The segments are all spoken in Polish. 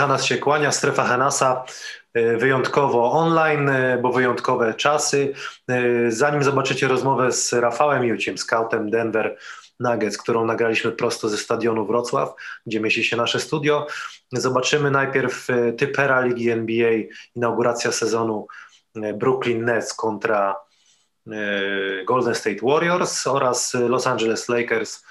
Hanas się kłania, strefa Hanasa e, wyjątkowo online, e, bo wyjątkowe czasy. E, zanim zobaczycie rozmowę z Rafałem Juciem, scoutem Denver Nuggets, którą nagraliśmy prosto ze stadionu Wrocław, gdzie mieści się nasze studio, zobaczymy najpierw typera Ligi NBA, inauguracja sezonu Brooklyn Nets kontra Golden State Warriors oraz Los Angeles Lakers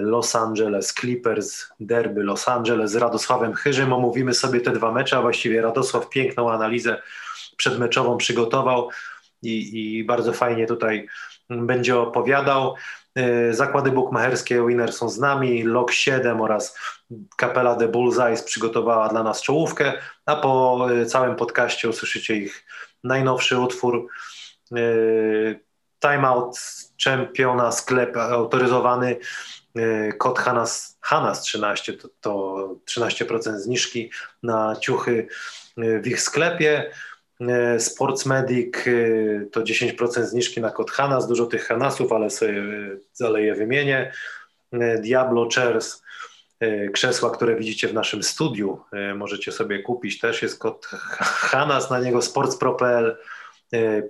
Los Angeles Clippers, derby Los Angeles z Radosławem Chyżym. Omówimy sobie te dwa mecze, a właściwie Radosław piękną analizę przedmeczową przygotował i, i bardzo fajnie tutaj będzie opowiadał. Y, zakłady bukmacherskie Winner są z nami, Lok 7 oraz kapela The Bullseyes przygotowała dla nas czołówkę, a po y, całym podcaście usłyszycie ich najnowszy utwór Timeout czempiona sklep autoryzowany kod Hanas, Hanas 13 to, to 13% zniżki na ciuchy e, w ich sklepie. E, Sports Medic to 10% zniżki na kod Hanas, dużo tych Hanasów, ale sobie zaleję wymienię. Diablo Chairs, krzesła, które widzicie w naszym studiu, możecie sobie kupić, też jest kod Hanas, na niego sportspro.pl,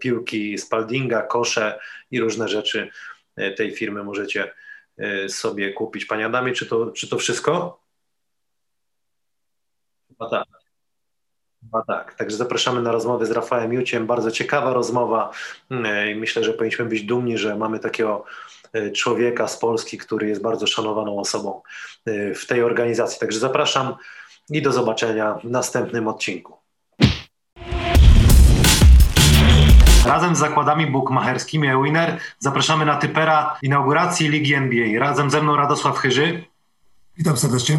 piłki Spaldinga, kosze i różne rzeczy tej firmy możecie Y, sobie kupić. Panie Adamie, czy to, czy to wszystko? Chyba tak. Chyba tak. Także zapraszamy na rozmowę z Rafałem Juciem. Bardzo ciekawa rozmowa y, i myślę, że powinniśmy być dumni, że mamy takiego y, człowieka z Polski, który jest bardzo szanowaną osobą w tej organizacji. Także zapraszam i do zobaczenia w następnym odcinku. Razem z zakładami bukmacherskimi Winner zapraszamy na typera inauguracji Ligi NBA. Razem ze mną Radosław Chyży. Witam serdecznie.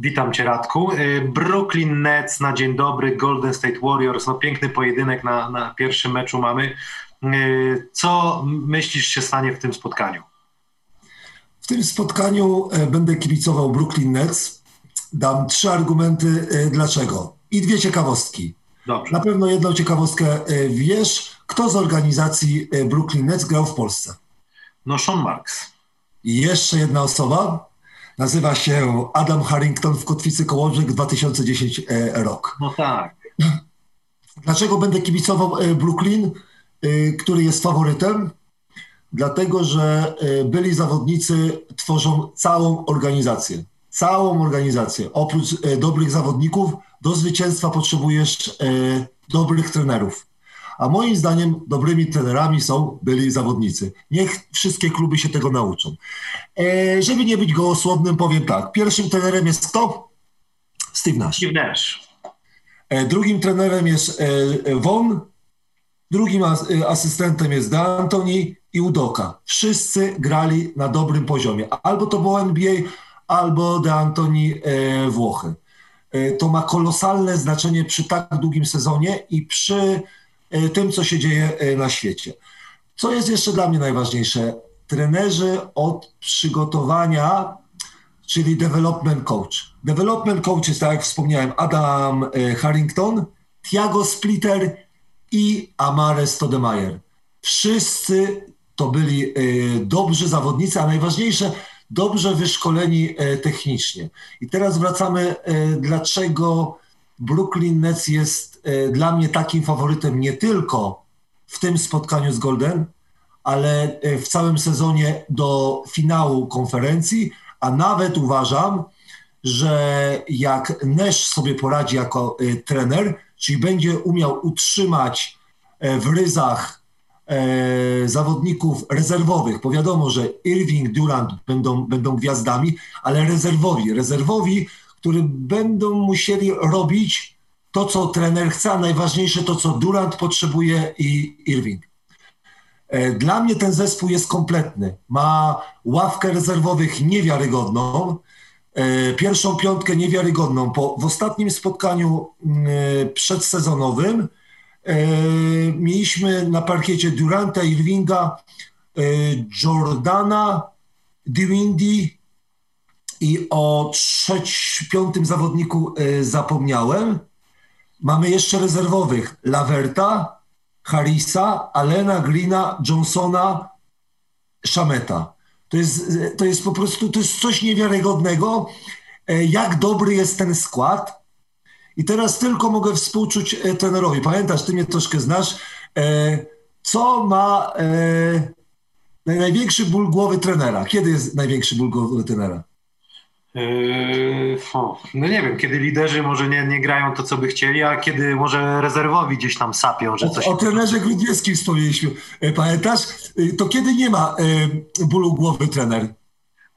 Witam Cię Radku. Y, Brooklyn Nets na dzień dobry, Golden State Warriors. No piękny pojedynek na, na pierwszym meczu mamy. Y, co myślisz się stanie w tym spotkaniu? W tym spotkaniu e, będę kibicował Brooklyn Nets. Dam trzy argumenty e, dlaczego i dwie ciekawostki. Dobrze. Na pewno jedną ciekawostkę e, wiesz, kto z organizacji e, Brooklyn Nets grał w Polsce? No Sean Marks. I jeszcze jedna osoba, nazywa się Adam Harrington w Kotwicy Kołobrzeg 2010 e, rok. No tak. Dlaczego będę kibicował Brooklyn, który jest faworytem? Dlatego, że byli zawodnicy tworzą całą organizację. Całą organizację. Oprócz dobrych zawodników, do zwycięstwa potrzebujesz e, dobrych trenerów. A moim zdaniem dobrymi trenerami są byli zawodnicy. Niech wszystkie kluby się tego nauczą. E, żeby nie być gołosłownym, powiem tak. Pierwszym trenerem jest kto? Steve Nash. Steve Nash. E, drugim trenerem jest e, Von. Drugim as, e, asystentem jest D'Antoni i Udoka. Wszyscy grali na dobrym poziomie. Albo to było NBA, albo D'Antoni e, Włochy. E, to ma kolosalne znaczenie przy tak długim sezonie i przy e, tym, co się dzieje e, na świecie. Co jest jeszcze dla mnie najważniejsze? Trenerzy od przygotowania, czyli development coach. Development coach jest, tak jak wspomniałem, Adam Harrington, Tiago Splitter i Amare Stodemeyer. Wszyscy to byli dobrzy zawodnicy, a najważniejsze, dobrze wyszkoleni e, technicznie. I teraz wracamy, e, dlaczego Brooklyn Nets jest e, dla mnie takim faworytem nie tylko w tym spotkaniu z Golden, ale w całym sezonie do finału konferencji, a nawet uważam, że jak Nash sobie poradzi jako trener, czyli będzie umiał utrzymać w ryzach e, zawodników rezerwowych, bo wiadomo, że Irving, Durant będą, będą gwiazdami, ale rezerwowi, rezerwowi, którzy będą musieli robić to, co trener chce, a najważniejsze to, co Durant potrzebuje i Irving. E, dla mnie ten zespół jest kompletny. Ma ławkę rezerwowych niewiarygodną, e, pierwszą piątkę niewiarygodną. Po, w ostatnim spotkaniu e, przedsezonowym mieliśmy na parkiecie Duranta, Irvinga, Jordana, Dewindy i o trzecim, piątym zawodniku e, zapomniałem. Mamy jeszcze rezerwowych Laverta, Harrisa, Alena, Greena, Johnsona, Shameta. To jest, to jest po prostu to jest coś niewiarygodnego, jak dobry jest ten skład. I teraz tylko mogę współczuć e, trenerowi. Pamiętasz, ty mnie troszkę znasz. E, co ma e, największy ból głowy trenera? Kiedy jest największy ból głowy trenera? Yy, no nie wiem, kiedy liderzy może nie, nie grają to, co by chcieli, a kiedy może rezerwowi gdzieś tam sapią, że coś... O, o trenerze Grudziewskim wspomnieliśmy. E, pamiętasz? E, to kiedy nie ma e, bólu głowy trener?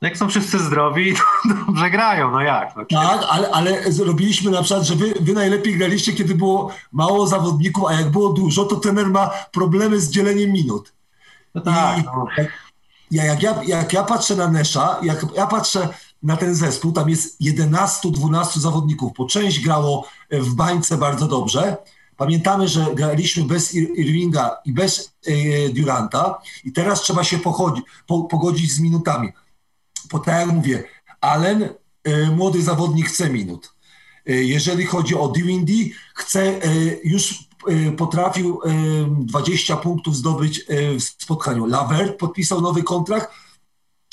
Jak są wszyscy zdrowi, to dobrze grają, no jak? No, tak, ale, ale zrobiliśmy na przykład, że wy, wy najlepiej graliście, kiedy było mało zawodników, a jak było dużo, to trener ma problemy z dzieleniem minut. No tak. I, no. Jak, jak, ja, jak ja patrzę na Nesza, jak ja patrzę na ten zespół, tam jest 11-12 zawodników, po część grało w bańce bardzo dobrze. Pamiętamy, że graliśmy bez Irvinga i bez e, Duranta i teraz trzeba się pochodzi, po, pogodzić z minutami. Bo tak jak mówię, Allen, e, młody zawodnik, chce minut. E, jeżeli chodzi o Dewindy, chce, już potrafił 20 punktów zdobyć w spotkaniu. Lavert podpisał nowy kontrakt,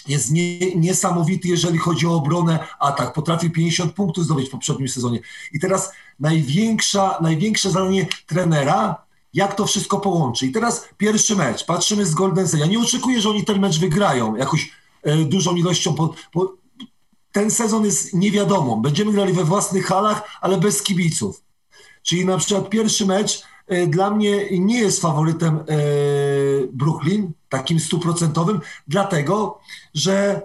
jest nie, niesamowity, jeżeli chodzi o obronę, atak. Potrafił 50 punktów zdobyć w poprzednim sezonie. I teraz największa, największe zadanie trenera, jak to wszystko połączy. I teraz pierwszy mecz, patrzymy z Golden State. Ja nie oczekuję, że oni ten mecz wygrają jakoś e, dużą ilością. Po, po, ten sezon jest niewiadomą. Będziemy grali we własnych halach, ale bez kibiców. Czyli na przykład pierwszy mecz dla mnie nie jest faworytem e, Brooklyn, takim stuprocentowym, dlatego, że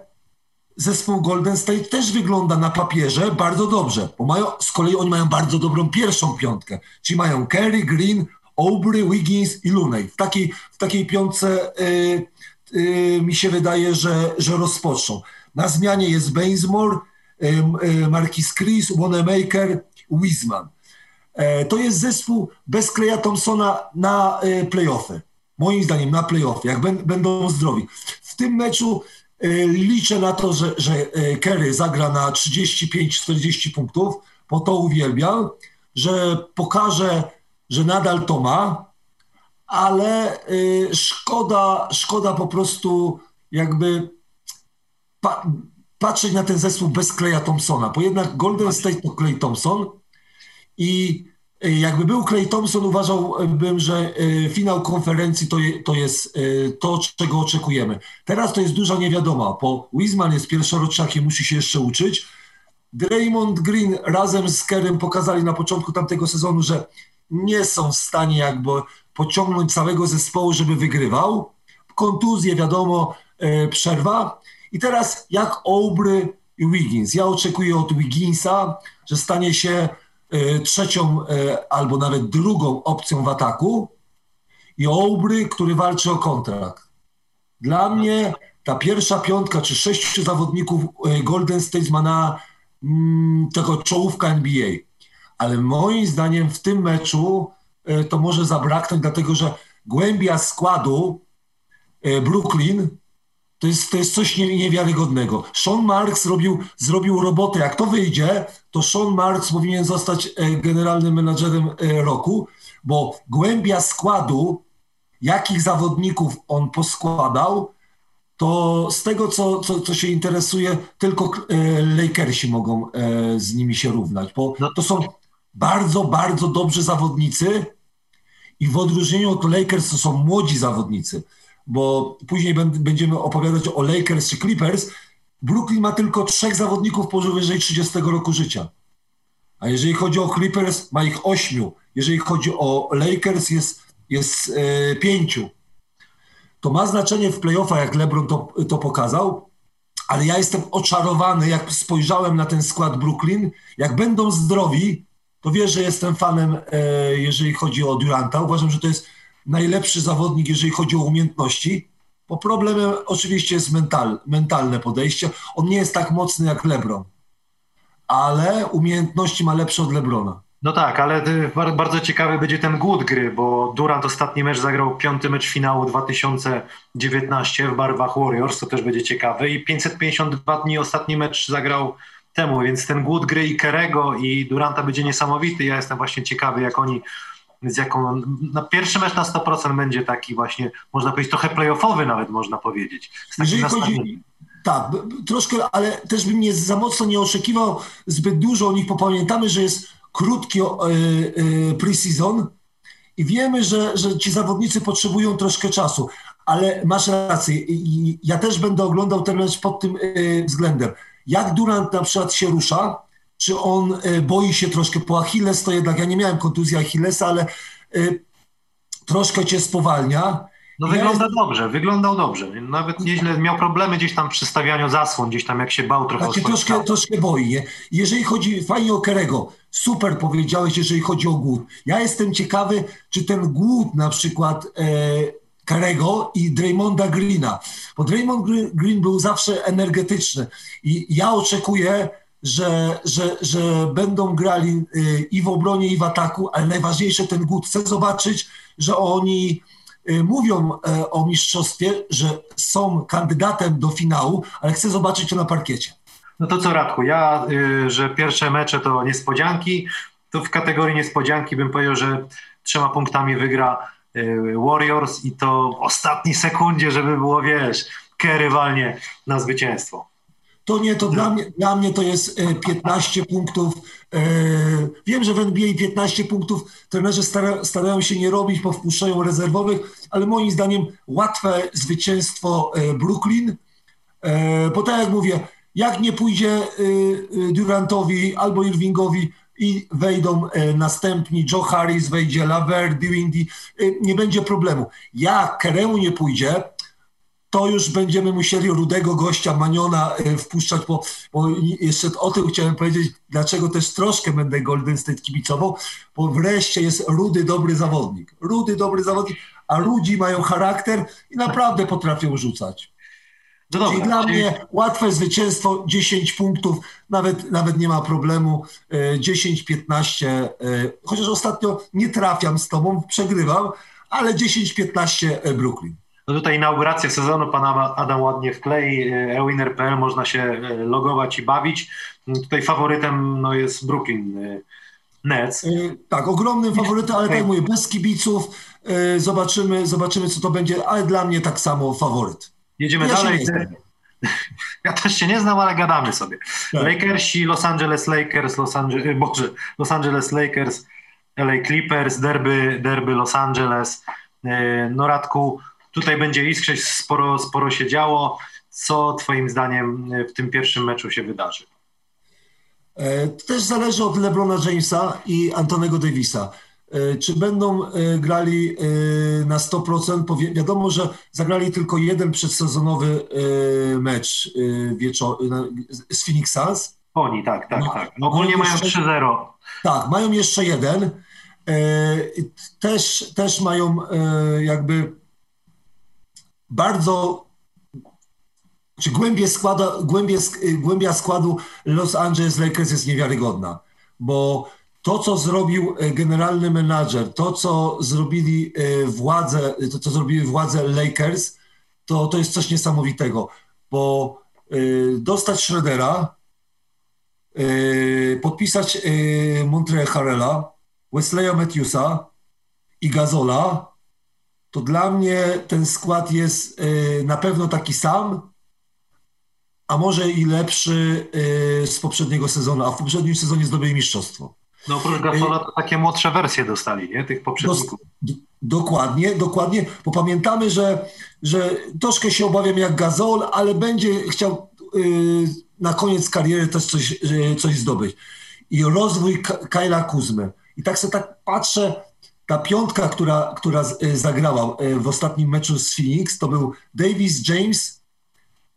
zespół Golden State też wygląda na papierze bardzo dobrze, bo mają, z kolei oni mają bardzo dobrą pierwszą piątkę, czyli mają Kerry, Green, Aubrey, Wiggins i Looney. W takiej, w takiej piątce y, y, mi się wydaje, że, że rozpoczną. Na zmianie jest Bainsmore, y, y, Marquis Chris, Wanamaker, Wiseman. E, to jest zespół bez Kleja Thompsona na e, playoffy. Moim zdaniem na playoffy, jak będą zdrowi. W tym meczu e, liczę na to, że, że Kerry zagra na 35-40 punktów, po to uwielbiam, że pokaże, że nadal to ma, ale szkoda, szkoda po prostu jakby pa, patrzeć na ten zespół bez Kleja Thompsona, bo jednak Golden State to Clay Thompson, i e, jakby był Clay Thompson, uważałbym, że e, finał konferencji to, to jest e, to, czego oczekujemy. Teraz to jest duża niewiadoma, bo Wiseman jest pierwszoroczakiem, musi się jeszcze uczyć. Draymond Green razem z Kerem pokazali na początku tamtego sezonu, że nie są w stanie jakby pociągnąć całego zespołu, żeby wygrywał. Kontuzje, wiadomo, przerwa. I teraz jak Aubry i Wiggins. Ja oczekuję od Wigginsa, że stanie się E, trzecią e, albo nawet drugą opcją w ataku i Obry, który walczy o kontrakt. Dla mnie ta pierwsza piątka czy sześciu zawodników e, Golden State ma na mm, tego czołówka NBA. Ale moim zdaniem w tym meczu to może zabraknąć, dlatego że głębia składu Brooklyn to jest, to jest coś niewiarygodnego. Sean Marks zrobił, zrobił robotę. Jak to wyjdzie, to Sean Marks powinien zostać e, generalnym menadżerem e, roku, bo głębia składu, jakich zawodników on poskładał, to z tego, co, co, co się interesuje, tylko e, Lakersi mogą z nimi się równać, bo no. to są bardzo, bardzo dobrzy zawodnicy i w odróżnieniu od Lakers to są młodzi zawodnicy bo później będziemy opowiadać o Lakers czy Clippers. Brooklyn ma tylko trzech zawodników powyżej 30 roku życia. A jeżeli chodzi o Clippers, ma ich ośmiu. Jeżeli chodzi o Lakers, jest, jest e, pięciu. To ma znaczenie w playoffach, jak LeBron to, to pokazał, ale ja jestem oczarowany, jak spojrzałem na ten skład Brooklyn. Jak będą zdrowi, to wiesz, że jestem fanem, e, jeżeli chodzi o Duranta. Uważam, że to jest najlepszy zawodnik, jeżeli chodzi o umiejętności, bo problemem oczywiście jest mental, mentalne podejście. On nie jest tak mocny jak LeBron, ale umiejętności ma lepsze od LeBrona. No tak, ale bardzo ciekawy będzie ten głód gry, bo Durant ostatni mecz zagrał piąty mecz finału 2019 w barwach Warriors, to też będzie ciekawe i 552 dni ostatni mecz zagrał temu, więc ten głód gry i Kerego i Duranta będzie niesamowity. Ja jestem właśnie ciekawy, jak oni z jaką na pierwszy mecz na 100% będzie taki właśnie, można powiedzieć, trochę playoffowy nawet można powiedzieć. Tak, troszkę, ale też bym nie za mocno nie oczekiwał zbyt dużo o nich, bo pamiętamy, że jest krótki e, e, pre-season i wiemy, że, że ci zawodnicy potrzebują troszkę czasu, ale masz rację. I ja też będę oglądał ten mecz pod tym e, względem. Jak Durant na przykład się rusza, czy on boi się troszkę po Achilles, to jednak ja nie miałem kontuzji Achillesa, ale troszkę cię spowalnia no wygląda jest... dobrze, wyglądał dobrze. Nawet nieźle, miał problemy gdzieś tam przy stawianiu zasłon, gdzieś tam jak się bał trochę. Się troszkę, troszkę boi. Nie? Jeżeli chodzi fajnie o Kerego, super powiedziałeś, jeżeli chodzi o głód. Ja jestem ciekawy, czy ten głód na przykład e, Kerego i Draymonda Greena, bo Draymond Green był zawsze energetyczny i ja oczekuję, że, że, że będą grali e, i w obronie, i w ataku, ale najważniejsze ten głód. Chcę zobaczyć, że oni Y, mówią e, o mistrzostwie, że są kandydatem do finału, ale chcę zobaczyć to na parkiecie. No to co Radku, ja, y, że pierwsze mecze to niespodzianki, to w kategorii niespodzianki bym powiedział, że trzema punktami wygra y, Warriors i to w ostatniej sekundzie, żeby było, wiesz, rywalnie na zwycięstwo. To nie, to dla mnie, dla mnie to jest 15 e, punktów. E, wiem, że w NBA 15 punktów trenerzy stara, starają się nie robić, bo wpuszczają rezerwowych, ale moim zdaniem łatwe zwycięstwo e, Brooklyn, bo tak jak mówię, jak nie pójdzie Durantowi albo Irvingowi i wejdą następni, Joe Harris wejdzie, Laver, Dewindy, nie będzie problemu. Jak Keremu nie pójdzie, to już będziemy musieli rudego gościa Maniona e, wpuszczać, bo, bo jeszcze o tym chciałem powiedzieć, dlaczego też troszkę będę Golden State kibicował, bo wreszcie jest rudy, dobry zawodnik. Rudy, dobry zawodnik, a ludzi mają charakter i naprawdę potrafią rzucać. No dobra, Czyli dla mnie łatwe zwycięstwo, 10 punktów, nawet, nawet nie ma problemu, 10-15, e, e, chociaż ostatnio nie trafiam z tobą, przegrywam, ale 10-15 Brooklyn. No tutaj inauguracja sezonu pan Adam ładnie wklei, ewinner.pl, można się e, logować i bawić. Tutaj faworytem no, jest Brooklyn e, Nets. E, tak, ogromnym faworytem, ale tak mówię, bez kibiców. Zobaczymy, zobaczymy, co to będzie, ale dla mnie tak samo faworyt. Jedziemy ja dalej. Ja też się nie znam, ale gadamy sobie. Tak. Lakersi, Los Angeles Lakers, Los Angeles, Boże, Los Angeles Lakers, LA Clippers, derby, derby Los Angeles. No Radku, Tutaj będzie iskrzeć, sporo, sporo się działo. Co Twoim zdaniem w tym pierwszym meczu się wydarzy? E, to też zależy od LeBrona Jamesa i Antonego Davisa. E, czy będą e, grali na 100%? Bo wiadomo, że zagrali tylko jeden przedsezonowy mecz z Phoenix Suns. Oni, tak, tak, tak. No, ogólnie mają 3-0. Tak, mają jeszcze jeden. Też, też mają jakby bardzo czy głębie składa, głębie, głębia składu Los Angeles Lakers jest niewiarygodna, bo to, co zrobił e, generalny menadżer, to, co zrobili e, władze, to, co zrobiły władze Lakers, to, to jest coś niesamowitego, bo e, dostać Schroedera, podpisać Montreal Harrella, Wesleya Matthewsa i Gazola, to dla mnie ten skład jest y, na pewno taki sam, a może i lepszy y, z poprzedniego sezonu, a w poprzednim sezonie zdobyli mistrzostwo. No oprócz Gasola to takie młodsze wersje dostali, nie? Tych poprzedników. Dos, dokładnie, dokładnie, bo pamiętamy, że, że troszkę się obawiam jak Gazol, ale będzie chciał y, na koniec kariery też coś, coś zdobyć. I rozwój Kajla Kuzmy. I tak sobie tak patrzę, ta piątka, która, która e, zagrała e, w ostatnim meczu z Phoenix, to był Davis, James,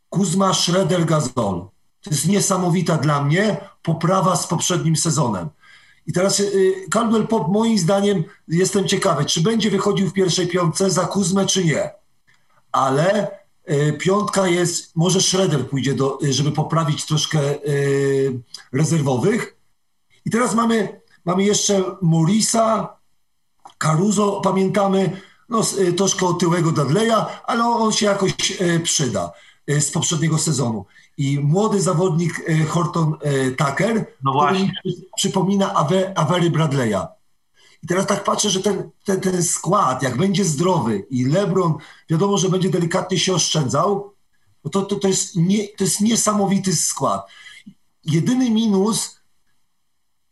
Kuzma, Schroeder, Gazol. To jest niesamowita dla mnie poprawa z poprzednim sezonem. I teraz e, Caldwell Pop, moim zdaniem, jestem ciekawy, czy będzie wychodził w pierwszej piątce za Kuzmę, czy nie. Ale piątka jest, może Schroeder pójdzie, do, żeby poprawić troszkę rezerwowych. I teraz mamy, mamy jeszcze Morisa, Caruso, pamiętamy, no, y, troszkę otyłego Dudleya, ale on się jakoś y, przyda y, z poprzedniego sezonu. I młody zawodnik Horton Tucker, no właśnie. przypomina Avery Bradley'a. I teraz tak patrzę, że ten, ten, ten skład, jak będzie zdrowy i LeBron, wiadomo, że będzie delikatnie się oszczędzał, no to, to, to, jest, nie, to jest niesamowity skład. Jedyny minus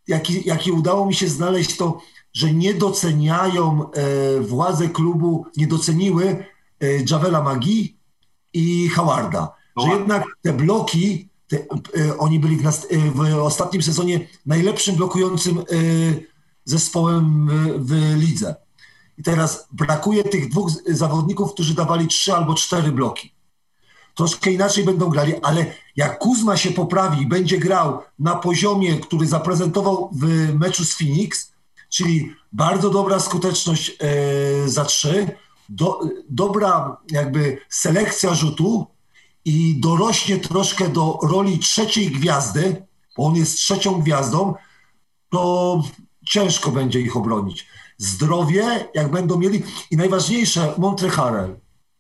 jaki, jaki udało mi się znaleźć, to że nie doceniają e, władze klubu, nie doceniły e, Javela Magi i Howarda. Że jednak te bloki, te, e, oni byli w, w ostatnim sezonie najlepszym blokującym zespołem w, w lidze. I teraz brakuje tych dwóch zawodników, którzy dawali trzy albo cztery bloki. Troszkę inaczej będą grali, ale jak Kuzma się poprawi i będzie grał na poziomie, który zaprezentował w meczu z Phoenix, czyli bardzo dobra skuteczność e, za trzy, do, dobra jakby selekcja rzutu i dorośnie troszkę do roli trzeciej gwiazdy, bo on jest trzecią gwiazdą, to ciężko będzie ich obronić. Zdrowie, jak będą mieli, i najważniejsze, Montreharel.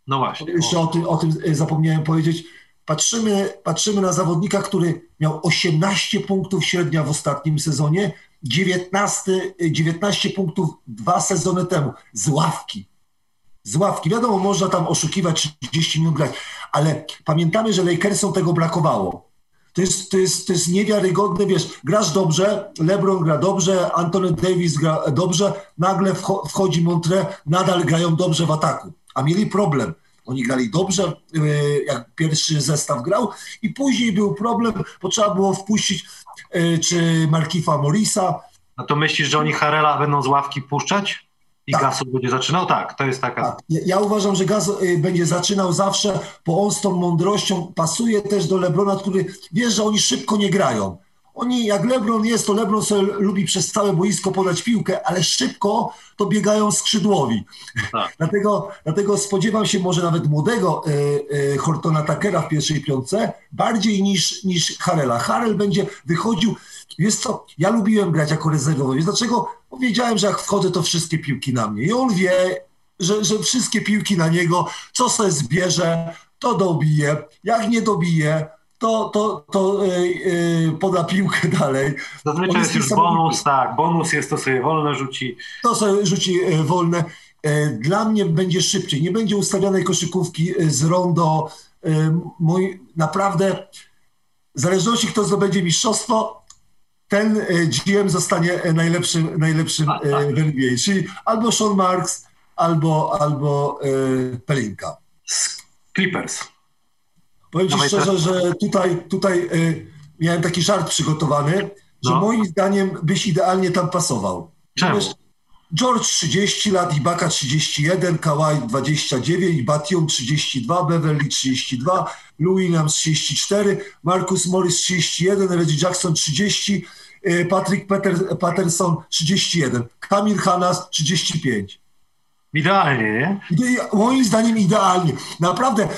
No właśnie. Jeszcze o tym, o tym zapomniałem powiedzieć. Patrzymy, patrzymy na zawodnika, który miał 18 punktów średnia w ostatnim sezonie, 19, 19 punktów dwa sezony temu z ławki. Z ławki. Wiadomo, można tam oszukiwać 30 minut grać, ale pamiętamy, że Lakersom tego brakowało. To jest, to, jest, to jest niewiarygodne, wiesz, grasz dobrze, LeBron gra dobrze, Anthony Davis gra dobrze, nagle wchodzi Montre, nadal grają dobrze w ataku, a mieli problem. Oni grali dobrze, y, jak pierwszy zestaw grał i później był problem, bo trzeba było wpuścić czy Markifa Morisa. A to myślisz, że oni Harela będą z ławki puszczać? I tak. Gasol będzie zaczynał? Tak, to jest taka. Tak. Ja, ja, uważam, że Gasol y, będzie zaczynał zawsze, bo on z tą mądrością pasuje też do Lebrona, który wie, że oni szybko nie grają. Oni, jak Lebron jest, to Lebron sobie lubi przez całe boisko podać piłkę, ale szybko to biegają skrzydłowi. Tak. dlatego, dlatego spodziewam się może nawet młodego y, y, Hortona Takera w pierwszej piątce bardziej niż, niż Harela. Harel będzie wychodził, jest co, ja lubiłem grać jako rezerwowy, więc dlaczego? Bo wiedziałem, że jak wchodzę, to wszystkie piłki na mnie. I on wie, że, że wszystkie piłki na niego, co sobie zbierze, to dobije. Jak nie dobije, to, to, to yy, poda piłkę dalej. Zazwyczaj jest już bonus, tak, bonus jest to sobie wolne rzuci. To sobie rzuci yy, wolne. Dla mnie będzie szybciej, nie będzie ustawianej koszykówki z rondo. Mój, naprawdę, w zależności kto zdobędzie mistrzostwo, ten GM zostanie najlepszym, najlepszym tak, tak. w NBA, czyli albo Sean Marks, albo, albo Pelinka. Clippers. Powiem Ci szczerze, że tutaj, tutaj y, miałem taki żart przygotowany, no. że moim zdaniem byś idealnie tam pasował. Czemu? George 30 lat, Ibaka 31, Kawhi 29, Batium 32, Beverly 32, Lou Williams 34, Marcus Morris 31, Reggie Jackson 30, y, Patrick Peter, Patterson 31, Kamil Hanas 35. Idealnie, nie? Moim zdaniem idealnie. Naprawdę,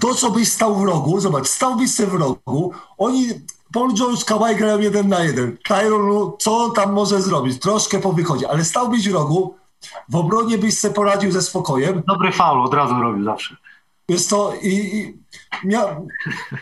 to co byś stał w rogu, zobacz, stałbyś sobie w rogu, oni, Paul George, Kawhi grają jeden na jeden. Tyron, co on tam może zrobić? Troszkę po wychodzie, ale stałbyś w rogu, w obronie byś sobie poradził ze spokojem. Dobry faul od razu robił zawsze. Jest to i, i mia,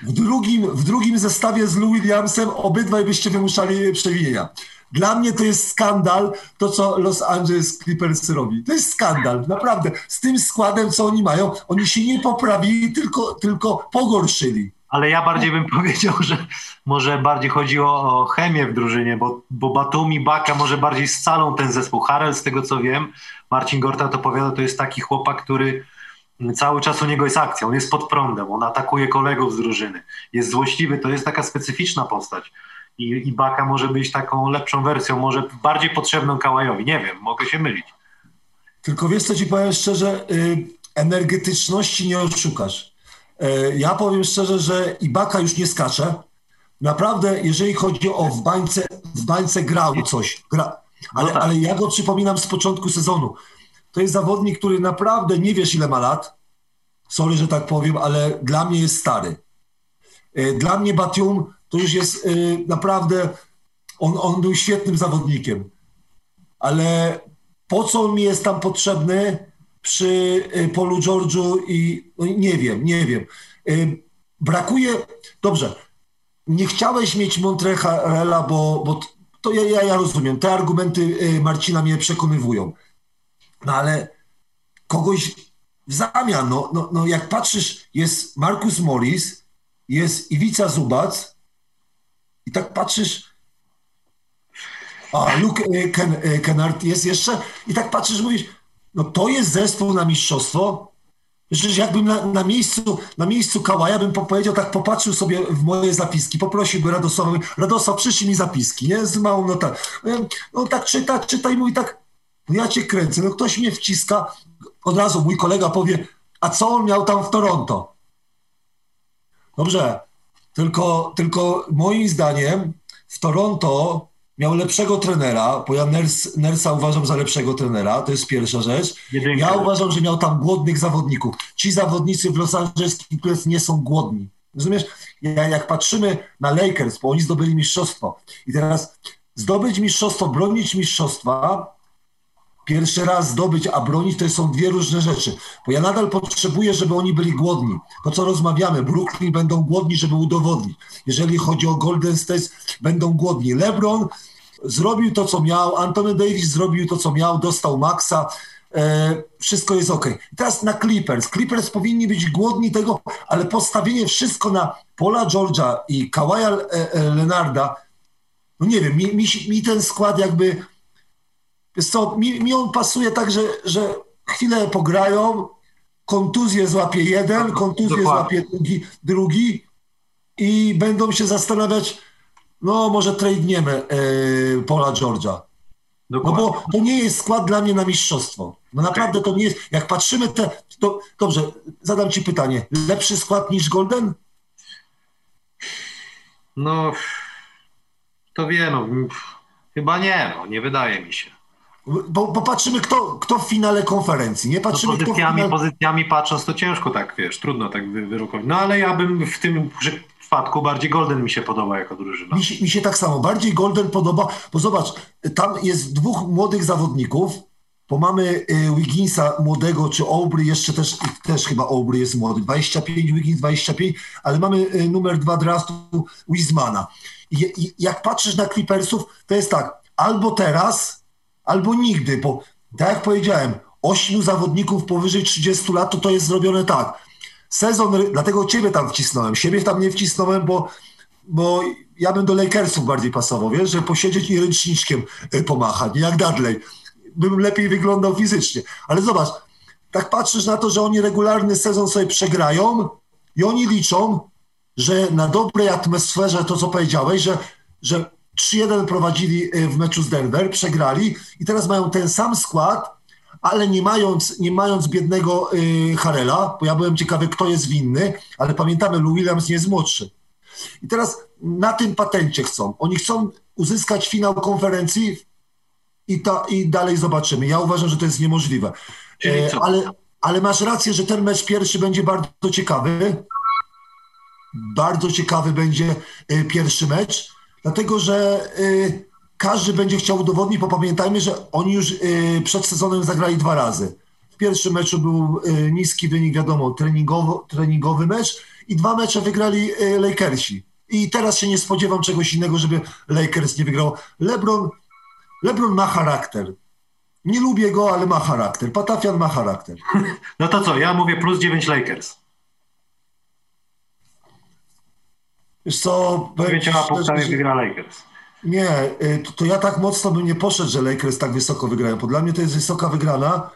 w, drugim, w drugim zestawie z Lou Williamsem obydwaj byście wymuszali przewinienia. Dla mnie to jest skandal, to co Los Angeles Clippers robi. To jest skandal, naprawdę. Z tym składem, co oni mają, oni się nie poprawili, tylko, tylko pogorszyli. Ale ja bardziej bym powiedział, że może bardziej chodzi o, o chemię w drużynie, bo, bo Batumi, Baka może bardziej scalą ten zespół. Harel, z tego co wiem, Marcin Gorta to powiada, to jest taki chłopak, który cały czas u niego jest akcja, on jest pod prądem, on atakuje kolegów z drużyny, jest złośliwy, to jest taka specyficzna postać i, i Baka może być taką lepszą wersją, może bardziej potrzebną Kałajowi. Nie wiem, mogę się mylić. Tylko wiesz, co ci powiem szczerze, y, energetyczności nie oszukasz. Y, ja powiem szczerze, że Ibaka już nie skacze. Naprawdę, jeżeli chodzi o w bańce, w bańce grał coś, gra, ale, no tak. ale ja go przypominam z początku sezonu. To jest zawodnik, który naprawdę nie wiesz ile ma lat. Sorry, że tak powiem, ale dla mnie jest stary. Y, dla mnie Batium to już jest y, naprawdę, on, on był świetnym zawodnikiem, ale po co mi jest tam potrzebny przy y, Polu George'u i no, nie wiem, nie wiem. Y, brakuje, dobrze, nie chciałeś mieć Montreharela, bo, bo to ja, ja, ja rozumiem, te argumenty Marcina mnie przekonywują, no ale kogoś w zamian, no, no, no jak patrzysz, jest Marcus Morris, jest Iwica Zubac, i tak patrzysz, a Luke e, e, Kennard jest jeszcze i tak patrzysz, mówisz, no to jest zespół na mistrzostwo. Przecież jakbym na, na miejscu, na miejscu Kałaja bym powiedział, tak popatrzył sobie w moje zapiski, poprosiłby Radosława, mówię, Radosław, przyszli mi zapiski, nie, z małą notą. No tak czyta, czyta i mówi tak, no ja cię kręcę, no ktoś mnie wciska, od razu mój kolega powie, a co on miał tam w Toronto? Dobrze, tylko, tylko moim zdaniem w Toronto miał lepszego trenera, bo ja Ners, Nersa uważam za lepszego trenera, to jest pierwsza rzecz. Jedynka. Ja uważam, że miał tam głodnych zawodników. Ci zawodnicy w Los Angeles Clippers nie są głodni. Rozumiesz? Ja, jak patrzymy na Lakers, bo oni zdobyli mistrzostwo i teraz zdobyć mistrzostwo, bronić mistrzostwa, pierwszy raz zdobyć, a bronić to są dwie różne rzeczy. Bo ja nadal potrzebuję, żeby oni byli głodni. To, co rozmawiamy, Brooklyn będą głodni, żeby udowodnić. Jeżeli chodzi o Golden State, będą głodni. LeBron zrobił to, co miał, Anthony Davis zrobił to, co miał, dostał maksa, e, wszystko jest ok. Teraz na Clippers. Clippers powinni być głodni tego, ale postawienie wszystko na Paula George'a i Kawaja e, e, Leonarda, no nie wiem, mi, mi, mi ten skład jakby Wiesz co, mi, mi on pasuje tak, że, że chwilę pograją, kontuzję złapie jeden, kontuzję Dokładnie. złapie drugi, drugi i będą się zastanawiać, no może trade'niemy e, Paula George'a. No Dokładnie. bo to nie jest skład dla mnie na mistrzostwo. No naprawdę to nie jest, jak patrzymy te, to dobrze, zadam ci pytanie, lepszy skład niż Golden? No, to wie, no, chyba nie, no, nie wydaje mi się. Bo, bo patrzymy, kto, kto w finale konferencji, nie No, patrzymy, w pozycjami, finale... pozycjami patrząc, to ciężko tak, wiesz, trudno tak wy- wyrokować. No ale ja bym w tym przypadku bardziej Golden mi się podoba jako drużyna. Mi się, mi się tak samo. Bardziej Golden podoba, bo zobacz, tam jest dwóch młodych zawodników, bo mamy y, Wigginsa młodego, czy Aubrey, jeszcze też, też chyba Aubrey jest młody, 25, Wiggins 25, ale mamy y, numer dwa draftu Wisemana. I, I jak patrzysz na Clippersów, to jest tak, albo teraz, albo nigdy, bo tak jak powiedziałem, ośmiu zawodników powyżej 30 lat, to to jest zrobione tak. Sezon, dlatego ciebie tam wcisnąłem, siebie tam nie wcisnąłem, bo bo ja bym do Lakersów bardziej pasował, wiesz, że posiedzieć i ręczniczkiem y, pomachać, jak Dudley. Bym lepiej wyglądał fizycznie. Ale zobacz, tak patrzysz na to, że oni regularny sezon sobie przegrają i oni liczą, że na dobrej atmosferze, to co powiedziałeś, że, że 3-1 prowadzili y, w meczu z Denver, przegrali i teraz mają ten sam skład, ale nie mając, nie mając biednego y, Harela, bo ja byłem ciekawy, kto jest winny, ale pamiętamy, Lou Williams nie jest młodszy. I teraz na tym patencie chcą. Oni chcą uzyskać finał konferencji i, ta, i dalej zobaczymy. Ja uważam, że to jest niemożliwe. E, ale, ale masz rację, że ten mecz pierwszy będzie bardzo ciekawy. Bardzo ciekawy będzie e, pierwszy mecz, dlatego że e, każdy będzie chciał udowodnić, bo pamiętajmy, że oni już e, przed sezonem zagrali dwa razy. W pierwszym meczu był e, niski wynik, wiadomo, treningowo, treningowy mecz i dwa mecze wygrali e, Lakersi. I teraz się nie spodziewam czegoś innego, żeby Lakers nie wygrał. LeBron, LeBron ma charakter. Nie lubię go, ale ma charakter. Patafian ma charakter. No to co, ja mówię plus 9 Lakers. Wiesz co, szczerze, punktami że- wygra Lakers. Nie, y, to, to ja tak mocno bym nie poszedł, że Lakers tak wysoko wygrają, bo dla mnie to jest wysoka wygrana.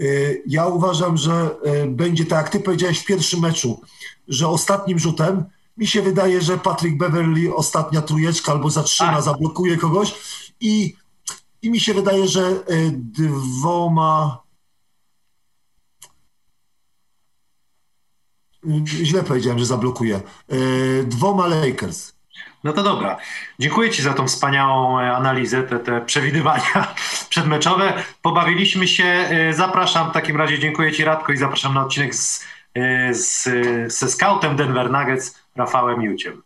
Y, Ja uważam, że y, będzie tak, jak ty powiedziałeś w pierwszym meczu, że ostatnim rzutem mi się wydaje, że Patrick Beverly ostatnia trójeczka albo zatrzyma, Tak. zablokuje kogoś i, i mi się wydaje, że dwoma źle powiedziałem, że zablokuje. Y, Dwoma Lakers. No to dobra. Dziękuję Ci za tą wspaniałą e, analizę, te, te przewidywania przedmeczowe. Pobawiliśmy się. E, Zapraszam w takim razie, dziękuję Ci Radko i zapraszam na odcinek z, e, z, ze scoutem Denver Nuggets, Rafałem Juciem.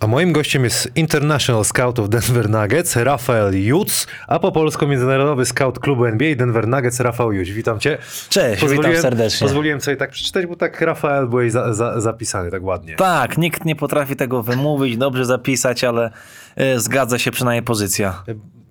A moim gościem jest International Scout of Denver Nuggets, Rafael Jutz, a po polsku międzynarodowy scout klubu NBA Denver Nuggets, Rafał Juć. Witam Cię. Cześć, witam serdecznie. Pozwoliłem sobie tak przeczytać, bo tak Rafael byłeś za, za, zapisany tak ładnie. Tak, nikt nie potrafi tego wymówić, dobrze zapisać, ale e, zgadza się przynajmniej pozycja.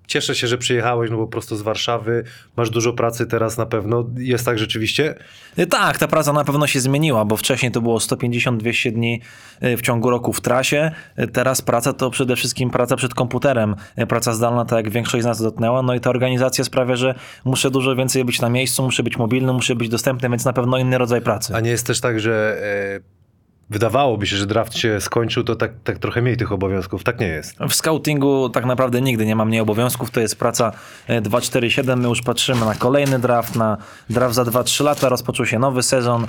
Cieszę się, że przyjechałeś, no bo prosto z Warszawy. Masz dużo pracy teraz na pewno. Jest tak rzeczywiście? Y, Tak, ta praca na pewno się zmieniła, bo wcześniej to było 150-200 dni y, w ciągu roku w trasie. Y, Teraz praca to przede wszystkim praca przed komputerem. Praca zdalna, tak jak większość z nas dotknęła. No i ta organizacja sprawia, że muszę dużo więcej być na miejscu, muszę być mobilny, muszę być dostępny, więc na pewno inny rodzaj pracy. A nie jest też tak, że e, wydawałoby się, że draft się skończył, to tak, tak trochę mniej tych obowiązków. Tak nie jest. W scoutingu tak naprawdę nigdy nie ma mniej obowiązków, to jest praca e, 247, my już patrzymy na kolejny draft, na draft za 2-3 lata, rozpoczął się nowy sezon. E,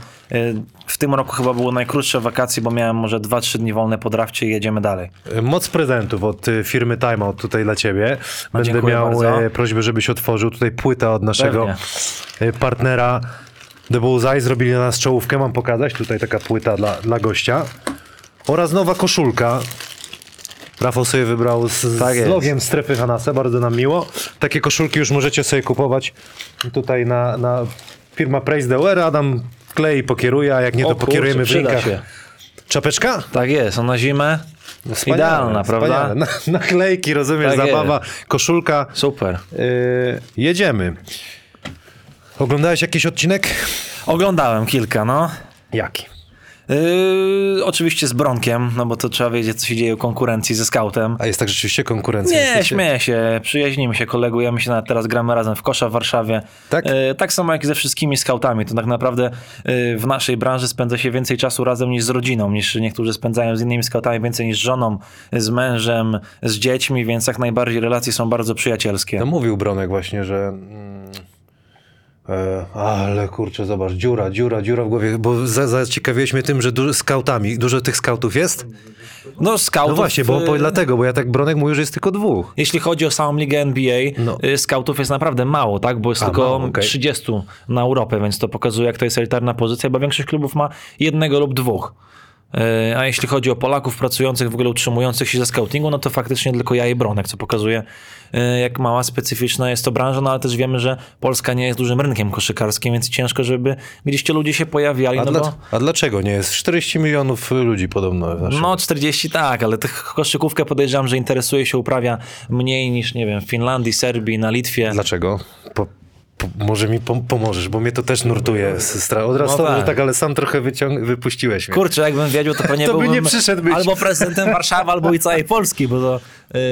W tym roku chyba było najkrótsze wakacje, bo miałem może 2-3 dni wolne po drafcie i jedziemy dalej. E, Moc prezentów od e, firmy Timeout tutaj dla ciebie. Będę miał bardzo. e, prośbę, żebyś otworzył tutaj płytę od naszego Pewnie. e, partnera The Bullseye. Zrobili na nas czołówkę, mam pokazać. Tutaj taka płyta dla, dla gościa. Oraz nowa koszulka. Rafał sobie wybrał z, Tak z jest. logiem strefy Hanasa, bardzo nam miło. Takie koszulki już możecie sobie kupować tutaj na, na firma Praise the Wear. Adam klei, pokieruje, a jak nie, to O kurczę, pokierujemy w przyda linkach. się. Czapeczka? Tak jest, a na zimę Wspaniale, idealna, prawda? wspaniale. Na, naklejki, rozumiesz, Tak zabawa, koszulka. Super. Yy, jedziemy. Oglądałeś jakiś odcinek? Oglądałem kilka, no. Jaki? Yy, oczywiście z Bronkiem, no bo to trzeba wiedzieć, co się dzieje w konkurencji ze scoutem. A jest tak rzeczywiście konkurencja? Nie, Jesteście- śmieję się, przyjaźnimy się, kolegujemy się, nawet teraz gramy razem w kosza w Warszawie. Tak? E, tak samo jak ze wszystkimi scoutami, to tak naprawdę e, w naszej branży spędza się więcej czasu razem niż z rodziną, niż niektórzy spędzają z innymi scoutami więcej niż z żoną, z mężem, z dziećmi, więc jak najbardziej relacje są bardzo przyjacielskie. No mówił Bronek właśnie, że... Mm, ale kurczę, zobacz, dziura, dziura, dziura w głowie, bo za- zaciekawiłeś mnie tym, że dużo skautami, dużo tych skautów jest? No scoutów... No właśnie, bo, e, bo dlatego, bo ja tak Bronek mówił, że jest tylko dwóch. Jeśli chodzi o samą ligę NBA, No. y, scoutów jest naprawdę mało, tak? Bo jest A, tylko mało, okej. 30 na Europę, więc to pokazuje, jak to jest elitarna pozycja, bo większość klubów ma jednego lub dwóch. Y, A jeśli chodzi o Polaków pracujących, w ogóle utrzymujących się ze scoutingu, no to faktycznie tylko ja i Bronek, co pokazuje, y, jak mała, specyficzna jest to branża, no ale też wiemy, że Polska nie jest dużym rynkiem koszykarskim, więc ciężko, żeby gdzieś ci ludzie się pojawiali. A, no dla, bo... a dlaczego nie jest? 40 milionów ludzi podobno. w naszym- No 40 tak, ale tych koszykówkę podejrzewam, że interesuje się, uprawia mniej niż, nie wiem, w Finlandii, Serbii, na Litwie. Dlaczego? Po, może mi pom- pomożesz, bo mnie to też nurtuje. stra- Od razu No tak. tak, ale sam trochę wyciąg- wypuściłeś mnie. Kurczę, jakbym wiedział, to pewnie To by byłbym nie przyszedł być. albo prezydentem Warszawy, albo i całej Polski, bo to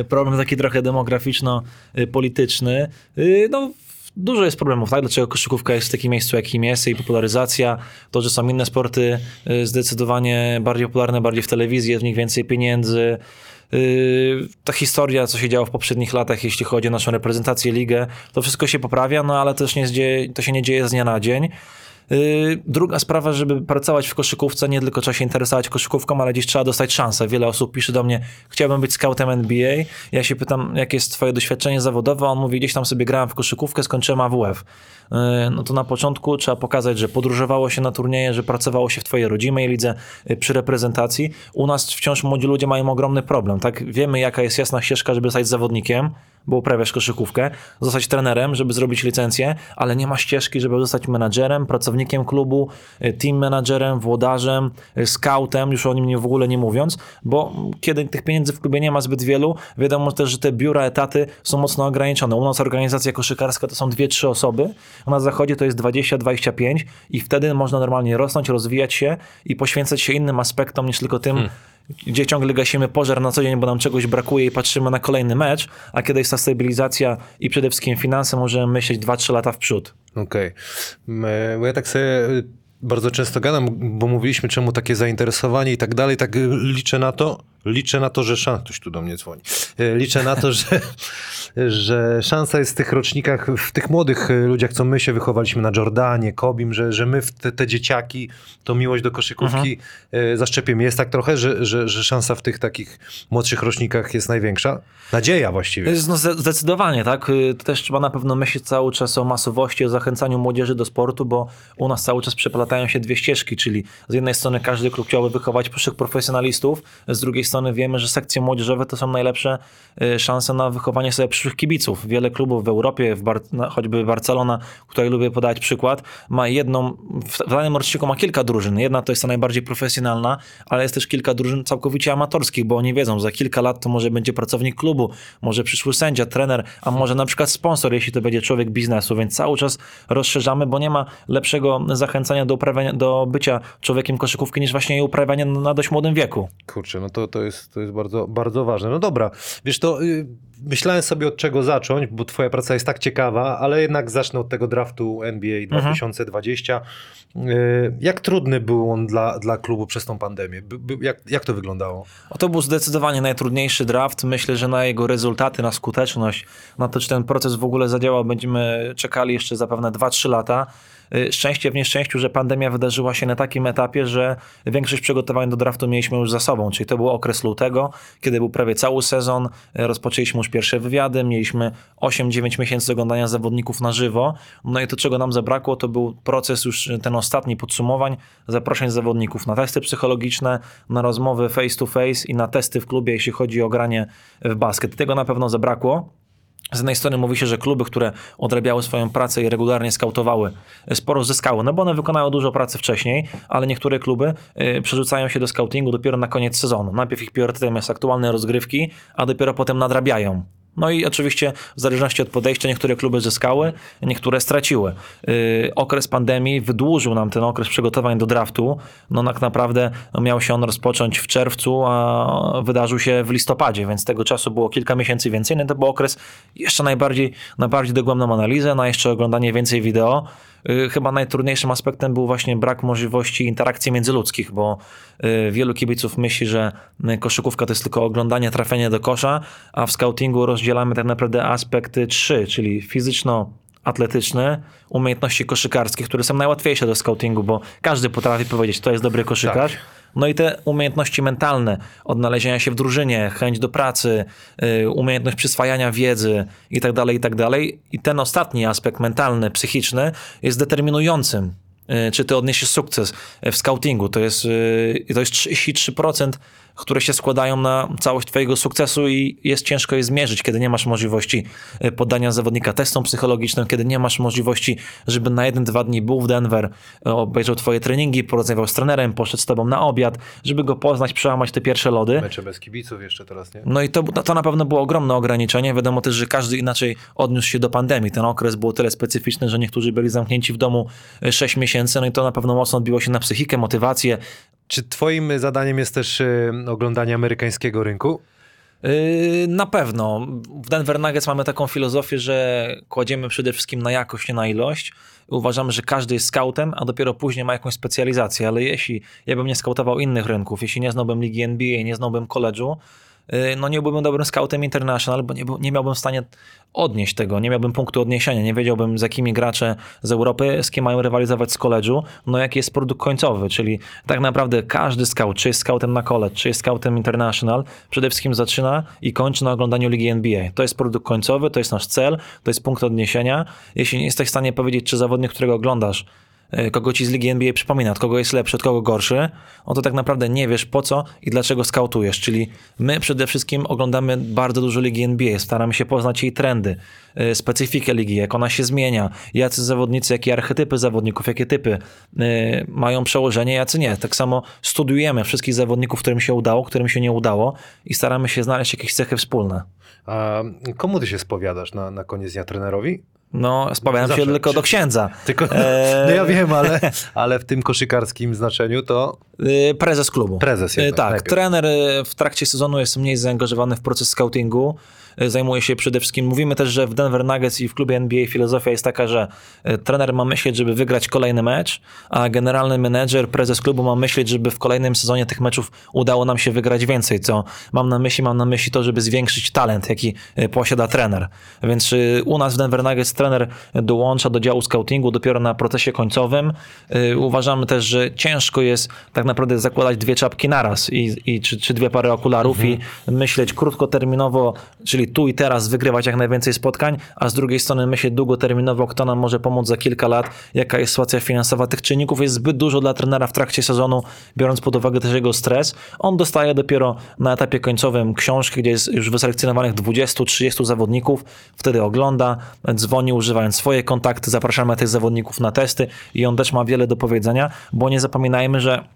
y, problem taki trochę demograficzno-polityczny. Y, no, dużo jest problemów, tak? Dlaczego koszykówka jest w takim miejscu, jakim jest, jej popularyzacja, to, że są inne sporty y, zdecydowanie bardziej popularne, bardziej w telewizji, jest w nich więcej pieniędzy. Y, Ta historia, co się działo w poprzednich latach, jeśli chodzi o naszą reprezentację, ligę, to wszystko się poprawia, no ale też nie to się nie dzieje z dnia na dzień. Yy, Druga sprawa, żeby pracować w koszykówce, nie tylko trzeba się interesować koszykówką, ale gdzieś trzeba dostać szansę. Wiele osób pisze do mnie, chciałbym być scoutem NBA. Ja się pytam, jakie jest twoje doświadczenie zawodowe? On mówi, gdzieś tam sobie grałem w koszykówkę, skończyłem AWF. Yy, No to na początku trzeba pokazać, że podróżowało się na turnieje, że pracowało się w twojej rodzimej lidze yy, przy reprezentacji. U nas wciąż młodzi ludzie mają ogromny problem. Tak? Wiemy, jaka jest jasna ścieżka, żeby zostać zawodnikiem, bo uprawiasz koszykówkę, zostać trenerem, żeby zrobić licencję, ale nie ma ścieżki, żeby zostać menadżerem, pracownikiem klubu, y, team managerem, włodarzem, y, scoutem, już o nim w ogóle nie mówiąc, bo kiedy tych pieniędzy w klubie nie ma zbyt wielu, wiadomo też, że te biura, etaty są mocno ograniczone. U nas organizacja koszykarska to są dwie, trzy osoby, a na zachodzie to jest 20-25 i wtedy można normalnie rosnąć, rozwijać się i poświęcać się innym aspektom niż tylko tym, gdzie ciągle gasimy pożar na co dzień, bo nam czegoś brakuje i patrzymy na kolejny mecz, a kiedy jest ta stabilizacja i przede wszystkim finanse, możemy myśleć 2-3 lata w przód. Okej. M, Bo ja tak sobie y, bardzo często gadam, bo mówiliśmy czemu takie zainteresowanie i tak dalej, tak y, liczę na to, liczę na to, że szansa, ktoś tu do mnie dzwoni, Y, liczę na to, że, że szansa jest w tych rocznikach, w tych młodych y, ludziach, co my się wychowaliśmy na Jordanie, Kobim, że, że my w te, te dzieciaki, tą miłość do koszykówki y, zaszczepiemy. Jest tak trochę, że, że, że szansa w tych takich młodszych rocznikach jest największa? Nadzieja właściwie. No, zde- zdecydowanie, tak. To też trzeba na pewno myśleć cały czas o masowości, o zachęcaniu młodzieży do sportu, bo u nas cały czas przeplatają się dwie ścieżki, czyli z jednej strony każdy klub chciałby wychować przyszłych profesjonalistów, z drugiej strony strony wiemy, że sekcje młodzieżowe to są najlepsze y, szanse na wychowanie sobie przyszłych kibiców. Wiele klubów w Europie, w Bar choćby Barcelona, której lubię podać przykład, ma jedną, w danym roczniku ma kilka drużyn. Jedna to jest ta najbardziej profesjonalna, ale jest też kilka drużyn całkowicie amatorskich, bo oni wiedzą, za kilka lat to może będzie pracownik klubu, może przyszły sędzia, trener, a może na przykład sponsor, jeśli to będzie człowiek biznesu, więc cały czas rozszerzamy, bo nie ma lepszego zachęcania do uprawiania, do bycia człowiekiem koszykówki niż właśnie jej uprawianie na dość młodym wieku. Kurczę, no to, to jest, to jest bardzo, bardzo ważne. No dobra, wiesz to, y, myślałem sobie od czego zacząć, bo twoja praca jest tak ciekawa, ale jednak zacznę od tego draftu NBA 2020. Y, Jak trudny był on dla, dla klubu przez tą pandemię? By, by, jak, jak to wyglądało? O, To był zdecydowanie najtrudniejszy draft. Myślę, że na jego rezultaty, na skuteczność, na to, czy ten proces w ogóle zadziałał, będziemy czekali jeszcze zapewne 2-3 lata. Y, Szczęście w nieszczęściu, że pandemia wydarzyła się na takim etapie, że większość przygotowań do draftu mieliśmy już za sobą, czyli to był okres lutego, kiedy był prawie cały sezon, y, rozpoczęliśmy już pierwsze wywiady, mieliśmy 8-9 miesięcy oglądania zawodników na żywo, no i to czego nam zabrakło, to był proces już y, ten ostatni podsumowań, zaproszeń zawodników na testy psychologiczne, na rozmowy face to face i na testy w klubie, jeśli chodzi o granie w basket. Tego na pewno zabrakło. Z jednej strony mówi się, że kluby, które odrabiały swoją pracę i regularnie skautowały, sporo zyskały, no bo one wykonały dużo pracy wcześniej, ale niektóre kluby y, przerzucają się do scoutingu dopiero na koniec sezonu. Najpierw ich priorytetem jest aktualne rozgrywki, a dopiero potem nadrabiają. No i oczywiście w zależności od podejścia niektóre kluby zyskały, niektóre straciły. Yy, okres pandemii wydłużył nam ten okres przygotowań do draftu. No tak naprawdę no, miał się on rozpocząć w czerwcu, a wydarzył się w listopadzie, więc tego czasu było kilka miesięcy więcej. No to był okres jeszcze najbardziej, na bardziej dogłębną analizę, na jeszcze oglądanie więcej wideo. Yy, Chyba najtrudniejszym aspektem był właśnie brak możliwości interakcji międzyludzkich, bo yy, wielu kibiców myśli, że yy, koszykówka to jest tylko oglądanie, trafienie do kosza, a w scoutingu rozdzielamy tak naprawdę aspekty trzy, czyli fizyczno atletyczne, umiejętności koszykarskie, które są najłatwiejsze do scoutingu, bo każdy potrafi powiedzieć, to jest dobry koszykarz. No i te umiejętności mentalne, odnalezienia się w drużynie, chęć do pracy, y, umiejętność przyswajania wiedzy i tak dalej, i tak. I ten ostatni aspekt mentalny, psychiczny jest determinującym, y, czy ty odniesiesz sukces w scoutingu. To jest, y, to jest 33%, które się składają na całość twojego sukcesu i jest ciężko je zmierzyć, kiedy nie masz możliwości y, poddania zawodnika testom psychologicznym, kiedy nie masz możliwości, żeby na jeden, dwa dni był w Denver, y, obejrzał twoje treningi, porozmawiał z trenerem, poszedł z tobą na obiad, żeby go poznać, przełamać te pierwsze lody. Mecze bez kibiców jeszcze teraz, nie? No i to, to na pewno było ogromne ograniczenie. Wiadomo też, że każdy inaczej odniósł się do pandemii. Ten okres był tyle specyficzny, że niektórzy byli zamknięci w domu 6 miesięcy, no i to na pewno mocno odbiło się na psychikę, motywację. Czy twoim zadaniem jest też y, oglądanie amerykańskiego rynku? Yy, Na pewno. W Denver Nuggets mamy taką filozofię, że kładziemy przede wszystkim na jakość, nie na ilość. Uważamy, że każdy jest scoutem, a dopiero później ma jakąś specjalizację. Ale jeśli ja bym nie skautował innych rynków, jeśli nie znałbym ligi NBA, nie znałbym yy, no nie byłbym dobrym scoutem international, bo nie, nie miałbym w stanie odnieść tego, nie miałbym punktu odniesienia, nie wiedziałbym z jakimi gracze z Europy, z kim mają rywalizować z college'u, no jaki jest produkt końcowy, czyli tak naprawdę każdy scout, czy jest scoutem na college, czy jest scoutem international, przede wszystkim zaczyna i kończy na oglądaniu ligi NBA. To jest produkt końcowy, to jest nasz cel, to jest punkt odniesienia. Jeśli nie jesteś w stanie powiedzieć, czy zawodnik, którego oglądasz, y, kogo ci z ligi NBA przypomina, od kogo jest lepszy, od kogo gorszy, no to tak naprawdę nie wiesz po co i dlaczego skautujesz. Czyli my przede wszystkim oglądamy bardzo dużo ligi NBA, staramy się poznać jej trendy, y, specyfikę ligi, jak ona się zmienia, jacy zawodnicy, jakie archetypy zawodników, jakie typy y, mają przełożenie, jacy nie. Tak samo studiujemy wszystkich zawodników, którym się udało, którym się nie udało i staramy się znaleźć jakieś cechy wspólne. A komu ty się spowiadasz na, na koniec dnia trenerowi? No, spowiadam się tylko do księdza. Tylko, Eee. no ja wiem, ale, ale w tym koszykarskim znaczeniu to Y, Prezes klubu. Prezes jednak, Tak, najpierw. trener w trakcie sezonu jest mniej zaangażowany w proces scoutingu. Y, Zajmuje się przede wszystkim, mówimy też, że w Denver Nuggets i w klubie NBA filozofia jest taka, że y, trener ma myśleć, żeby wygrać kolejny mecz, a generalny menedżer, prezes klubu ma myśleć, żeby w kolejnym sezonie tych meczów udało nam się wygrać więcej, co mam na myśli, mam na myśli to, żeby zwiększyć talent, jaki y, posiada trener. Więc u nas w Denver Nuggets trener dołącza do działu scoutingu dopiero na procesie końcowym. Uważamy też, że ciężko jest tak naprawdę zakładać dwie czapki naraz i, i czy, czy dwie pary okularów i myśleć krótkoterminowo, czyli tu i teraz wygrywać jak najwięcej spotkań, a z drugiej strony myśleć długoterminowo, kto nam może pomóc za kilka lat, jaka jest sytuacja finansowa. Tych czynników jest zbyt dużo dla trenera w trakcie sezonu, biorąc pod uwagę też jego stres. On dostaje dopiero na etapie końcowym książki, gdzie jest już wyselekcjonowanych 20-30 zawodników, wtedy ogląda, dzwoni używając swoje kontakty, zapraszamy tych zawodników na testy i on też ma wiele do powiedzenia, bo nie zapominajmy, że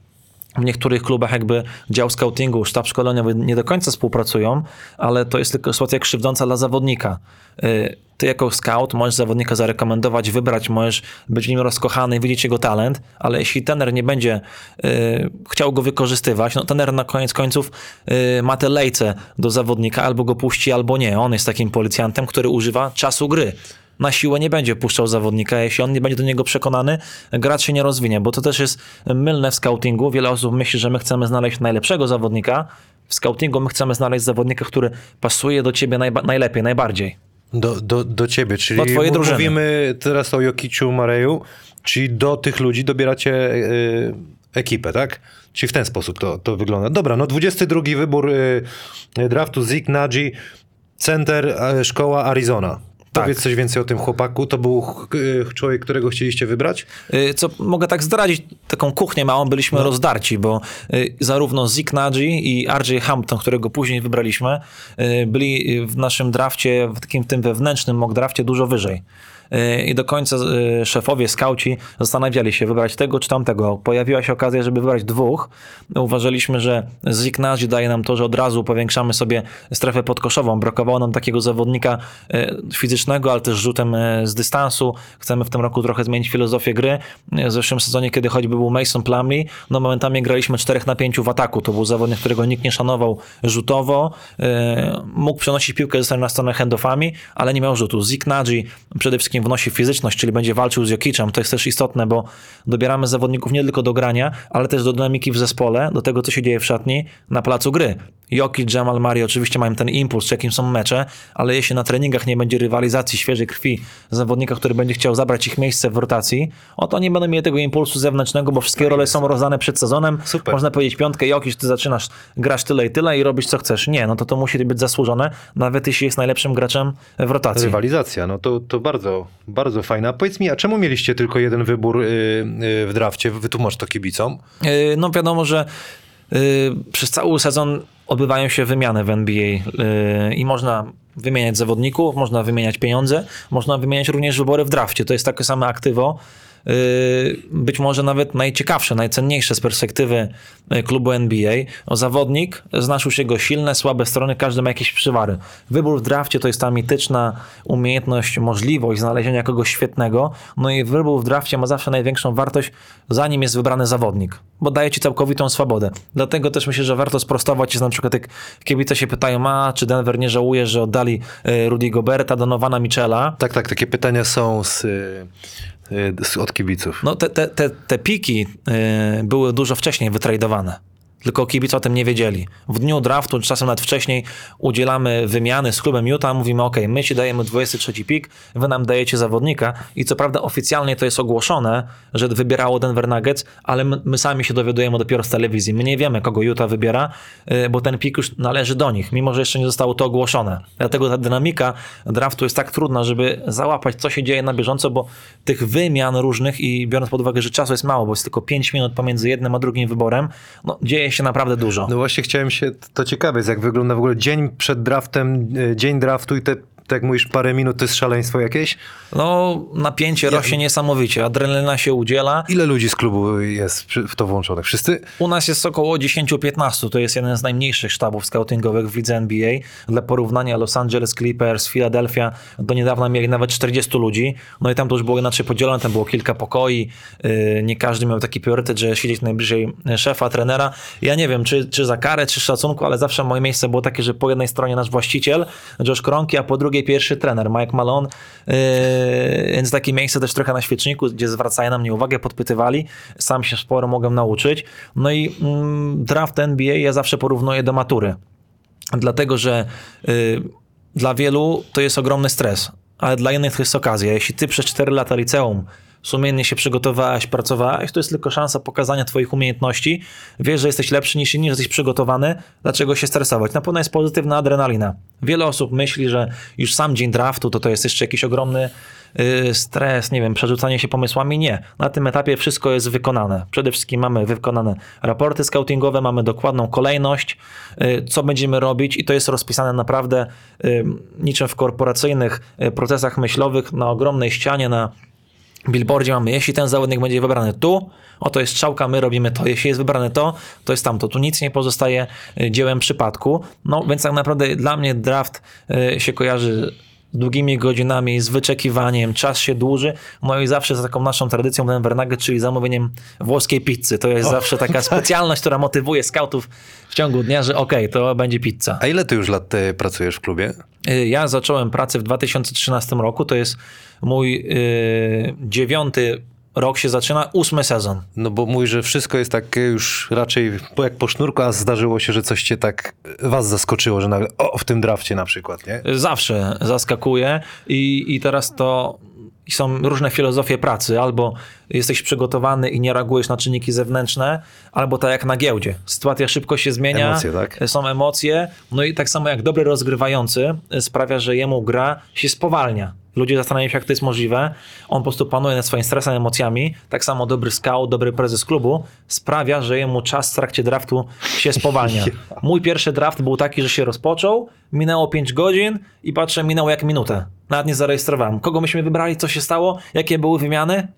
w niektórych klubach jakby dział scoutingu, sztab szkoleniowy nie do końca współpracują, ale to jest tylko sytuacja krzywdząca dla zawodnika. Y, ty jako scout możesz zawodnika zarekomendować, wybrać, możesz być nim rozkochany widzieć jego talent, ale jeśli tener nie będzie y, chciał go wykorzystywać, no tener na koniec końców y, ma te lejce do zawodnika, albo go puści, albo nie. On jest takim policjantem, który używa czasu gry na siłę nie będzie puszczał zawodnika. Jeśli on nie będzie do niego przekonany, gracz się nie rozwinie, bo to też jest mylne w scoutingu. Wiele osób myśli, że my chcemy znaleźć najlepszego zawodnika. W scoutingu my chcemy znaleźć zawodnika, który pasuje do ciebie najba- najlepiej, najbardziej. Do, do, do ciebie, czyli Do twojej drużyny. mówimy teraz o Jokiciu, Mareju, czyli do tych ludzi dobieracie y, ekipę, tak? Czyli w ten sposób to, to wygląda. Dobra, no 22 wybór y, draftu Zik Nagy, center, y, szkoła Arizona. Tak. Powiedz coś więcej o tym chłopaku. To był człowiek, którego chcieliście wybrać? Y, Co mogę tak zdradzić, taką kuchnię małą byliśmy No. rozdarci, bo y, zarówno Zik Nagy i RJ Hampton, którego później wybraliśmy, y, byli w naszym drafcie, w takim tym wewnętrznym mock drafcie dużo wyżej. Y, I do końca y, szefowie, skauci zastanawiali się wybrać tego czy tamtego. Pojawiła się okazja, żeby wybrać dwóch. Uważaliśmy, że Zik Nagy daje nam to, że od razu powiększamy sobie strefę podkoszową. Brakowało nam takiego zawodnika y, fizycznego, ale też rzutem z dystansu. Chcemy w tym roku trochę zmienić filozofię gry. W zeszłym sezonie, kiedy choćby był Mason Plumlee, no momentami graliśmy 4 na 5 w ataku. To był zawodnik, którego nikt nie szanował rzutowo. Mógł przenosić piłkę ze na stronę handoffami, ale nie miał rzutu. Zik Nagy przede wszystkim wnosi fizyczność, czyli będzie walczył z Jokiczem. To jest też istotne, bo dobieramy zawodników nie tylko do grania, ale też do dynamiki w zespole, do tego, co się dzieje w szatni na placu gry. Jokic, Jamal Murray oczywiście mają ten impuls, czy jakim są mecze, ale jeśli na treningach nie będzie rywalizacji świeżej krwi zawodnika, który będzie chciał zabrać ich miejsce w rotacji, oto nie będą mieli tego impulsu zewnętrznego, bo wszystkie role są rozdane przed sezonem. Super. Można powiedzieć piątkę, Jokic, ty zaczynasz, grasz tyle i tyle i robisz co chcesz. Nie, no to to musi być zasłużone, nawet jeśli jest najlepszym graczem w rotacji. Rywalizacja, no to, to bardzo, bardzo fajna. Powiedz mi, a czemu mieliście tylko jeden wybór y, y, w drafcie? Wytłumacz to kibicom. Yy, No wiadomo, że przez cały sezon odbywają się wymiany w NBA i można wymieniać zawodników, można wymieniać pieniądze, można wymieniać również wybory w drafcie. To jest takie same aktywo. Yy, Być może nawet najciekawsze, najcenniejsze z perspektywy yy, klubu NBA. O zawodnik, znasz już jego silne, słabe strony, każdy ma jakieś przywary. Wybór w drafcie to jest ta mityczna umiejętność, możliwość znalezienia kogoś świetnego. No i wybór w drafcie ma zawsze największą wartość, zanim jest wybrany zawodnik, bo daje ci całkowitą swobodę. Dlatego też myślę, że warto sprostować, jest na przykład jak kibice się pytają, a czy Denver nie żałuje, że oddali e, Rudy Goberta, Donowana Michela. Tak, tak, takie pytania są z, od kibiców. No te, te, te, te piki e, były dużo wcześniej wytradowane. Tylko kibice o tym nie wiedzieli. W dniu draftu, czy czasem nawet wcześniej, udzielamy wymiany z klubem Utah, mówimy, ok, my ci dajemy 23 pik, wy nam dajecie zawodnika i co prawda oficjalnie to jest ogłoszone, że wybierało Denver Nuggets, ale my, my sami się dowiadujemy dopiero z telewizji. My nie wiemy, kogo Utah wybiera, y, bo ten pik już należy do nich, mimo że jeszcze nie zostało to ogłoszone. Dlatego ta dynamika draftu jest tak trudna, żeby załapać, co się dzieje na bieżąco, bo tych wymian różnych i biorąc pod uwagę, że czasu jest mało, bo jest tylko 5 minut pomiędzy jednym a drugim wyborem, no dzieje się naprawdę dużo. No właśnie chciałem się, to ciekawe jest, jak wygląda w ogóle dzień przed draftem, y, dzień draftu i te, tak jak mówisz, parę minut to jest szaleństwo jakieś. No, napięcie rośnie niesamowicie, adrenalina się udziela. Ile ludzi z klubu jest w to włączonych? Wszyscy? U nas jest około 10-15, to jest jeden z najmniejszych sztabów scoutingowych w lidze NBA. Dla porównania Los Angeles Clippers, Philadelphia do niedawna mieli nawet 40 ludzi, no i tam to już było inaczej podzielone, tam było kilka pokoi, yy, nie każdy miał taki priorytet, że siedzieć najbliżej szefa, trenera. Ja nie wiem, czy, czy za karę, czy szacunku, ale zawsze moje miejsce było takie, że po jednej stronie nasz właściciel, Josh Kronki, a po drugiej pierwszy trener, Mike Malone, yy, więc takie miejsce też trochę na świeczniku, gdzie zwracają na mnie uwagę, podpytywali, sam się sporo mogłem nauczyć. No i mm, draft NBA ja zawsze porównuję do matury. Dlatego, że y, dla wielu to jest ogromny stres, ale dla innych to jest okazja. Jeśli ty przez 4 lata liceum sumiennie się przygotowałeś, pracowałeś, to jest tylko szansa pokazania twoich umiejętności. Wiesz, że jesteś lepszy niż inni, że jesteś przygotowany, dlaczego się stresować? Na pewno jest pozytywna adrenalina. Wiele osób myśli, że już sam dzień draftu to to jest jeszcze jakiś ogromny y, stres, nie wiem, przerzucanie się pomysłami. Nie. Na tym etapie wszystko jest wykonane. Przede wszystkim mamy wykonane raporty scoutingowe, mamy dokładną kolejność, y, co będziemy robić i to jest rozpisane naprawdę y, niczym w korporacyjnych procesach myślowych na ogromnej ścianie, na billboardzie mamy, jeśli ten zawodnik będzie wybrany tu, oto jest strzałka, my robimy to. Jeśli jest wybrane to, to jest tamto. Tu nic nie pozostaje y, dziełem przypadku. No więc tak naprawdę dla mnie draft y, się kojarzy z długimi godzinami, z wyczekiwaniem, czas się dłuży. No i zawsze z taką naszą tradycją Denver Nuggets, czyli zamówieniem włoskiej pizzy. To jest zawsze taka specjalność, która motywuje scoutów w ciągu dnia, że okej, to będzie pizza. A ile ty już lat e, pracujesz w klubie? Y, Ja zacząłem pracę w 2013 roku, to jest mój yy, dziewiąty rok się zaczyna, ósmy sezon. No bo mówisz, że wszystko jest tak już raczej po- jak po sznurku, a zdarzyło się, że coś cię tak was zaskoczyło, że nagle o, w tym drafcie na przykład, nie? Zawsze zaskakuje i, i teraz to są różne filozofie pracy. Albo jesteś przygotowany i nie reagujesz na czynniki zewnętrzne, albo tak jak na giełdzie. Sytuacja szybko się zmienia. Emocje, tak? Są emocje. No i tak samo jak dobry rozgrywający sprawia, że jemu gra się spowalnia. Ludzie zastanawiają się, jak to jest możliwe. On po prostu panuje nad swoim stresem, emocjami. Tak samo dobry scout, dobry prezes klubu sprawia, że jemu czas w trakcie draftu się spowalnia. Mój pierwszy draft był taki, że się rozpoczął, minęło 5 godzin i patrzę, minęło jak minutę. Nawet nie zarejestrowałem. Kogo myśmy wybrali, co się stało, jakie były wymiany?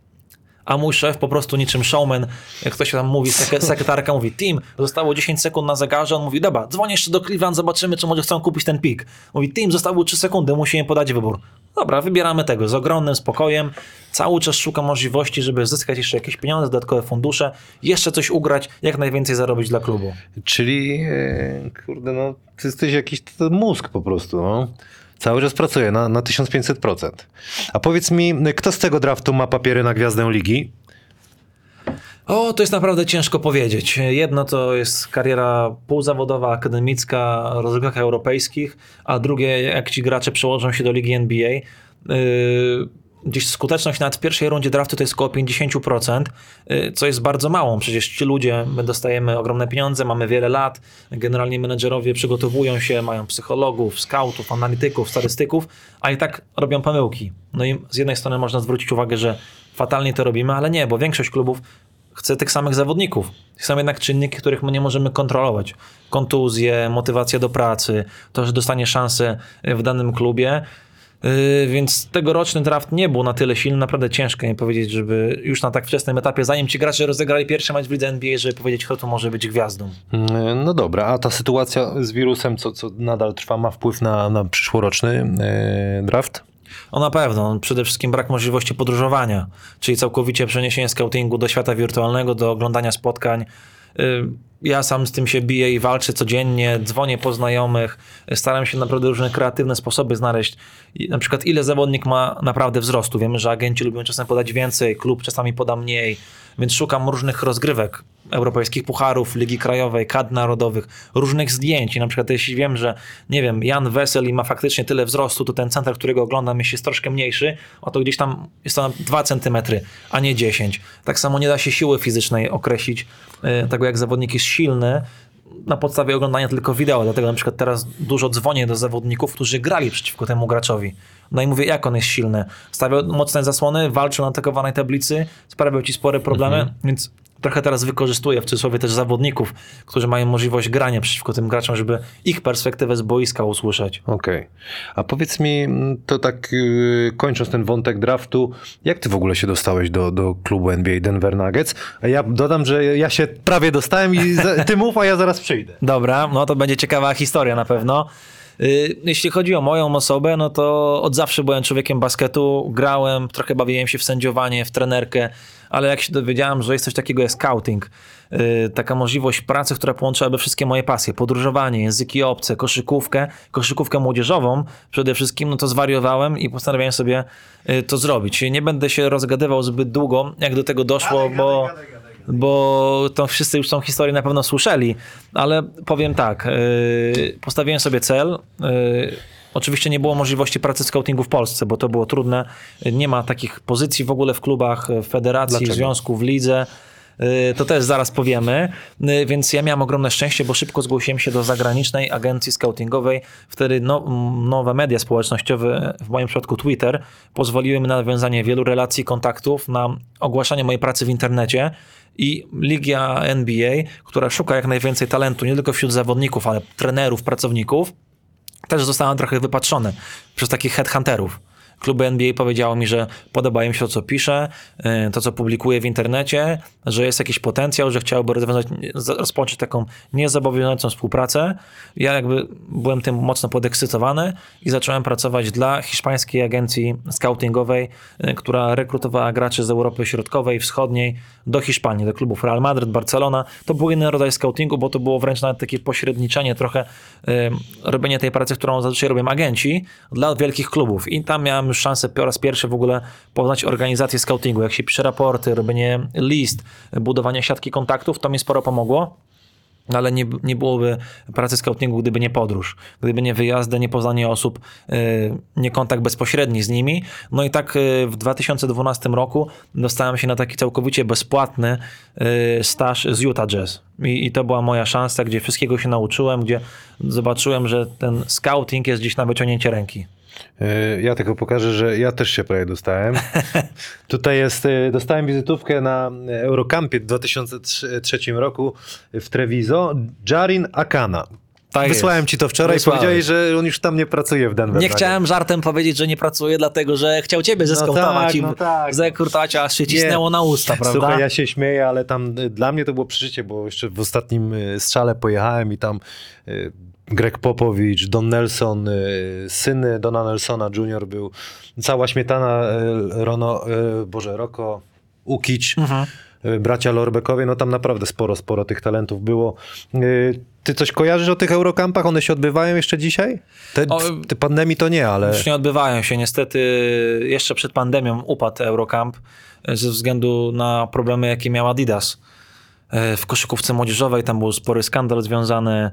A mój szef po prostu niczym showman, jak ktoś tam mówi, sek- sekretarka mówi, team, zostało 10 sekund na zegarze, on mówi, dobra, dzwonię jeszcze do Cleveland, zobaczymy, czy może chcą kupić ten pik. Mówi, team, zostało 3 sekundy, musimy podać wybór. Dobra, wybieramy tego z ogromnym spokojem, cały czas szukam możliwości, żeby zyskać jeszcze jakieś pieniądze, dodatkowe fundusze, jeszcze coś ugrać, jak najwięcej zarobić dla klubu. Czyli, e, kurde, no, ty jesteś jakiś mózg po prostu, no. Cały czas pracuje na, na 1500%. A powiedz mi, kto z tego draftu ma papiery na gwiazdę ligi? O, to jest naprawdę ciężko powiedzieć. Jedno to jest kariera półzawodowa, akademicka, rozgrywkach europejskich, a drugie, jak ci gracze przełożą się do ligi NBA. Yy, gdzieś skuteczność nawet w pierwszej rundzie draftu to jest około 50%, yy, co jest bardzo mało. Przecież ci ludzie, my dostajemy ogromne pieniądze, mamy wiele lat, generalnie menedżerowie przygotowują się, mają psychologów, scoutów, analityków, statystyków, a i tak robią pomyłki. No i z jednej strony można zwrócić uwagę, że fatalnie to robimy, ale nie, bo większość klubów chce tych samych zawodników. Są jednak czynniki, których my nie możemy kontrolować. Kontuzje, motywacja do pracy, to, że dostanie szansę w danym klubie. Yy, więc tegoroczny draft nie był na tyle silny, naprawdę ciężko mi powiedzieć, żeby już na tak wczesnym etapie, zanim ci gracze rozegrali pierwszy mecz w lidze NBA, żeby powiedzieć, kto tu może być gwiazdą. Mm, No dobra, a ta sytuacja z wirusem, co, co nadal trwa, ma wpływ na, na przyszłoroczny e, draft? O na pewno, przede wszystkim brak możliwości podróżowania, czyli całkowicie przeniesienie scoutingu do świata wirtualnego, do oglądania spotkań. Y, Ja sam z tym się biję i walczę codziennie, dzwonię po znajomych, staram się naprawdę różne kreatywne sposoby znaleźć. Na przykład ile zawodnik ma naprawdę wzrostu. Wiemy, że agenci lubią czasem podać więcej, klub czasami poda mniej, więc szukam różnych rozgrywek europejskich pucharów, Ligi Krajowej, kadr narodowych, różnych zdjęć. I na przykład jeśli wiem, że nie wiem, Jan Wesel ma faktycznie tyle wzrostu, to ten center, którego oglądam, jeśli jest troszkę mniejszy, o to gdzieś tam jest to 2 cm, a nie 10. Tak samo nie da się siły fizycznej określić, y, tego jak zawodnik jest silny, na podstawie oglądania tylko wideo. Dlatego na przykład teraz dużo dzwonię do zawodników, którzy grali przeciwko temu graczowi. No i mówię, jak on jest silny. Stawiał mocne zasłony, walczył na atakowanej tablicy, sprawiał ci spore problemy, więc trochę teraz wykorzystuję w cudzysłowie też zawodników, którzy mają możliwość grania przeciwko tym graczom, żeby ich perspektywę z boiska usłyszeć. Okej. A powiedz mi, to tak yy, kończąc ten wątek draftu, jak ty w ogóle się dostałeś do, do klubu NBA Denver Nuggets? A ja dodam, że ja się prawie dostałem i za, ty mów, a ja zaraz przyjdę. Dobra, no to będzie ciekawa historia na pewno. Y, Jeśli chodzi o moją osobę, no to od zawsze byłem człowiekiem basketu, grałem, trochę bawiłem się w sędziowanie, w trenerkę, ale jak się dowiedziałem, że jest coś takiego jak scouting, y, taka możliwość pracy, która połączyłaby wszystkie moje pasje, podróżowanie, języki obce, koszykówkę, koszykówkę młodzieżową przede wszystkim, no to zwariowałem i postanowiłem sobie y, to zrobić. Nie będę się rozgadywał zbyt długo, jak do tego doszło, bo bo to wszyscy już tą historię na pewno słyszeli, ale powiem tak, yy, postawiłem sobie cel, Oczywiście nie było możliwości pracy scoutingu w Polsce, bo to było trudne. Nie ma takich pozycji w ogóle w klubach, w federacji, Dlaczego? w związku, w lidze. Y, To też zaraz powiemy, Y, więc ja miałem ogromne szczęście, bo szybko zgłosiłem się do zagranicznej agencji scoutingowej. Wtedy no, nowe media społecznościowe, w moim przypadku Twitter, pozwoliły mi na nawiązanie wielu relacji, kontaktów, na ogłaszanie mojej pracy w internecie. I Liga NBA, która szuka jak najwięcej talentu, nie tylko wśród zawodników, ale trenerów, pracowników, też zostałem trochę wypatrzony przez takich headhunterów. Kluby NBA powiedziało mi, że podoba im się to, co piszę, y, to, co publikuję w internecie, że jest jakiś potencjał, że chciałby rozwiązać, rozpocząć taką niezobowiązującą współpracę. Ja jakby byłem tym mocno podekscytowany i zacząłem pracować dla hiszpańskiej agencji scoutingowej, y, która rekrutowała graczy z Europy Środkowej, Wschodniej do Hiszpanii, do klubów Real Madrid, Barcelona. To był inny rodzaj scoutingu, bo to było wręcz nawet takie pośredniczenie, trochę y, robienie tej pracy, którą zazwyczaj robią agenci dla wielkich klubów. I tam miałem już szansę po raz pierwszy w ogóle poznać organizację scoutingu, jak się pisze raporty, robienie list, budowanie siatki kontaktów, to mi sporo pomogło. No ale nie, nie byłoby pracy scoutingu, gdyby nie podróż, gdyby nie wyjazdy, nie poznanie osób, yy, nie kontakt bezpośredni z nimi. No i tak yy, w 2012 roku dostałem się na taki całkowicie bezpłatny yy, staż z Utah Jazz. I, I to była moja szansa, gdzie wszystkiego się nauczyłem, gdzie zobaczyłem, że ten scouting jest gdzieś na wyciągnięcie ręki. E, Ja tylko pokażę, że ja też się prawie dostałem. Tutaj jest, e, dostałem wizytówkę na Eurocampie w 2003 roku w Treviso. Jarin Akana. Tak Wysłałem jest. ci to wczoraj i powiedziałeś, że on już tam nie pracuje w Denver. Nie Nuggets. chciałem żartem powiedzieć, że nie pracuję, dlatego że chciał ciebie zeskautować tak, i no tak. zarekrutować, a aż się cisnęło na usta, prawda? Słuchaj, ja się śmieję, ale tam y, dla mnie to było przeżycie, bo jeszcze w ostatnim y, strzale pojechałem i tam y, Greg Popowicz, Don Nelson, y, syn Dona Nelsona Jr. był, cała śmietana, y, Rono, y, Boże, Roko, Ukić, Mhm. bracia Lorbekowie, no tam naprawdę sporo, sporo tych talentów było. Ty coś kojarzysz o tych Eurocampach? One się odbywają jeszcze dzisiaj? Te, O, te pandemii to nie, ale... Już nie odbywają się. Niestety jeszcze przed pandemią upadł Eurocamp e, ze względu na problemy, jakie miał Adidas. W koszykówce młodzieżowej tam był spory skandal związany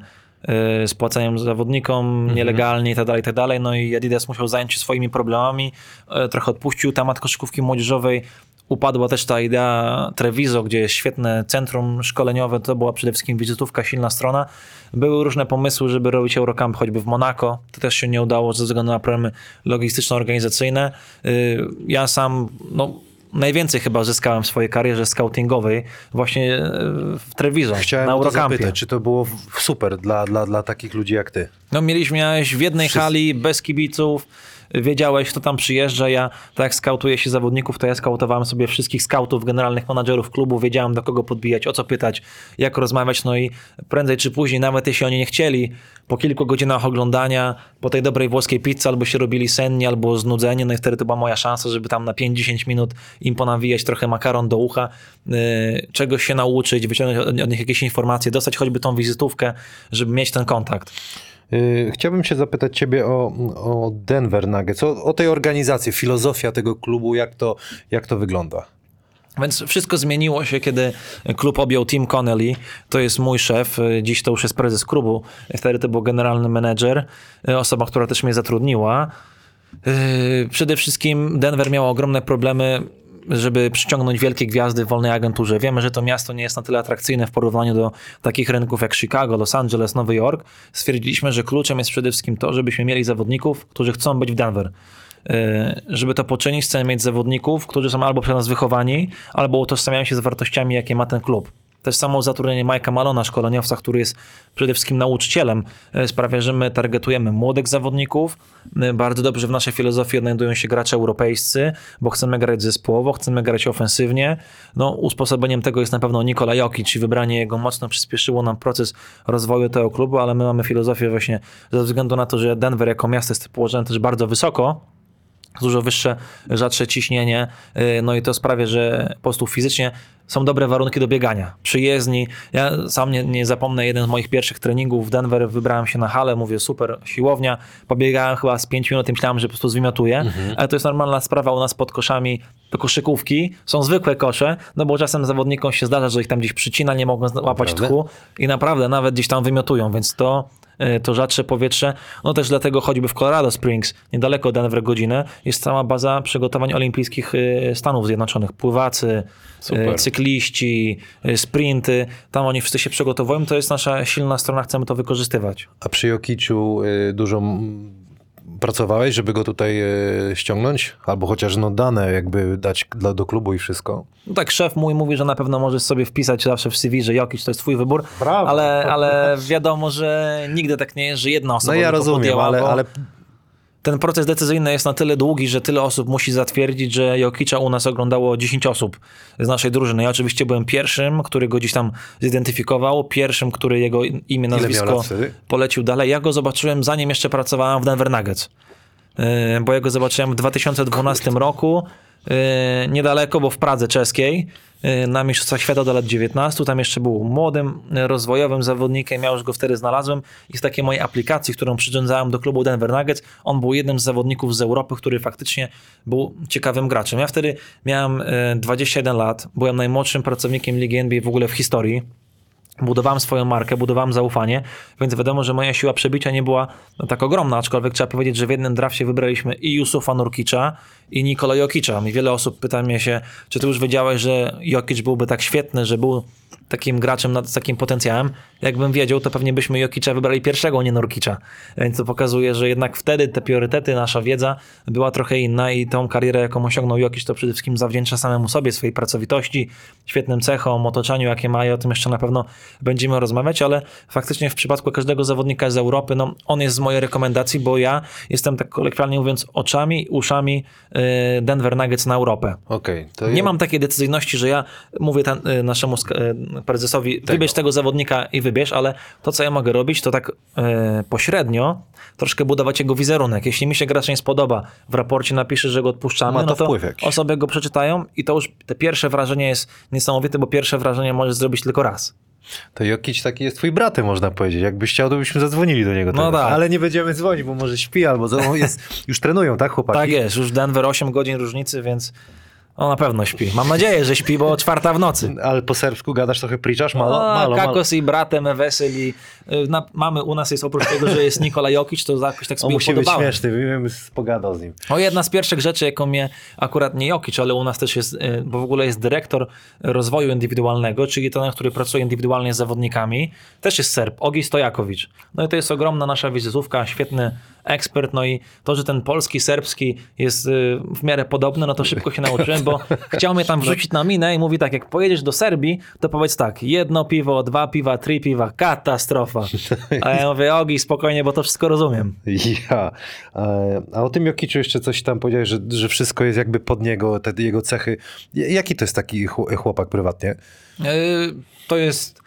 z płaceniem zawodnikom nielegalnie itd., itd. No i Adidas musiał zająć się swoimi problemami. E, Trochę odpuścił temat koszykówki młodzieżowej. Upadła też ta idea Treviso, gdzie jest świetne centrum szkoleniowe. To była przede wszystkim wizytówka, silna strona. Były różne pomysły, żeby robić Eurocamp choćby w Monako. To też się nie udało ze względu na problemy logistyczno-organizacyjne. Y, Ja sam, no, najwięcej chyba zyskałem w swojej karierze scoutingowej właśnie y, w Treviso, Chciałem na Eurocampie. zapytać, czy to było super dla, dla, dla takich ludzi jak ty? No mieliśmy w jednej Wszyscy- hali, bez kibiców, wiedziałeś, kto tam przyjeżdża. Ja, tak jak skautuje się zawodników, to ja skautowałem sobie wszystkich skautów, generalnych menadżerów klubu, wiedziałem do kogo podbijać, o co pytać, jak rozmawiać, no i prędzej czy później, nawet jeśli oni nie chcieli, po kilku godzinach oglądania, po tej dobrej włoskiej pizzy, albo się robili senni, albo znudzeni, no i wtedy to była moja szansa, żeby tam na 5-10 minut im ponawijać trochę makaron do ucha, yy, czegoś się nauczyć, wyciągnąć od, od nich jakieś informacje, dostać choćby tą wizytówkę, żeby mieć ten kontakt. Yy, Chciałbym się zapytać ciebie o, o Denver Nuggets, o, o tej organizacji, filozofia tego klubu, jak to, jak to wygląda? Więc wszystko zmieniło się, kiedy klub objął Tim Connelly. To jest mój szef, dziś to już jest prezes klubu. Wtedy to był generalny menedżer, osoba, która też mnie zatrudniła. Yy, Przede wszystkim Denver miał ogromne problemy, żeby przyciągnąć wielkie gwiazdy w wolnej agenturze. Wiemy, że to miasto nie jest na tyle atrakcyjne w porównaniu do takich rynków jak Chicago, Los Angeles, Nowy Jork. Stwierdziliśmy, że kluczem jest przede wszystkim to, żebyśmy mieli zawodników, którzy chcą być w Denver. Yy, Żeby to poczynić, chcemy mieć zawodników, którzy są albo przez nas wychowani, albo utożsamiają się z wartościami, jakie ma ten klub. Też samo zatrudnienie Majka Malona, szkoleniowca, który jest przede wszystkim nauczycielem, e, sprawia, że my targetujemy młodych zawodników. E, Bardzo dobrze w naszej filozofii odnajdują się gracze europejscy, bo chcemy grać zespołowo, chcemy grać ofensywnie. No, usposobieniem tego jest na pewno Nikola Jokic i wybranie jego mocno przyspieszyło nam proces rozwoju tego klubu, ale my mamy filozofię właśnie ze względu na to, że Denver jako miasto jest położone też bardzo wysoko, dużo wyższe, rzadsze ciśnienie, yy, no i to sprawia, że po prostu fizycznie są dobre warunki do biegania. Przyjezdni. Ja sam nie, nie zapomnę jeden z moich pierwszych treningów w Denver, wybrałem się na halę, mówię super, siłownia, pobiegałem chyba z 5 minut i myślałem, że po prostu zwymiotuję, ale to jest normalna sprawa u nas pod koszami do koszykówki są zwykłe kosze, no bo czasem zawodnikom się zdarza, że ich tam gdzieś przycina, nie mogą łapać Naprawdę? tchu i naprawdę nawet gdzieś tam wymiotują, więc to, y, to rzadsze powietrze. No też dlatego choćby w Colorado Springs, niedaleko Denver godzinę, jest cała baza przygotowań olimpijskich y, Stanów Zjednoczonych. Pływacy, Super. y, cykliści, sprinty, tam oni wszyscy się przygotowują, to jest nasza silna strona, chcemy to wykorzystywać. A przy Jokiciu y, dużo pracowałeś, żeby go tutaj y, ściągnąć? Albo chociaż no dane jakby dać dla, do klubu i wszystko? No tak, szef mój mówi, że na pewno możesz sobie wpisać zawsze w CV, że Jokic to jest twój wybór, Brawo. ale, ale wiadomo, że nigdy tak nie jest, że jedna osoba No ja rozumiem, podjęła, ale, bo ale ten proces decyzyjny jest na tyle długi, że tyle osób musi zatwierdzić, że Jokicza u nas oglądało 10 osób z naszej drużyny. Ja oczywiście byłem pierwszym, który go gdzieś tam zidentyfikował, pierwszym, który jego imię, nazwisko polecił dalej. Ja go zobaczyłem zanim jeszcze pracowałem w Denver Nuggets. Yy, bo ja go zobaczyłem w 2012 roku, niedaleko, bo w Pradze czeskiej, yy, na Mistrzostwach Świata do lat 19. Tam jeszcze był młodym, yy, rozwojowym zawodnikiem, ja już go wtedy znalazłem i z takiej mojej aplikacji, którą przyrządzałem do klubu Denver Nuggets, on był jednym z zawodników z Europy, który faktycznie był ciekawym graczem. Ja wtedy miałem yy, 21 lat, byłem najmłodszym pracownikiem Ligi NBA w ogóle w historii. Budowałem swoją markę, budowałem zaufanie, więc wiadomo, że moja siła przebicia nie była no, tak ogromna, aczkolwiek trzeba powiedzieć, że w jednym drafcie wybraliśmy i Yusufa Nurkicza i Nikola Jokicza. I wiele osób pyta mnie się, czy ty już wiedziałeś, że Jokic byłby tak świetny, że był takim graczem z takim potencjałem. Jakbym wiedział, to pewnie byśmy Jokicza wybrali pierwszego, nie Nurkicza. Więc to pokazuje, że jednak wtedy te priorytety, nasza wiedza była trochę inna i tą karierę, jaką osiągnął Jokic, to przede wszystkim zawdzięcza samemu sobie, swojej pracowitości, świetnym cechom, otoczeniu, jakie ma i o tym jeszcze na pewno będziemy rozmawiać, ale faktycznie w przypadku każdego zawodnika z Europy, no on jest z mojej rekomendacji, bo ja jestem tak kolokwialnie mówiąc oczami, uszami Denver Nuggets na Europę. to Nie ja- mam takiej decyzyjności, że ja mówię ten, y, naszemu y, prezesowi, wybierz tego zawodnika i wybierz, ale to, co ja mogę robić, to tak y, pośrednio troszkę budować jego wizerunek. Jeśli mi się gracz nie spodoba, w raporcie napiszę, że go odpuszczamy, Ma to no to wpływ jakiś. osoby go przeczytają i to już te pierwsze wrażenie jest niesamowite, bo pierwsze wrażenie możesz zrobić tylko raz. To Jokic taki jest twój bratem, można powiedzieć. Jakbyś chciał, to byśmy zadzwonili do niego. No tak. Ale nie będziemy dzwonić, bo może śpi albo jest, już trenują, tak chłopaki? Tak jest, już Denver 8 godzin różnicy, więc on na pewno śpi. Mam nadzieję, że śpi, bo czwarta w nocy. Ale po serbsku gadasz trochę pričasz? Malo, A, malo, malo. Kakos i bratem Weseli. Y, Na, mamy, u nas jest oprócz tego, że jest Nikola Jokic, to jakoś tak On sobie musi być upodobałem. śmieszny, wiem, pogadał z nim. O, jedna z pierwszych rzeczy, jaką mnie akurat nie Jokic, ale u nas też jest, y, bo w ogóle jest dyrektor rozwoju indywidualnego, czyli ten, który pracuje indywidualnie z zawodnikami, też jest Serb, Ogi Stojakowicz. No i to jest ogromna nasza wizytówka, świetny ekspert, no i to, że ten polski, serbski jest y, w miarę podobny, no to szybko się nauczyłem, bo chciał mnie tam wrzucić na minę i mówi tak, jak pojedziesz do Serbii, to powiedz tak, jedno piwo, dwa piwa, trzy piwa, katastrofa. A ja mówię, Ogi, spokojnie, bo to wszystko rozumiem. Ja. E, A o tym Jokiczu jeszcze coś tam powiedziałeś, że, że wszystko jest jakby pod niego, te jego cechy. Jaki to jest taki chł- chłopak prywatnie? Yy, To jest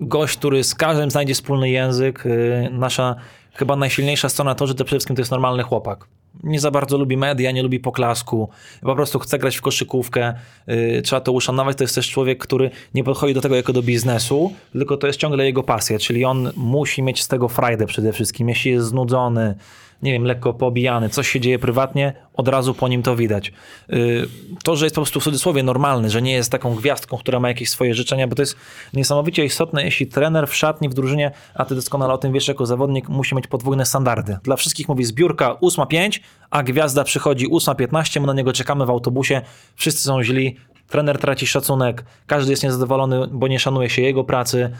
gość, który z każdym znajdzie wspólny język. Yy, Nasza chyba najsilniejsza strona to, że to przede wszystkim to jest normalny chłopak. Nie za bardzo lubi media, nie lubi poklasku. Po prostu chce grać w koszykówkę. Yy, Trzeba to uszanować. To jest też człowiek, który nie podchodzi do tego jako do biznesu, tylko to jest ciągle jego pasja. Czyli on musi mieć z tego frajdę przede wszystkim. Jeśli jest znudzony, nie wiem, lekko pobijany, coś się dzieje prywatnie, od razu po nim to widać. Yy, To, że jest po prostu w cudzysłowie normalny, że nie jest taką gwiazdką, która ma jakieś swoje życzenia, bo to jest niesamowicie istotne, jeśli trener w szatni, w drużynie, a ty doskonale o tym wiesz jako zawodnik, musi mieć podwójne standardy. Dla wszystkich mówi zbiórka 8.5, a gwiazda przychodzi 8.15, my na niego czekamy w autobusie, wszyscy są źli, trener traci szacunek, każdy jest niezadowolony, bo nie szanuje się jego pracy.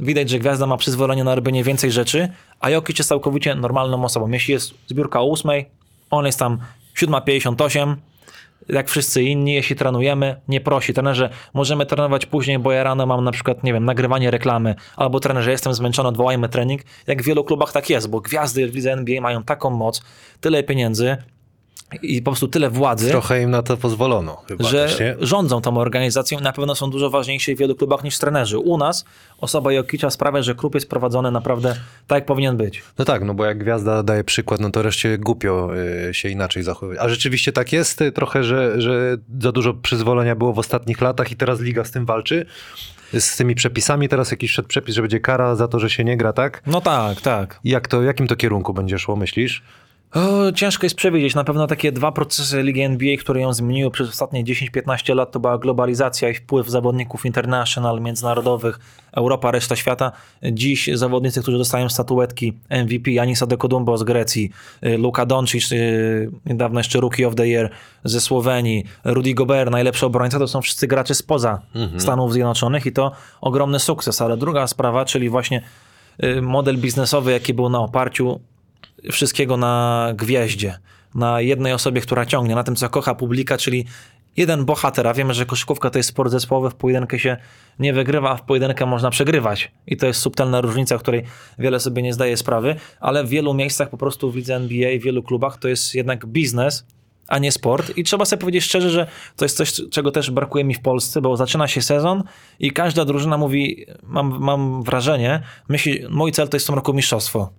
Widać, że gwiazda ma przyzwolenie na robienie więcej rzeczy, a Jokic jest całkowicie normalną osobą. Jeśli jest zbiórka o 8, on jest tam 7.58, jak wszyscy inni, jeśli trenujemy, nie prosi. Trenerze, możemy trenować później, bo ja rano mam na przykład, nie wiem, nagrywanie reklamy, albo trenerze, jestem zmęczony, odwołajmy trening. Jak w wielu klubach tak jest, bo gwiazdy w lidze NBA mają taką moc, tyle pieniędzy i po prostu tyle władzy Trochę im na to pozwolono chyba że rządzą tą organizacją i na pewno są dużo ważniejsi w wielu klubach niż trenerzy. U nas osoba Jokicza sprawia, że klub jest prowadzony naprawdę tak, jak powinien być. No tak, no bo jak gwiazda daje przykład, no to reszcie głupio y, się inaczej zachowuje. A rzeczywiście tak jest y, trochę, że, że za dużo przyzwolenia było w ostatnich latach i teraz liga z tym walczy. Z tymi przepisami teraz jakiś szedł przepis, że będzie kara za to, że się nie gra, tak? No tak, tak. Jak to, jakim to kierunku będzie szło, myślisz? O, ciężko jest przewidzieć. Na pewno takie dwa procesy Ligi NBA, które ją zmieniły przez ostatnie 10-15 lat, to była globalizacja i wpływ zawodników international, międzynarodowych, Europa, reszta świata. Dziś zawodnicy, którzy dostają statuetki MVP, Janis Adekodumbo z Grecji, y, Luka Doncic, y, niedawno jeszcze Rookie of the Year ze Słowenii, Rudy Gobert, najlepszy obrońca, to są wszyscy gracze spoza Stanów Zjednoczonych i to ogromny sukces. Ale druga sprawa, czyli właśnie y, model biznesowy, jaki był na oparciu wszystkiego na gwieździe, na jednej osobie, która ciągnie, na tym, co kocha publika, czyli jeden bohater, a wiemy, że koszykówka to jest sport zespołowy, w pojedynkę się nie wygrywa, a w pojedynkę można przegrywać. I to jest subtelna różnica, której wiele sobie nie zdaje sprawy, ale w wielu miejscach po prostu w lidze NBA, w wielu klubach to jest jednak biznes, a nie sport. I trzeba sobie powiedzieć szczerze, że to jest coś, czego też brakuje mi w Polsce, bo zaczyna się sezon i każda drużyna mówi, mam, mam wrażenie, myśli, mój cel to jest w tym roku mistrzostwo.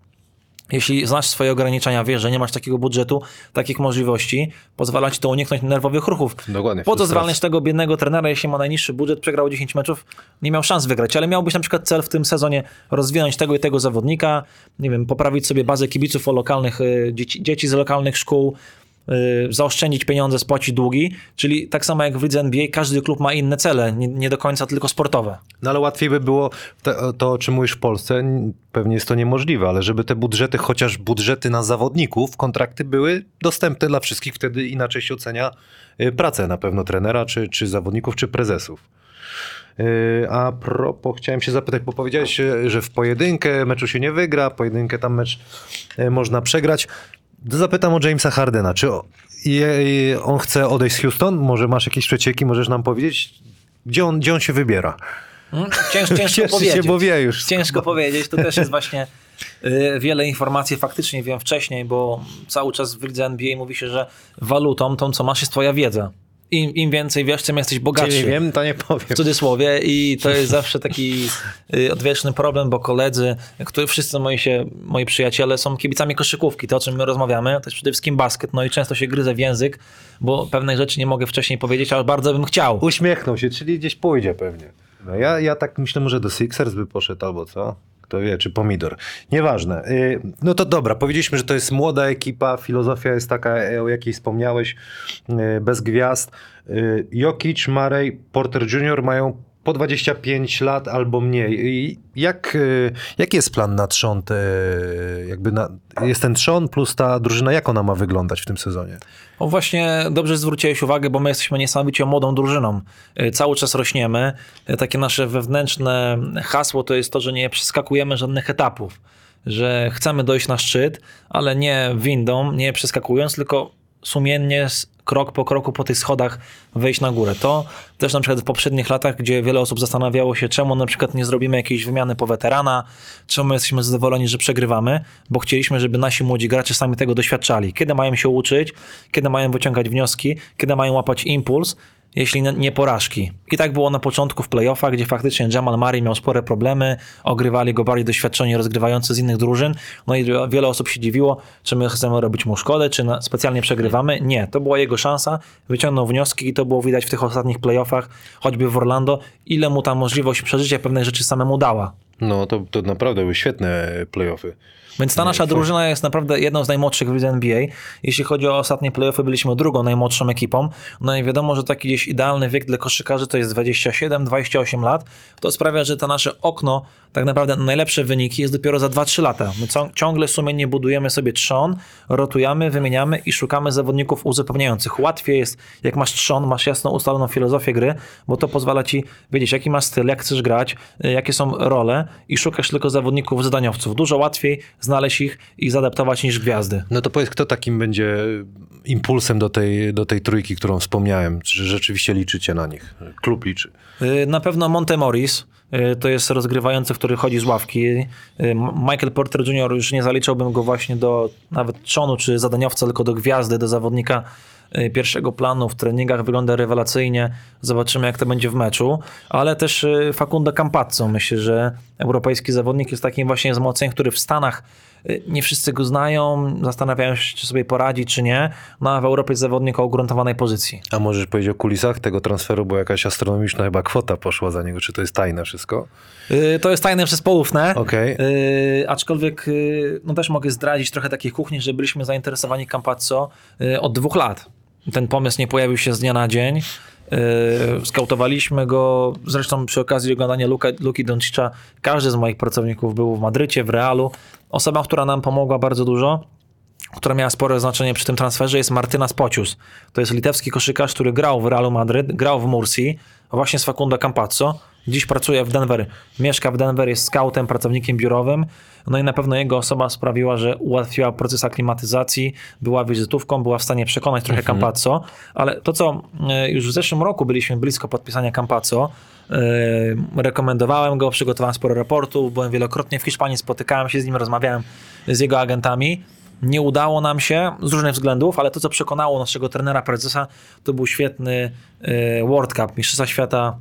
Jeśli znasz swoje ograniczenia, wiesz, że nie masz takiego budżetu, takich możliwości, pozwala ci to uniknąć nerwowych ruchów. Dokładnie, Po co frustracji. zwalniać tego biednego trenera, jeśli ma najniższy budżet, przegrał 10 meczów, nie miał szans wygrać, ale miałbyś na przykład cel w tym sezonie rozwinąć tego i tego zawodnika, nie wiem, poprawić sobie bazę kibiców o lokalnych, y, dzieci, dzieci z lokalnych szkół, zaoszczędzić pieniądze, spłacić długi, czyli tak samo jak w lidze NBA, każdy klub ma inne cele, nie, nie do końca tylko sportowe. No ale łatwiej by było to, to, o czym mówisz w Polsce, pewnie jest to niemożliwe, ale żeby te budżety, chociaż budżety na zawodników, kontrakty były dostępne dla wszystkich, wtedy inaczej się ocenia y, pracę na pewno trenera, czy, czy zawodników, czy prezesów. Y, A propos, chciałem się zapytać, bo powiedziałeś, y, że w pojedynkę meczu się nie wygra, pojedynkę tam mecz y, można przegrać. Zapytam o Jamesa Hardena. Czy on chce odejść z Houston? Może masz jakieś przecieki, możesz nam powiedzieć, gdzie on, gdzie on się wybiera? Hmm? Cięż, ciężko Cieszy się, powiedzieć. bo wie już. Ciężko powiedzieć, to też jest właśnie y, wiele informacji faktycznie wiem wcześniej, bo cały czas w lidze NBA mówi się, że walutą, tą co masz jest twoja wiedza. Im, Im więcej wiesz, tym jesteś bogatszy. Nie wiem, to nie powiem. w cudzysłowie i to jest zawsze taki y, odwieczny problem, bo koledzy, którzy wszyscy moi, się, moi przyjaciele są kibicami koszykówki, to o czym my rozmawiamy, to jest przede wszystkim basket, no i często się gryzę w język, bo pewnych rzeczy nie mogę wcześniej powiedzieć, ale bardzo bym chciał. Uśmiechnął się, czyli gdzieś pójdzie pewnie. No ja, ja tak myślę, może do Sixers by poszedł albo co? Kto wie, czy pomidor. Nieważne. Y, No to dobra, powiedzieliśmy, że to jest młoda ekipa, filozofia jest taka, e, o jakiej wspomniałeś, y, bez gwiazd. Y, Jokic, Murray, Porter Jr. mają po 25 lat albo mniej. Jak, y, jaki jest plan na? Te, jakby na, jest ten trzon plus ta drużyna, jak ona ma wyglądać w tym sezonie? O właśnie dobrze zwróciłeś uwagę, bo my jesteśmy niesamowicie młodą drużyną. Y, Cały czas rośniemy. Y, Takie nasze wewnętrzne hasło to jest to, że nie przeskakujemy żadnych etapów. Że chcemy dojść na szczyt, ale nie windą, nie przeskakując, tylko sumiennie krok po kroku po tych schodach wejść na górę. To też na przykład w poprzednich latach, gdzie wiele osób zastanawiało się, czemu na przykład nie zrobimy jakiejś wymiany po weterana, czemu jesteśmy zadowoleni, że przegrywamy, bo chcieliśmy, żeby nasi młodzi gracze sami tego doświadczali. Kiedy mają się uczyć, kiedy mają wyciągać wnioski, kiedy mają łapać impuls, jeśli nie- porażki. I tak było na początku w playoffach, gdzie faktycznie Jamal Murray miał spore problemy, ogrywali go bardziej doświadczeni rozgrywający z innych drużyn, no i wiele osób się dziwiło, czy my chcemy robić mu szkodę, czy specjalnie przegrywamy. Nie, to była jego szansa, wyciągnął wnioski i to było widać w tych ostatnich playoffach, choćby w Orlando, ile mu ta możliwość przeżycia pewnych rzeczy samemu dała. No to, to naprawdę były świetne playoffy. Więc ta nasza drużyna jest naprawdę jedną z najmłodszych w NBA. Jeśli chodzi o ostatnie playoffy, byliśmy drugą najmłodszą ekipą. No i wiadomo, że taki gdzieś idealny wiek dla koszykarzy to jest 27-28 lat. To sprawia, że to nasze okno, tak naprawdę najlepsze wyniki jest dopiero za 2-3 lata. My ciągle sumiennie budujemy sobie trzon, rotujemy, wymieniamy i szukamy zawodników uzupełniających. Łatwiej jest, jak masz trzon, masz jasno ustaloną filozofię gry, bo to pozwala ci wiedzieć, jaki masz styl, jak chcesz grać, y, jakie są role i szukasz tylko zawodników zadaniowców. Dużo łatwiej znaleźć ich i zaadaptować niż gwiazdy. No to powiedz, kto takim będzie impulsem do tej, do tej trójki, którą wspomniałem? Czy rzeczywiście liczycie na nich? Klub liczy. Y, Na pewno Monte Morris y, to jest rozgrywający, który chodzi z ławki. M- Michael Porter Jr. już nie zaliczałbym go właśnie do nawet trzonu czy zadaniowca, tylko do gwiazdy, do zawodnika y, pierwszego planu w treningach wygląda rewelacyjnie. Zobaczymy, jak to będzie w meczu. Ale też Facundo Campazzo. Myślę, że europejski zawodnik jest takim właśnie wzmocnieniem, który w Stanach nie wszyscy go znają, zastanawiają się, czy sobie poradzi, czy nie. No a w Europie jest zawodnik o ugruntowanej pozycji. A możesz powiedzieć o kulisach tego transferu, bo jakaś astronomiczna chyba kwota poszła za niego, czy to jest tajne wszystko? Y, To jest tajne przez poufne. Okej. Y, aczkolwiek y, no też mogę zdradzić trochę takiej kuchni, że byliśmy zainteresowani Campazzo y, od dwóch lat. Ten pomysł nie pojawił się z dnia na dzień. Y, skautowaliśmy go, zresztą przy okazji oglądania Luka, Luki Doncicza, każdy z moich pracowników był w Madrycie, w Realu. Osoba, która nam pomogła bardzo dużo, która miała spore znaczenie przy tym transferze jest Martyna Spocius. To jest litewski koszykarz, który grał w Realu Madryt, grał w Mursji, właśnie z Facundo Campazzo. Dziś pracuje w Denver, mieszka w Denver, jest scoutem, pracownikiem biurowym. No i na pewno jego osoba sprawiła, że ułatwiła proces aklimatyzacji, była wizytówką, była w stanie przekonać trochę Campazzo. Ale to, co e, już w zeszłym roku byliśmy blisko podpisania Campazzo, e, rekomendowałem go, przygotowałem sporo raportów, byłem wielokrotnie w Hiszpanii, spotykałem się z nim, rozmawiałem z jego agentami. Nie udało nam się z różnych względów, ale to, co przekonało naszego trenera, prezesa, to był świetny e, World Cup, Mistrzostwa Świata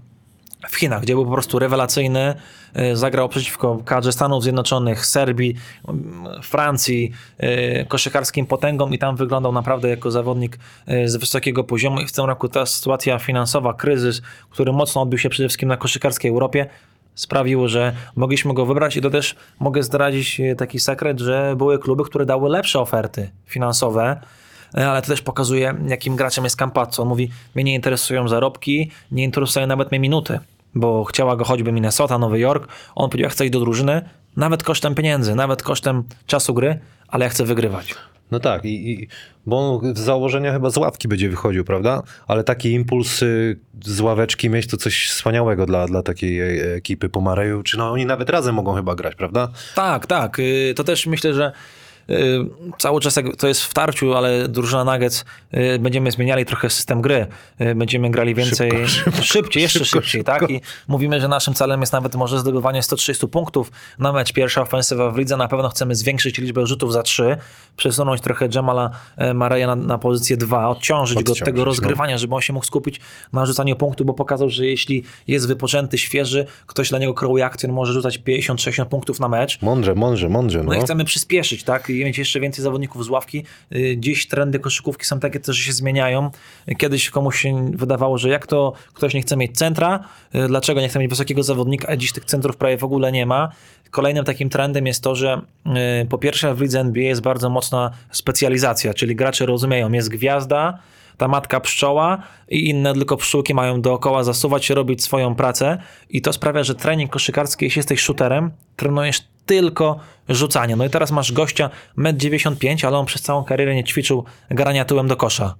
w Chinach, gdzie był po prostu rewelacyjny. E, Zagrał przeciwko kadrze Stanów Zjednoczonych, Serbii, m, Francji, e, koszykarskim potęgom i tam wyglądał naprawdę jako zawodnik e, z wysokiego poziomu. I w tym roku ta sytuacja finansowa, kryzys, który mocno odbił się przede wszystkim na koszykarskiej Europie, sprawiło, że mogliśmy go wybrać i to też mogę zdradzić taki sekret, że były kluby, które dały lepsze oferty finansowe, ale to też pokazuje, jakim graczem jest Campazzo. On mówi, mnie nie interesują zarobki, nie interesują nawet mnie minuty, bo chciała go choćby Minnesota, Nowy Jork. On powiedział, ja chcę iść do drużyny, nawet kosztem pieniędzy, nawet kosztem czasu gry, ale ja chcę wygrywać. No tak, i, i, bo z założenia chyba z ławki będzie wychodził, prawda? Ale taki impuls y, z ławeczki mieć to coś wspaniałego dla, dla takiej e, ekipy po Mareju. Czy no oni nawet razem mogą chyba grać, prawda? Tak, tak. y, To też myślę, że cały czas jak to jest w tarciu, ale drużyna Nuggets y, będziemy zmieniali trochę system gry. Y, Będziemy grali więcej szybciej, jeszcze szybko, szybciej, szybko. tak? I mówimy, że naszym celem jest nawet może zdobywanie 130 punktów na mecz. Pierwsza ofensywa w lidze. Na pewno chcemy zwiększyć liczbę rzutów za 3, przesunąć trochę Jamala e, Mareja na, na pozycję 2, odciążyć, go od Odciążyć, tego no. rozgrywania, żeby on się mógł skupić na rzucaniu punktu, bo pokazał, że jeśli jest wypoczęty, świeży, ktoś dla niego kreuje akcję, może rzucać 50-60 punktów na mecz. Mądrze, mądrze, mądrze. No. No i chcemy przyspieszyć, tak? I mieć jeszcze więcej zawodników z ławki. Y, Dziś trendy koszykówki są takie że się zmieniają. Kiedyś komuś się wydawało, że jak to ktoś nie chce mieć centra, y, dlaczego nie chce mieć wysokiego zawodnika, a dziś tych centrów prawie w ogóle nie ma. Kolejnym takim trendem jest to, że y, po pierwsze w lidze NBA jest bardzo mocna specjalizacja, czyli gracze rozumieją, jest gwiazda, ta matka pszczoła i inne tylko pszczółki mają dookoła zasuwać się, robić swoją pracę i to sprawia, że trening koszykarski, jeśli jesteś shooterem, trenujesz tylko rzucanie. No i teraz masz gościa 1,95 m, ale on przez całą karierę nie ćwiczył grania tyłem do kosza.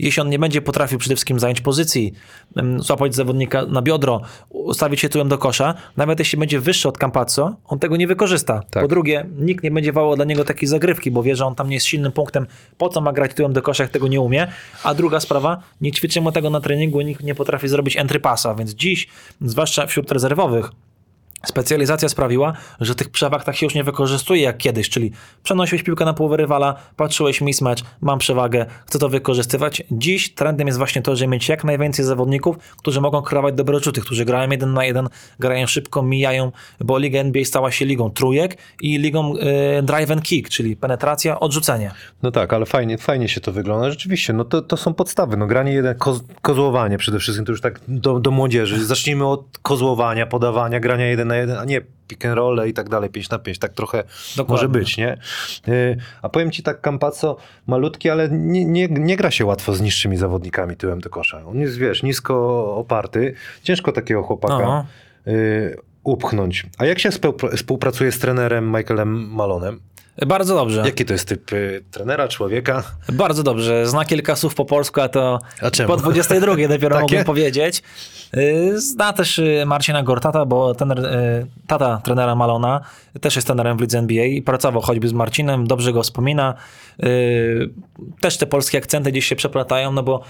Jeśli on nie będzie potrafił przede wszystkim zająć pozycji, em, złapać zawodnika na biodro, ustawić się tyłem do kosza, nawet jeśli będzie wyższy od Campazzo, on tego nie wykorzysta. Tak. Po drugie, nikt nie będzie wołał dla niego takiej zagrywki, bo wie, że on tam nie jest silnym punktem, po co ma grać tyłem do kosza, jak tego nie umie. A druga sprawa, nie ćwiczy mu tego na treningu, nikt nie potrafi zrobić entry passa, więc dziś, zwłaszcza wśród rezerwowych, Specjalizacja sprawiła, że tych przewag tak się już nie wykorzystuje jak kiedyś, czyli przenosiłeś piłkę na połowę rywala, patrzyłeś mismatch, mam przewagę, chcę to wykorzystywać. Dziś trendem jest właśnie to, że mieć jak najwięcej zawodników, którzy mogą kreować dobre rzuty, którzy grają jeden na jeden, grają szybko, mijają, bo Liga NBA stała się ligą trójek i ligą e, drive and kick, czyli penetracja, odrzucenie. No tak, ale fajnie, fajnie się to wygląda. Rzeczywiście, no to, to są podstawy. No granie jeden, koz, kozłowanie przede wszystkim, to już tak do, do młodzieży. Zacznijmy od kozłowania, podawania, grania jeden na jeden, a nie pick and roll i tak dalej, 5 na 5, tak trochę Dokładnie. może być, nie? Y, A powiem ci tak, Campazzo malutki, ale nie, nie, nie gra się łatwo z niższymi zawodnikami tyłem do kosza. On jest, wiesz, nisko oparty. Ciężko takiego chłopaka Aha. Upchnąć. A jak się współpra- współpracuje z trenerem Michaelem Malonem? Bardzo dobrze. Jaki to jest typ y, trenera, człowieka? Bardzo dobrze. Zna kilka słów po polsku, a to A czemu? po 22 dopiero mógłbym powiedzieć. Y, Zna też y, Marcina Gortata, bo tener, y, tata trenera Malona też jest trenerem w lidze NBA i pracował choćby z Marcinem, dobrze go wspomina. Też te polskie akcenty gdzieś się przeplatają, no bo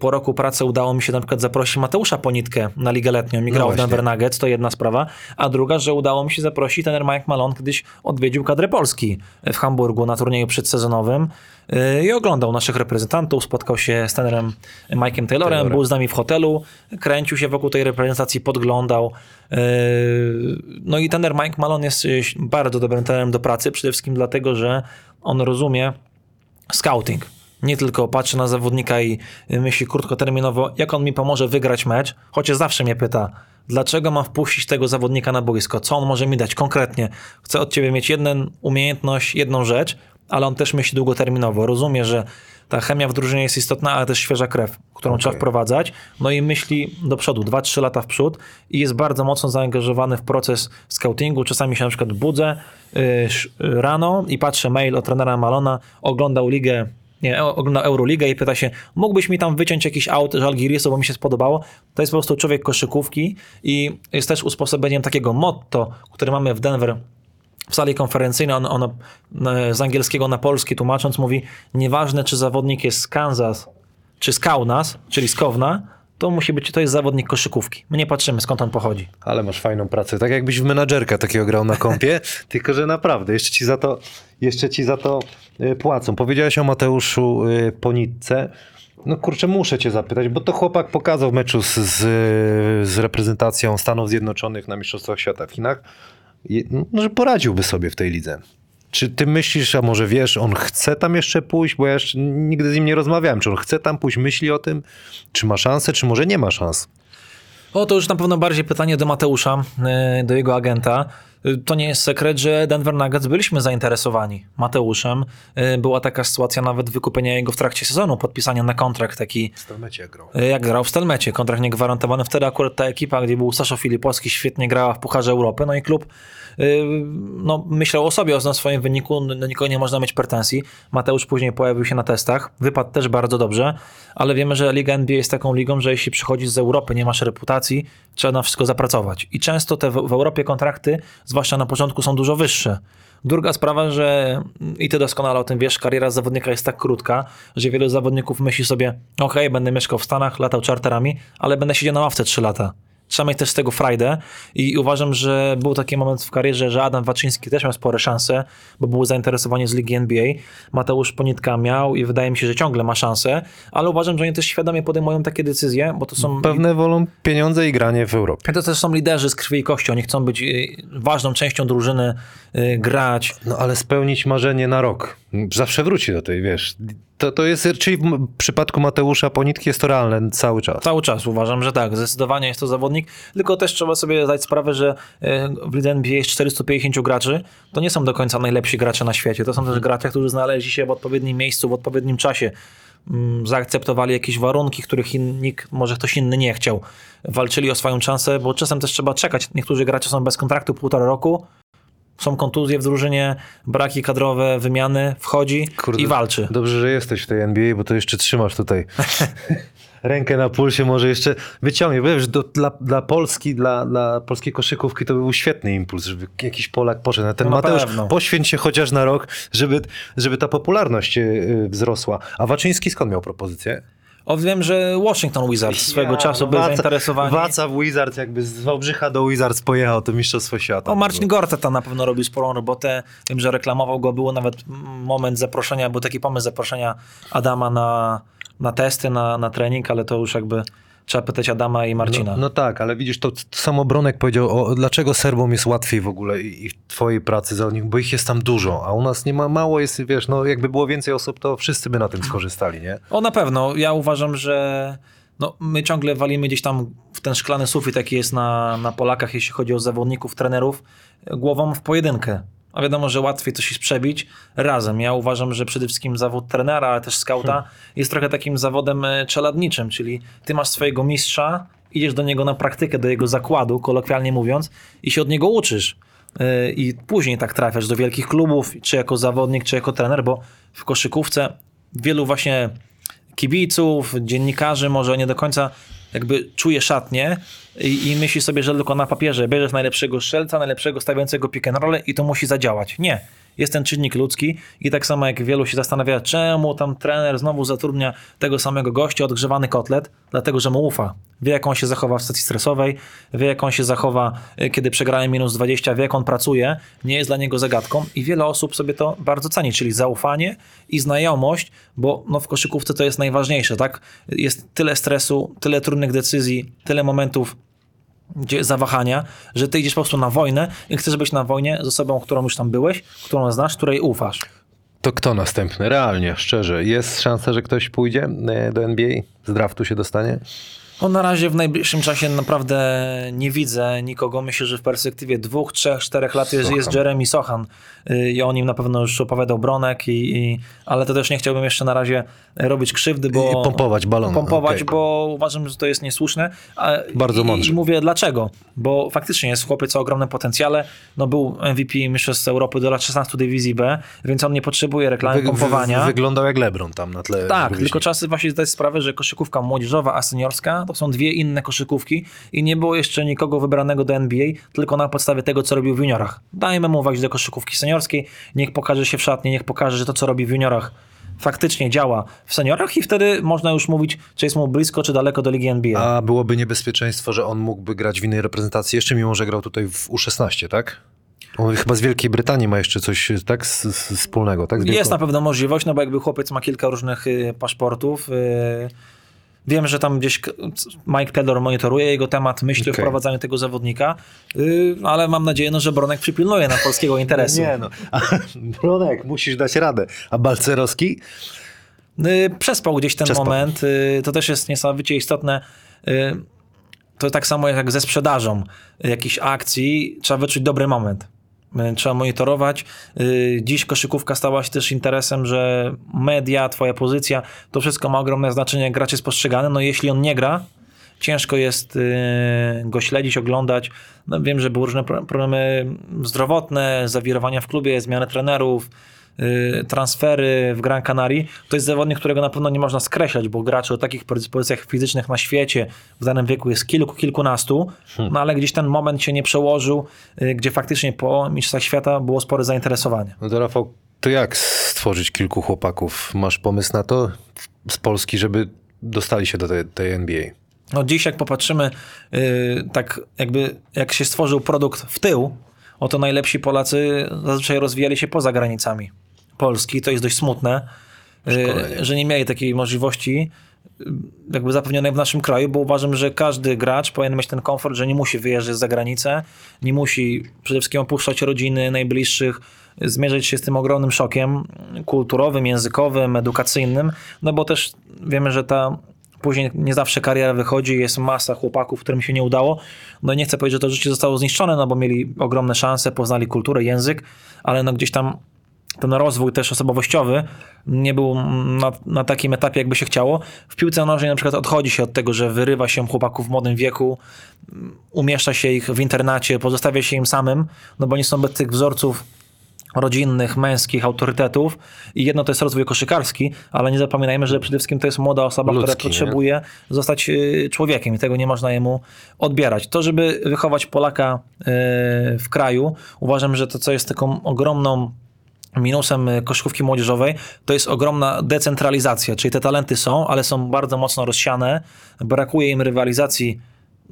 po roku pracy udało mi się na przykład zaprosić Mateusza Ponitkę na ligę letnią i No grał w właśnie. Denver Nuggets, to jedna sprawa. A druga, że udało mi się zaprosić, ten Mike Malone kiedyś odwiedził kadrę Polski w Hamburgu na turnieju przedsezonowym yy, i oglądał naszych reprezentantów, spotkał się z trenerem Mike'em Taylorem, Taylorem. był z nami w hotelu, kręcił się wokół tej reprezentacji, podglądał. Yy, No i trener Mike Malone jest yy, bardzo dobrym trenerem do pracy, przede wszystkim dlatego, że on rozumie scouting. Nie tylko patrzy na zawodnika i myśli krótkoterminowo, jak on mi pomoże wygrać mecz, chociaż zawsze mnie pyta, dlaczego mam wpuścić tego zawodnika na boisko, co on może mi dać konkretnie. Chcę od ciebie mieć jedną umiejętność, jedną rzecz, ale on też myśli długoterminowo. Rozumie, że ta chemia w drużynie jest istotna, ale też świeża krew, którą trzeba wprowadzać. No i myśli do przodu, 2-3 lata w przód i jest bardzo mocno zaangażowany w proces scoutingu. Czasami się na przykład budzę yy, rano i patrzę mail od trenera Malona, oglądał ligę nie, ogląda Euroligę i pyta się, mógłbyś mi tam wyciąć jakiś aut Żalgirisu, bo mi się spodobało. To jest po prostu człowiek koszykówki i jest też usposobieniem takiego motto, które mamy w Denver w sali konferencyjnej, on, on e, z angielskiego na polski tłumacząc mówi, nieważne czy zawodnik jest z Kansas, czy z Kaunas, czyli z Kowna, to musi być, to jest zawodnik koszykówki. My nie patrzymy skąd on pochodzi. Ale masz fajną pracę. Tak jakbyś w menadżerka takiego grał na kompie, tylko że naprawdę, jeszcze ci za to, jeszcze ci za to y, płacą. Powiedziałeś o Mateuszu y, Ponitce. No kurczę, muszę cię zapytać, bo to chłopak pokazał w meczu z, z, reprezentacją Stanów Zjednoczonych na Mistrzostwach Świata w Chinach, no, że poradziłby sobie w tej lidze. Czy ty myślisz, a może wiesz, on chce tam jeszcze pójść? Bo ja jeszcze nigdy z nim nie rozmawiałem. Czy on chce tam pójść, myśli o tym? Czy ma szansę, czy może nie ma szans? O, to już na pewno bardziej pytanie do Mateusza, yy, do jego agenta. Yy, To nie jest sekret, że Denver Nuggets byliśmy zainteresowani Mateuszem. Yy, Była taka sytuacja nawet wykupienia jego w trakcie sezonu, podpisania na kontrakt taki, W Stelmecie grał. jak grał w Stelmecie. Kontrakt niegwarantowany. Wtedy akurat ta ekipa, gdzie był Saszo Filipowski, świetnie grała w Pucharze Europy. No i klub no, myślał o sobie, o swoim wyniku. Nikogo nie można mieć pretensji. Mateusz później pojawił się na testach. Wypadł też bardzo dobrze, ale wiemy, że Liga NBA jest taką ligą, że jeśli przychodzisz z Europy, nie masz reputacji, trzeba na wszystko zapracować. I często te w, w Europie kontrakty, zwłaszcza na początku, są dużo wyższe. Druga sprawa, że i ty doskonale o tym wiesz, kariera zawodnika jest tak krótka, że wielu zawodników myśli sobie, ok, będę mieszkał w Stanach, latał czarterami, ale będę siedział na ławce 3 lata. Trzeba mieć też z tego frajdę i uważam, że był taki moment w karierze, że Adam Waczyński też miał spore szanse, bo było zainteresowanie z ligi NBA. Mateusz Ponitka miał i wydaje mi się, że ciągle ma szansę, ale uważam, że oni też świadomie podejmują takie decyzje, bo to są Pewne wolą pieniądze i granie w Europie. to też są liderzy z krwi i kości. Oni chcą być y, ważną częścią drużyny, y, grać. No ale spełnić marzenie na rok. Zawsze wróci do tej, wiesz. To, to jest, czyli w przypadku Mateusza Ponitki jest to realne cały czas. Cały czas uważam, że tak. Zdecydowanie jest to zawodnik. Tylko też trzeba sobie zdać sprawę, że y, w lidze NBA jest 450 graczy. To nie są do końca najlepsi gracze na świecie. To są też gracze, którzy znaleźli się w odpowiednim miejscu, w odpowiednim czasie. Mm, Zaakceptowali jakieś warunki, których nikt, może ktoś inny nie chciał. Walczyli o swoją szansę, bo czasem też trzeba czekać. Niektórzy gracze są bez kontraktu półtora roku. Są kontuzje w drużynie, braki kadrowe, wymiany, wchodzi Kurde, i walczy. Dobrze, że jesteś w tej NBA, bo to jeszcze trzymasz tutaj rękę na pulsie, może jeszcze wyciągnie. Wiesz, do, dla, dla Polski, dla, dla polskiej koszykówki to by był świetny impuls, żeby jakiś Polak poszedł. Na ten No Mateusz, pewno. poświęć się chociaż na rok, żeby, żeby ta popularność yy, wzrosła. A Waczyński skąd miał propozycję? O, wiem, że Washington Wizards swego czasu był. Waca w Wizards, jakby z Wałbrzycha do Wizards pojechał, to Mistrzostwo Świata. O, Marcin Gorta tam na pewno robił sporą robotę. Wiem, że reklamował go. Było nawet moment zaproszenia, był taki pomysł zaproszenia Adama na, na testy, na, na trening, ale to już jakby trzeba pytać Adama i Marcina. No, no tak, ale widzisz, to, to sam Obronek powiedział, o, dlaczego Serbom jest łatwiej w ogóle i, i w twojej pracy za nich, bo ich jest tam dużo, a u nas nie ma, mało jest, wiesz, no jakby było więcej osób, to wszyscy by na tym skorzystali, nie? O, na pewno. Ja uważam, że no, my ciągle walimy gdzieś tam w ten szklany sufit, jaki jest na, na Polakach, jeśli chodzi o zawodników, trenerów, głową w pojedynkę. A wiadomo, że łatwiej coś przebić razem. Ja uważam, że przede wszystkim zawód trenera, ale też skauta jest trochę takim zawodem e, czeladniczym, czyli ty masz swojego mistrza, idziesz do niego na praktykę, do jego zakładu, kolokwialnie mówiąc, i się od niego uczysz. Yy, I później tak trafiasz do wielkich klubów, czy jako zawodnik, czy jako trener, bo w koszykówce wielu właśnie kibiców, dziennikarzy może nie do końca jakby czuje szatnie i, i myśli sobie, że tylko na papierze bierzesz najlepszego strzelca, najlepszego stawiającego pick and roll i to musi zadziałać. Nie. Jest ten czynnik ludzki i tak samo jak wielu się zastanawia, czemu tam trener znowu zatrudnia tego samego gościa, odgrzewany kotlet, dlatego, że mu ufa. Wie, jak on się zachowa w stacji stresowej, wie, jak on się zachowa, y, kiedy przegrałem minus 20, wie, jak on pracuje, nie jest dla niego zagadką i wiele osób sobie to bardzo ceni, czyli zaufanie i znajomość, bo no, w koszykówce to jest najważniejsze, tak? Jest tyle stresu, tyle trudnych decyzji, tyle momentów zawahania, że ty idziesz po prostu na wojnę i chcesz być na wojnie z osobą, którą już tam byłeś, którą znasz, której ufasz. To kto następny? Realnie, szczerze. Jest szansa, że ktoś pójdzie e, do NBA? Z draftu się dostanie? No na razie w najbliższym czasie naprawdę nie widzę nikogo. Myślę, że w perspektywie dwóch, trzech, czterech lat jest, jest Jeremy Sochan y, i o nim na pewno już opowiadał Bronek, i, i, ale to też nie chciałbym jeszcze na razie robić krzywdy, bo... I pompować balon. Pompować, Okej. bo uważam, że to jest niesłuszne. A, Bardzo i, mądrze. I mówię dlaczego, bo faktycznie jest chłopiec o ogromnym potencjale. No był MVP Mistrzostw Europy do lat 16 dywizji B, więc on nie potrzebuje reklamy, Wy- pompowania. wy- wyglądał jak LeBron tam na tle. Tak, tylko czasy właśnie zdać sprawę, że koszykówka młodzieżowa, a seniorska są dwie inne koszykówki i nie było jeszcze nikogo wybranego do NBA, tylko na podstawie tego, co robił w juniorach. Dajmy mu wejść do koszykówki seniorskiej, niech pokaże się w szatni, niech pokaże, że to, co robi w juniorach faktycznie działa w seniorach i wtedy można już mówić, czy jest mu blisko, czy daleko do ligi NBA. A byłoby niebezpieczeństwo, że on mógłby grać w innej reprezentacji jeszcze, mimo że grał tutaj w U16, tak? On chyba z Wielkiej Brytanii ma jeszcze coś tak z, z, wspólnego, tak? Jest na pewno możliwość, no bo jakby chłopiec ma kilka różnych y, paszportów. Y, wiem, że tam gdzieś Mike Taylor monitoruje jego temat, myśli o Okej. wprowadzaniu tego zawodnika, y, ale mam nadzieję, no, że Bronek przypilnuje na polskiego interesu. Nie no. A, Bronek, musisz dać radę. A Balcerowski? Y, Przespał gdzieś ten Przespał. moment. y, To też jest niesamowicie istotne. Y, To tak samo jak ze sprzedażą jakichś akcji. Trzeba wyczuć dobry moment. Y, Trzeba monitorować. Y, Dziś koszykówka stała się też interesem, że media, twoja pozycja, to wszystko ma ogromne znaczenie, jak gracz jest postrzegany. No jeśli on nie gra, ciężko jest y, go śledzić, oglądać. No, wiem, że były różne pro- problemy zdrowotne, zawirowania w klubie, zmiany trenerów, transfery w Gran Canaria. To jest zawodnik, którego na pewno nie można skreślać, bo graczy o takich predyspozycjach fizycznych na świecie w danym wieku jest kilku, kilkunastu, no ale gdzieś ten moment się nie przełożył, y, gdzie faktycznie po Mistrzostwach Świata było spore zainteresowanie. No to Rafał, to jak stworzyć kilku chłopaków? Masz pomysł na to z Polski, żeby dostali się do tej, tej NBA? No dziś jak popatrzymy, yy, tak jakby jak się stworzył produkt w tył, oto najlepsi Polacy zazwyczaj rozwijali się poza granicami Polski. To jest dość smutne, Szkolenie. yy, że nie mieli takiej możliwości yy, jakby zapewnionej w naszym kraju, bo uważam, że każdy gracz powinien mieć ten komfort, że nie musi wyjeżdżać za granicę, nie musi przede wszystkim opuszczać rodziny najbliższych, zmierzyć się z tym ogromnym szokiem kulturowym, językowym, edukacyjnym, no bo też wiemy, że ta Później nie zawsze kariera wychodzi, jest masa chłopaków, którym się nie udało. No i nie chcę powiedzieć, że to życie zostało zniszczone, no bo mieli ogromne szanse, poznali kulturę, język, ale no gdzieś tam ten rozwój też osobowościowy nie był na, na takim etapie, jakby się chciało. W piłce nożnej na przykład odchodzi się od tego, że wyrywa się chłopaków w młodym wieku, umieszcza się ich w internacie, pozostawia się im samym, no bo nie są bez tych wzorców rodzinnych, męskich autorytetów i jedno to jest rozwój koszykarski, ale nie zapominajmy, że przede wszystkim to jest młoda osoba, Ludzki, która potrzebuje zostać y, człowiekiem i tego nie można jemu odbierać. To, żeby wychować Polaka y, w kraju, uważam, że to, co jest taką ogromną minusem y, koszykówki młodzieżowej, to jest ogromna decentralizacja, czyli te talenty są, ale są bardzo mocno rozsiane, brakuje im rywalizacji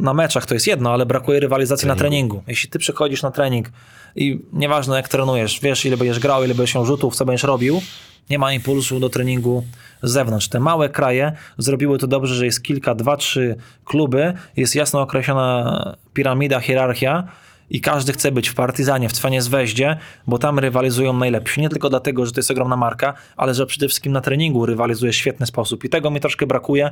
na meczach to jest jedno, ale brakuje rywalizacji na treningu. Jeśli ty przychodzisz na trening i nieważne jak trenujesz, wiesz ile będziesz grał, ile będziesz miał rzutów, co będziesz robił, nie ma impulsu do treningu z zewnątrz. Te małe kraje zrobiły to dobrze, że jest kilka, dwa, trzy kluby, jest jasno określona piramida, hierarchia i każdy chce być w Partyzanie, w Cwanie Zweździe, bo tam rywalizują najlepsi. Nie tylko dlatego, że to jest ogromna marka, ale że przede wszystkim na treningu rywalizuje w świetny sposób. I tego mi troszkę brakuje.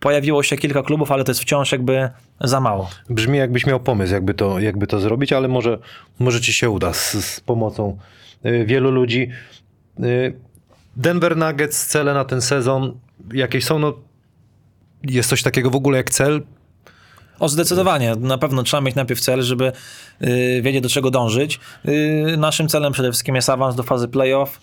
Pojawiło się kilka klubów, ale to jest wciąż jakby za mało. Brzmi jakbyś miał pomysł, jakby to, jakby to zrobić, ale może, może ci się uda z, z pomocą y, wielu ludzi. Y, Denver Nuggets, cele na ten sezon jakieś są? No, jest coś takiego w ogóle jak cel? O, zdecydowanie. Na pewno trzeba mieć najpierw cel, żeby y, wiedzieć, do czego dążyć. Y, naszym celem przede wszystkim jest awans do fazy playoff,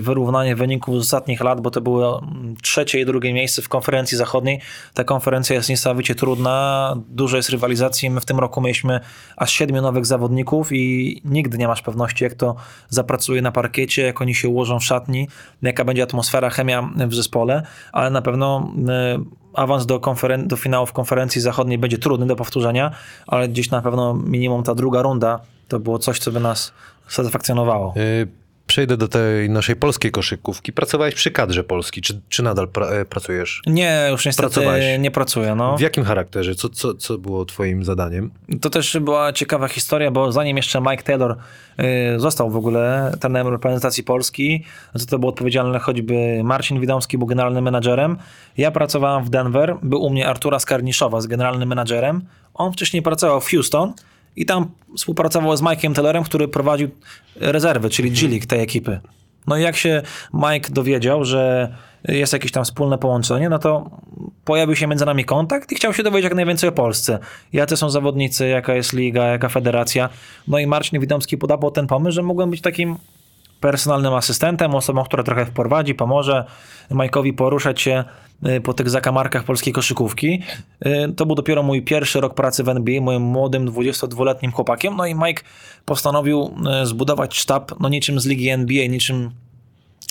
wyrównanie wyników z ostatnich lat, bo to było trzecie i drugie miejsce w konferencji zachodniej. Ta konferencja jest niesamowicie trudna, dużo jest rywalizacji. My w tym roku mieliśmy aż siedmiu nowych zawodników i nigdy nie masz pewności, jak to zapracuje na parkiecie, jak oni się ułożą w szatni, jaka będzie atmosfera, chemia w zespole, ale na pewno y, awans do, konferen- do finałów konferencji zachodniej będzie trudny do powtórzenia, ale gdzieś na pewno minimum ta druga runda to było coś, co by nas satysfakcjonowało. Y, Przejdę do tej naszej polskiej koszykówki. Pracowałeś przy kadrze Polski. Czy, czy nadal pra, e, pracujesz? Nie, już niestety Pracowałeś. nie pracuję. No. W jakim charakterze? Co, co, co było twoim zadaniem? To też była ciekawa historia, bo zanim jeszcze Mike Taylor y, został w ogóle trenerem reprezentacji Polski, za to był odpowiedzialny choćby Marcin Widomski, był generalnym menadżerem. Ja pracowałem w Denver, był u mnie Artura Skarniszowa z generalnym menadżerem. On wcześniej pracował w Houston i tam współpracował z Mike'iem Taylorem, który prowadził rezerwy, czyli G-League tej ekipy. No i jak się Mike dowiedział, że jest jakieś tam wspólne połączenie, no to pojawił się między nami kontakt i chciał się dowiedzieć jak najwięcej o Polsce. Jacy są zawodnicy, jaka jest liga, jaka federacja. No i Marcin Widomski podał ten pomysł, że mogłem być takim personalnym asystentem, osobą, która trochę wprowadzi, pomoże Majkowi poruszać się y, po tych zakamarkach polskiej koszykówki. Y, To był dopiero mój pierwszy rok pracy w NBA, moim młodym 22-letnim chłopakiem. No i Mike postanowił y, zbudować sztab, no niczym z ligi NBA, niczym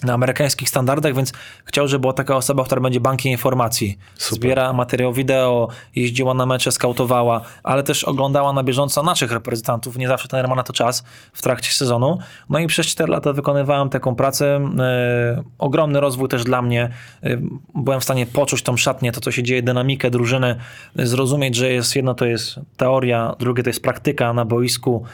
na amerykańskich standardach, więc chciał, żeby była taka osoba, która będzie bankiem informacji. Zbiera materiał wideo, jeździła na mecze, skautowała, ale też oglądała na bieżąco naszych reprezentantów. Nie zawsze trener ma na to czas w trakcie sezonu. No i przez 4 lata wykonywałem taką pracę. E, ogromny rozwój też dla mnie. E, byłem w stanie poczuć tą szatnię, to co się dzieje, dynamikę drużyny, e, zrozumieć, że jest jedno to jest teoria, drugie to jest praktyka na boisku.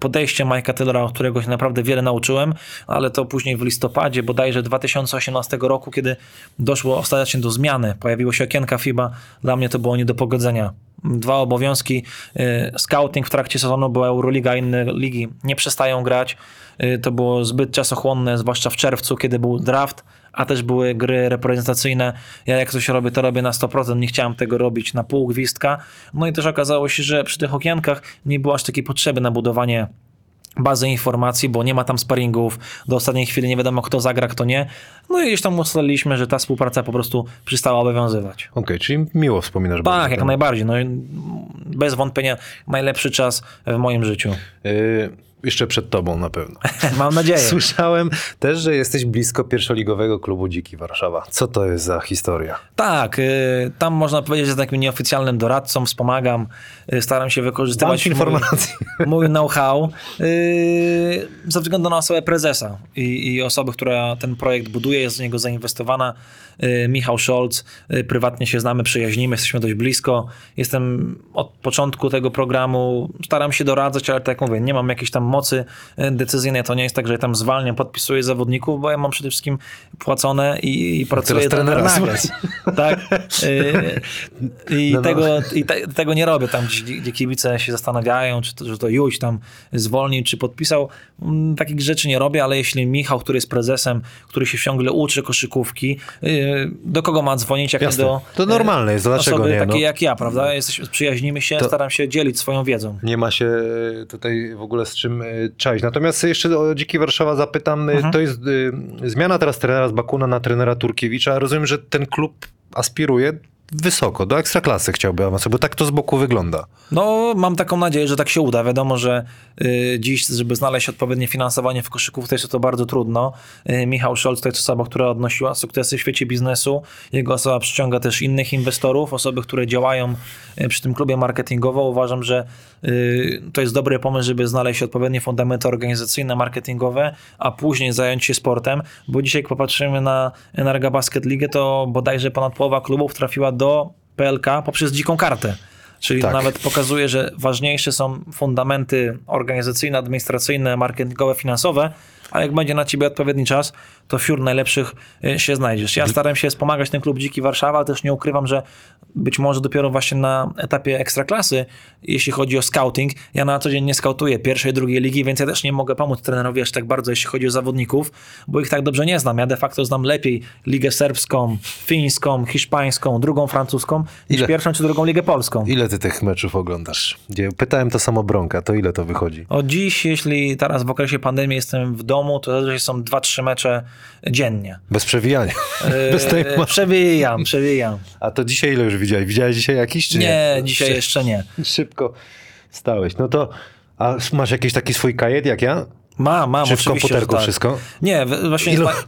Podejście Mike'a Taylora, którego się naprawdę wiele nauczyłem, ale to później w listopadzie bodajże 2018 roku, kiedy doszło ostatecznie do zmiany, pojawiło się okienka FIBA, dla mnie to było nie do pogodzenia. Dwa obowiązki, y, scouting w trakcie sezonu, bo Euroliga, inne ligi nie przestają grać, Y, to było zbyt czasochłonne, zwłaszcza w czerwcu, kiedy był draft, a też były gry reprezentacyjne. Ja jak coś robię, to robię na 100%, nie chciałem tego robić na pół gwizdka. No i też okazało się, że przy tych okienkach nie było aż takiej potrzeby na budowanie bazy informacji, bo nie ma tam sparingów, do ostatniej chwili nie wiadomo kto zagra, kto nie. No i gdzieś tam ustaliliśmy, że ta współpraca po prostu przestała obowiązywać. Okej, czyli miło wspominasz Tak, jak ten- najbardziej. No, bez wątpienia najlepszy czas w moim życiu. Y, jeszcze przed tobą na pewno. Mam nadzieję. Słyszałem też, że jesteś blisko pierwszoligowego klubu Dziki Warszawa. Co to jest za historia? Tak, y, tam można powiedzieć, że takim nieoficjalnym doradcą wspomagam, y, staram się wykorzystywać informacji. mój, mój know-how y, ze względu na osobę prezesa i, i osoby, która ten projekt buduje, jest w niego zainwestowana. Y, Michał Scholz, y, prywatnie się znamy, przyjaźnimy, jesteśmy dość blisko. Jestem od początku tego programu, staram się doradzać, ale tak jak mówię, nie mam jakiejś tam mocy y, decyzyjnej, to nie jest tak, że ja tam zwalniam, podpisuję zawodników, bo ja mam przede wszystkim płacone i, i pracuję teraz trenera. Tak. Y, I, No, no. tego, i te, tego nie robię tam, gdzie, gdzie kibice się zastanawiają, czy to, że to Juś tam zwolnił, czy podpisał. Mm, Takich rzeczy nie robię, ale jeśli Michał, który jest prezesem, który się ciągle uczy koszykówki, y, do kogo ma dzwonić, jak Jasne. do To normalne jest, y, dlaczego osoby nie, takiej no? jak ja, prawda? Jesteśmy, przyjaźnimy się, To- staram się dzielić swoją wiedzą. Nie ma się e, tutaj w ogóle z czym czaić. Natomiast jeszcze o Dziki Warszawa zapytam. Mhm. To jest zmiana teraz trenera z Bakuna na trenera Turkiewicza. Rozumiem, że ten klub aspiruje wysoko, do ekstraklasy chciałby awansować, bo tak to z boku wygląda. No, mam taką nadzieję, że tak się uda. Wiadomo, że y, dziś, żeby znaleźć odpowiednie finansowanie w koszykówce, jest to bardzo trudno. Y, Michał Scholz to jest osoba, która odnosiła sukcesy w świecie biznesu. Jego osoba przyciąga też innych inwestorów, osoby, które działają y, przy tym klubie marketingowo. Uważam, że to jest dobry pomysł, żeby znaleźć odpowiednie fundamenty organizacyjne, marketingowe, a później zająć się sportem, bo dzisiaj jak popatrzymy na Energa Basket League, to bodajże ponad połowa klubów trafiła do PLK poprzez dziką kartę. Czyli Tak. nawet pokazuje, że ważniejsze są fundamenty organizacyjne, administracyjne, marketingowe, finansowe, a jak będzie na ciebie odpowiedni czas, to wśród najlepszych y, się znajdziesz. Ja staram się wspomagać ten klub Dziki Warszawa, ale też nie ukrywam, że być może dopiero właśnie na etapie ekstraklasy, jeśli chodzi o scouting. Ja na co dzień nie skautuję pierwszej, drugiej ligi, więc ja też nie mogę pomóc trenerowi aż tak bardzo, jeśli chodzi o zawodników, bo ich tak dobrze nie znam. Ja de facto znam lepiej ligę serbską, fińską, hiszpańską, drugą francuską, niż Ile? pierwszą czy drugą ligę polską. Ile ty tych meczów oglądasz? Gdzie pytałem to samo Bronka, to ile to wychodzi? O dziś, jeśli teraz w okresie pandemii jestem w domu, to zazwyczaj są 2-3 mecze dziennie. Bez przewijania. Bez tej przewijam, przewijam. A to dzisiaj ile już widziałeś? Widziałeś dzisiaj jakiś, czy nie? Nie, dzisiaj jeszcze nie. Szybko stałeś. No to, a masz jakiś taki swój kajet jak ja? Mam, mam Czy w komputerku tak. wszystko? Nie, właśnie Ilu-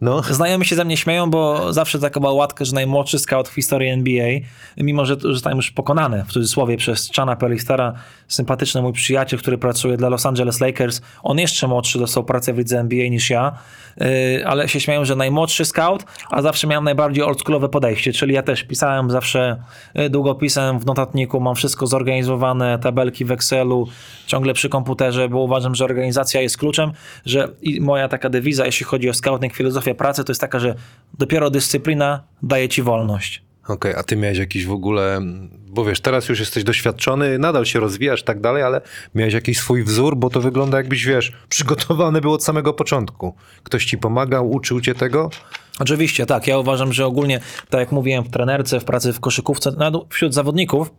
No. znajomi się ze mnie śmieją, bo zawsze taka była łatka, że najmłodszy scout w historii NBA, mimo że zostałem już pokonany, w cudzysłowie, przez Chana Pelistera, sympatyczny mój przyjaciel, który pracuje dla Los Angeles Lakers. On jeszcze młodszy dostał pracę w lidze NBA niż ja, yy, ale się śmieją, że najmłodszy scout, a zawsze miałem najbardziej oldschoolowe podejście, czyli ja też pisałem zawsze yy, długopisem w notatniku, mam wszystko zorganizowane, tabelki w Excelu, ciągle przy komputerze, bo uważam, że organizacja jest kluczem, że moja taka dewiza, jeśli chodzi o scouting, filozofię pracy, to jest taka, że dopiero dyscyplina daje ci wolność. Okej, a ty miałeś jakiś w ogóle, bo wiesz, teraz już jesteś doświadczony, nadal się rozwijasz i tak dalej, ale miałeś jakiś swój wzór, bo to wygląda jakbyś, wiesz, przygotowany był od samego początku. Ktoś ci pomagał, uczył cię tego? Oczywiście, tak. Ja uważam, że ogólnie, tak jak mówiłem w trenerce, w pracy w koszykówce, nawet wśród zawodników,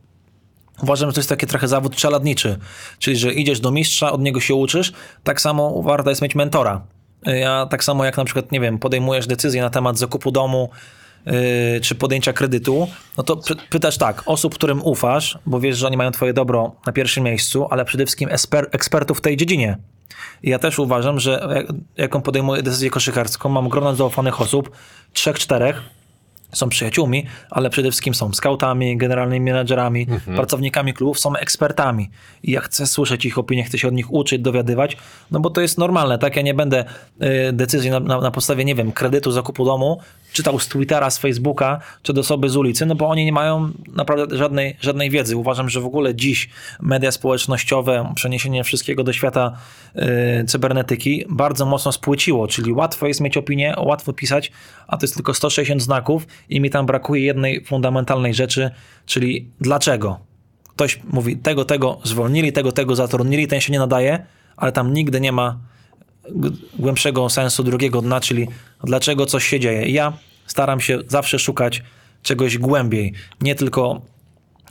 uważam, że to jest taki trochę zawód czeladniczy. Czyli, że idziesz do mistrza, od niego się uczysz, tak samo warto jest mieć mentora. Ja tak samo jak na przykład, nie wiem, podejmujesz decyzję na temat zakupu domu, yy, czy podjęcia kredytu, no to py- pytasz tak, osób, którym ufasz, bo wiesz, że oni mają twoje dobro na pierwszym miejscu, ale przede wszystkim ekspertów w tej dziedzinie. I ja też uważam, że jak, jaką podejmuję decyzję koszykarską, mam grono zaufanych osób, trzech, czterech, są przyjaciółmi, ale przede wszystkim są scoutami, generalnymi menadżerami, pracownikami klubów, są ekspertami. I ja chcę słyszeć ich opinie, chcę się od nich uczyć, dowiadywać, no bo to jest normalne, tak? Ja nie będę y, decyzji na, na, na podstawie, nie wiem, kredytu, zakupu domu, czytał z Twittera, z Facebooka, czy do osoby z ulicy, no bo oni nie mają naprawdę żadnej, żadnej wiedzy. Uważam, że w ogóle dziś media społecznościowe, przeniesienie wszystkiego do świata y, cybernetyki bardzo mocno spłyciło, czyli łatwo jest mieć opinię, łatwo pisać, a to jest tylko 160 znaków i mi tam brakuje jednej fundamentalnej rzeczy, czyli dlaczego. Ktoś mówi, tego, tego zwolnili, tego, tego zatrudnili, ten się nie nadaje, ale tam nigdy nie ma głębszego sensu drugiego dna, czyli dlaczego coś się dzieje. Ja staram się zawsze szukać czegoś głębiej, nie tylko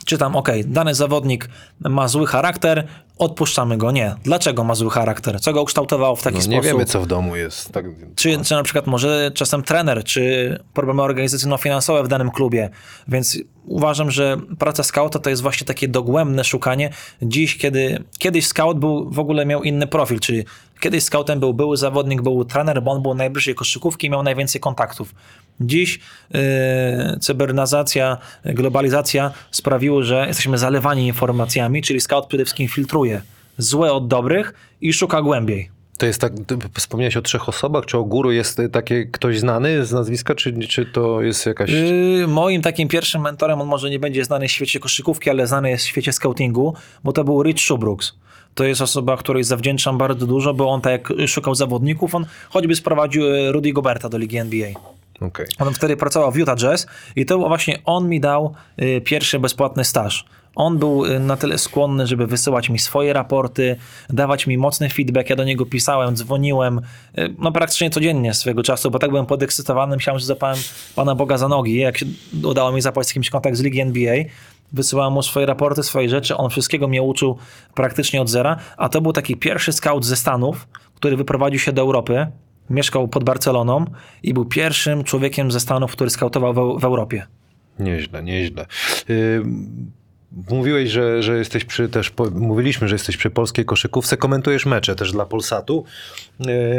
czytam, ok, dany zawodnik ma zły charakter, odpuszczamy go. Nie. Dlaczego ma zły charakter? Co go ukształtowało w taki No, sposób? nie wiemy, co w domu jest. Tak, Czy, czy na przykład może czasem trener, czy problemy organizacyjno-finansowe w danym klubie. Więc uważam, że praca scouta to jest właśnie takie dogłębne szukanie. Dziś, kiedy kiedyś scout był, w ogóle miał inny profil, czyli kiedyś scoutem był były zawodnik, był trener, bo on był najbliżej koszykówki i miał najwięcej kontaktów. Dziś yy, cybernazacja, globalizacja sprawiły, że jesteśmy zalewani informacjami, czyli scout przede wszystkim filtruje złe od dobrych i szuka głębiej. To jest tak, wspomniałeś o trzech osobach, czy o guru jest y, takie ktoś znany z nazwiska, czy, czy to jest jakaś... Yy, moim takim pierwszym mentorem, on może nie będzie znany w świecie koszykówki, ale znany jest w świecie scoutingu, bo to był Rich Shubrooks. To jest osoba, której zawdzięczam bardzo dużo, bo on tak jak szukał zawodników, on choćby sprowadził e, Rudy Goberta do ligi NBA. Okej. On wtedy pracował w Utah Jazz i to właśnie on mi dał y, pierwszy bezpłatny staż. On był y, na tyle skłonny, żeby wysyłać mi swoje raporty, dawać mi mocny feedback. Ja do niego pisałem, dzwoniłem, y, no praktycznie codziennie swego czasu, bo tak byłem podekscytowany, myślałem, że zapałem Pana Boga za nogi. Jak się udało mi zapać z kimś kontakt z ligi NBA, wysyłałem mu swoje raporty, swoje rzeczy, on wszystkiego mnie uczył praktycznie od zera, a to był taki pierwszy scout ze Stanów, który wyprowadził się do Europy, mieszkał pod Barceloną i był pierwszym człowiekiem ze Stanów, który skautował w, w Europie. Nieźle, nieźle. Y, Mówiłeś, że, że jesteś przy też, mówiliśmy, że jesteś przy polskiej koszykówce, komentujesz mecze też dla Polsatu,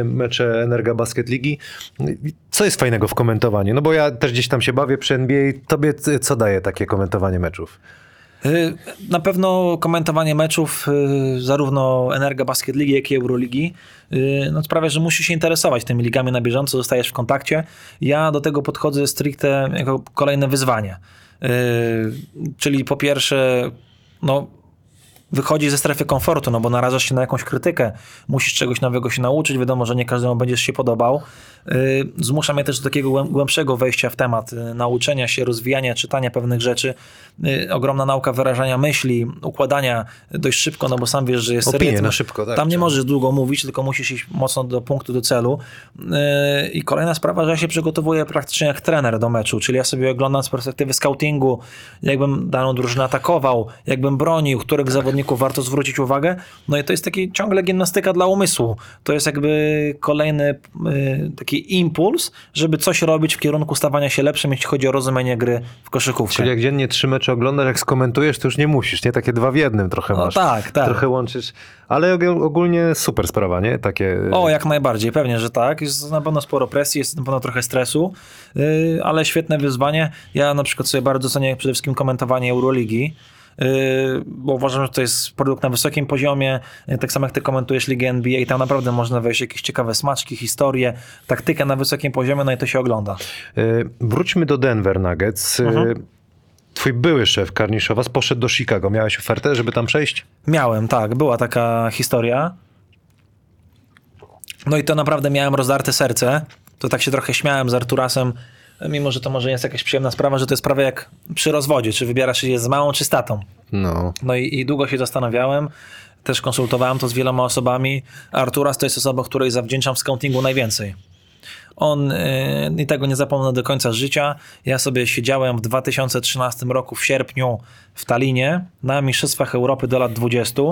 y, mecze Energa Basket Ligi. Y, Co jest fajnego w komentowaniu? No bo ja też gdzieś tam się bawię przy NBA. Tobie co daje takie komentowanie meczów? Y, Na pewno komentowanie meczów y, zarówno Energa Basket Ligi, jak i Euroligi y, no sprawia, że musisz się interesować tymi ligami na bieżąco, zostajesz w kontakcie. Ja do tego podchodzę stricte jako kolejne wyzwanie. Czyli po pierwsze, no wychodzi ze strefy komfortu, no bo narażasz się na jakąś krytykę, musisz czegoś nowego się nauczyć, wiadomo, że nie każdemu będziesz się podobał. Yy, zmusza mnie też do takiego głę- głębszego wejścia w temat, yy, nauczenia się, rozwijania, czytania pewnych rzeczy. Yy, ogromna nauka wyrażania myśli, układania dość szybko, no bo sam wiesz, że jest Opinie seria, na szybko, tak. tam nie możesz długo mówić, tylko musisz iść mocno do punktu, do celu. I kolejna sprawa, że ja się przygotowuję praktycznie jak trener do meczu, czyli ja sobie oglądam z perspektywy scoutingu, jakbym daną drużynę atakował, jakbym bronił, których zawodników warto zwrócić uwagę. No i to jest taki ciągle gimnastyka dla umysłu. To jest jakby kolejny yy, taki impuls, żeby coś robić w kierunku stawania się lepszym, jeśli chodzi o rozumienie gry w koszykówkę. Czyli jak dziennie trzy mecze oglądasz, jak skomentujesz, to już nie musisz, nie? Takie dwa w jednym trochę masz. tak, tak. Trochę łączysz, ale og- ogólnie super sprawa, nie? Takie... O, jak najbardziej, pewnie, że tak. Jest na pewno sporo presji, jest na pewno trochę stresu, yy, ale świetne wyzwanie. Ja na przykład sobie bardzo cenię przede wszystkim komentowanie Euroligi. Yy, bo uważam, że to jest produkt na wysokim poziomie. Yy, Tak samo jak ty komentujesz Ligę NBA, i tam naprawdę można wejść jakieś ciekawe smaczki, historie, taktykę na wysokim poziomie, no i to się ogląda. Y, Wróćmy do Denver Nuggets. Y, Mhm. Twój były szef Karniszowas poszedł do Chicago. Miałeś ofertę, żeby tam przejść? Miałem, tak, była taka historia. No i to naprawdę miałem rozdarte serce. To tak się trochę śmiałem z Arturasem, mimo że to może jest jakaś przyjemna sprawa, że to jest prawie jak przy rozwodzie, czy wybierasz się z małą, czy z tatą. No. No i, i długo się zastanawiałem. Też konsultowałem to z wieloma osobami. Arturas to jest osoba, której zawdzięczam w scoutingu najwięcej. On, yy, i tego nie zapomnę do końca życia, ja sobie siedziałem w 2013 roku w sierpniu w Talinie na Mistrzostwach Europy do lat 20.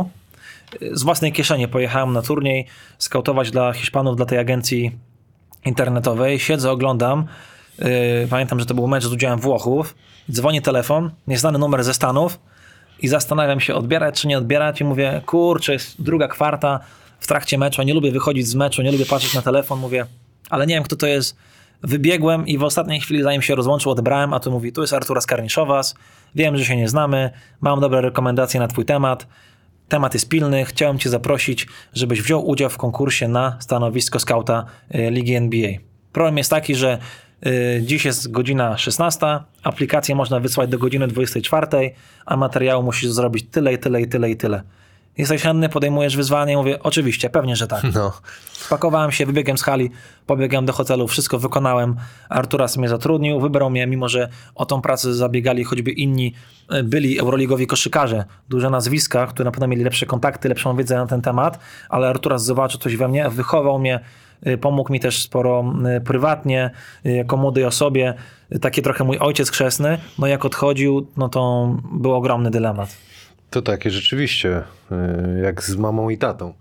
Yy, Z własnej kieszeni pojechałem na turniej skautować dla Hiszpanów, dla tej agencji internetowej. Siedzę, oglądam. Yy, pamiętam, że to był mecz z udziałem Włochów. Dzwoni telefon, nieznany numer ze Stanów i zastanawiam się, odbierać czy nie odbierać i mówię, kurczę, jest druga kwarta w trakcie meczu, nie lubię wychodzić z meczu, nie lubię patrzeć na telefon, mówię, ale nie wiem kto to jest. Wybiegłem i w ostatniej chwili, zanim się rozłączył, odebrałem, a tu mówi, tu jest Arturas Karniszowas, wiem, że się nie znamy, mam dobre rekomendacje na twój temat, temat jest pilny, chciałem cię zaprosić, żebyś wziął udział w konkursie na stanowisko skauta y, Ligi NBA. Problem jest taki, że dziś jest godzina 16, aplikację można wysłać do godziny 24, a materiału musisz zrobić tyle i tyle i tyle i tyle. Jesteś chętny, podejmujesz wyzwanie, mówię, oczywiście, pewnie, że tak. No. Spakowałem się, wybiegłem z hali, pobiegłem do hotelu, wszystko wykonałem. Arturas mnie zatrudnił, wybrał mnie, mimo że o tą pracę zabiegali choćby inni e, byli euroligowi koszykarze, duże nazwiska, które na pewno mieli lepsze kontakty, lepszą wiedzę na ten temat, ale Arturas zobaczył coś we mnie, wychował mnie, pomógł mi też sporo e, prywatnie, e, jako młodej osobie, taki trochę mój ojciec chrzestny, no jak odchodził, no to był ogromny dylemat. To takie rzeczywiście, y, jak z mamą i tatą.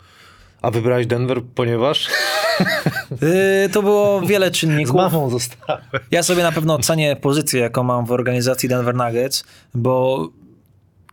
A wybrałeś Denver, ponieważ To było wiele z czynników. mamą zostałem. Ja sobie na pewno cenię pozycję, jaką mam w organizacji Denver Nuggets, bo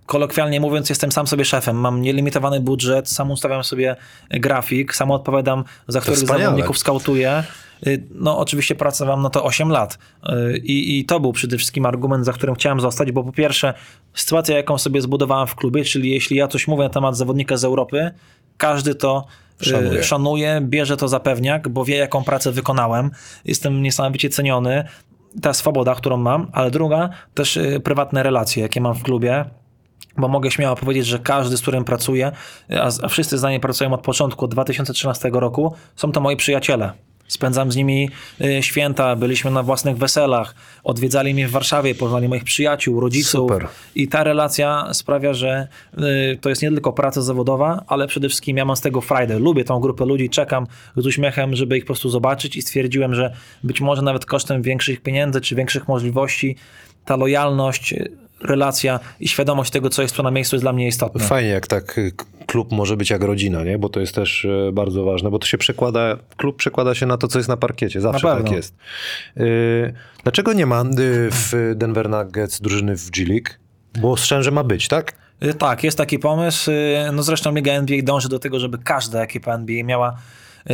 kolokwialnie mówiąc, jestem sam sobie szefem. Mam nielimitowany budżet, sam ustawiam sobie grafik, sam odpowiadam, za których zawodników skautuję. Y, No, oczywiście pracowałem na to 8 lat. Y, I, I to był przede wszystkim argument, za którym chciałem zostać, bo po pierwsze, sytuacja, jaką sobie zbudowałem w klubie, czyli jeśli ja coś mówię na temat zawodnika z Europy, każdy to y, Szanuje. szanuje, bierze to za pewniak, bo wie, jaką pracę wykonałem. Jestem niesamowicie ceniony. Ta swoboda, którą mam, ale druga, też prywatne relacje, jakie mam w klubie bo mogę śmiało powiedzieć, że każdy, z którym pracuję, a, wszyscy z nami pracują od początku, od 2013 roku, są to moi przyjaciele. Spędzam z nimi y, święta, byliśmy na własnych weselach, odwiedzali mnie w Warszawie, poznali moich przyjaciół, rodziców. Super. I ta relacja sprawia, że y, to jest nie tylko praca zawodowa, ale przede wszystkim ja mam z tego frajdę. Lubię tą grupę ludzi, czekam z uśmiechem, żeby ich po prostu zobaczyć i stwierdziłem, że być może nawet kosztem większych pieniędzy czy większych możliwości ta lojalność, relacja i świadomość tego, co jest tu na miejscu jest dla mnie istotne. Fajnie, jak tak y, klub może być jak rodzina, nie? Bo to jest też y, bardzo ważne, bo to się przekłada, klub przekłada się na to, co jest na parkiecie. Zawsze Na tak jest. Y, Dlaczego nie ma y, w Denver Nuggets drużyny w G League? Bo szczerze ma być, tak? Tak, jest taki pomysł. No zresztą Liga NBA dąży do tego, żeby każda ekipa NBA miała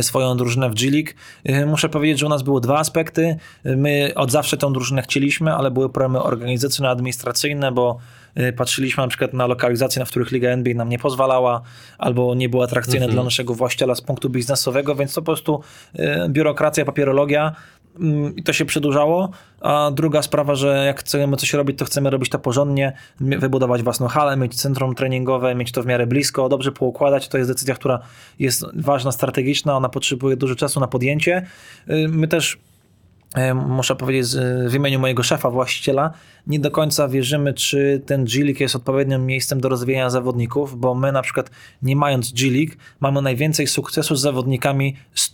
swoją drużynę w G-League. Y, Muszę powiedzieć, że u nas były dwa aspekty. Y, My od zawsze tą drużynę chcieliśmy, ale były problemy organizacyjno-administracyjne, bo y, patrzyliśmy na przykład na lokalizacje, na których Liga NBA nam nie pozwalała, albo nie były atrakcyjne dla naszego właściciela z punktu biznesowego, więc to po prostu biurokracja, papierologia i to się przedłużało, a druga sprawa, że jak chcemy coś robić, to chcemy robić to porządnie, wybudować własną halę, mieć centrum treningowe, mieć to w miarę blisko, dobrze poukładać, to jest decyzja, która jest ważna, strategiczna, ona potrzebuje dużo czasu na podjęcie. Y, My też e, muszę powiedzieć w imieniu mojego szefa, właściciela, nie do końca wierzymy, czy ten G-League jest odpowiednim miejscem do rozwijania zawodników, bo my na przykład nie mając G-League mamy najwięcej sukcesu z zawodnikami z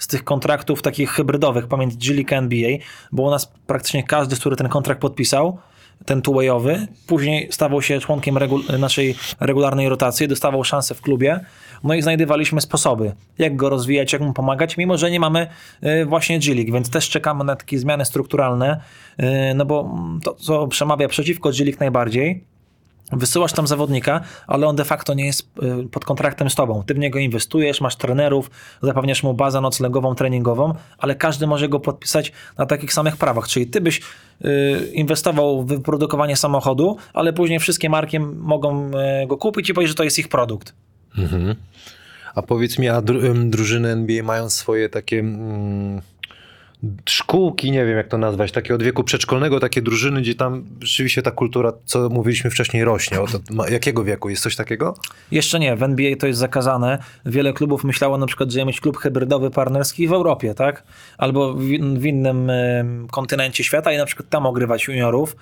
z tych kontraktów takich hybrydowych pomiędzy G-League NBA, bo u nas praktycznie każdy, który ten kontrakt podpisał, ten two-wayowy, później stawał się członkiem regu- naszej regularnej rotacji, dostawał szansę w klubie, no i znajdywaliśmy sposoby, jak go rozwijać, jak mu pomagać, mimo że nie mamy y, właśnie G-League, więc też czekamy na takie zmiany strukturalne, y, no bo to, co przemawia przeciwko G-League najbardziej, Wysyłasz tam zawodnika, ale on de facto nie jest y, pod kontraktem z tobą. Ty w niego inwestujesz, masz trenerów, zapewniasz mu bazę noclegową, treningową, ale każdy może go podpisać na takich samych prawach. Czyli ty byś y, inwestował w wyprodukowanie samochodu, ale później wszystkie marki mogą y, go kupić i powiedzieć, że to jest ich produkt. A powiedz mi, a drużyny NBA mają swoje takie mm, szkółki, nie wiem jak to nazwać, takie od wieku przedszkolnego, takie drużyny, gdzie tam rzeczywiście ta kultura, co mówiliśmy wcześniej, rośnie. Od, jakiego wieku? Jest coś takiego? Jeszcze nie, w NBA to jest zakazane. Wiele klubów myślało na przykład, że mieć klub hybrydowy partnerski w Europie, tak? Albo w, in- w innym kontynencie świata i na przykład tam ogrywać juniorów.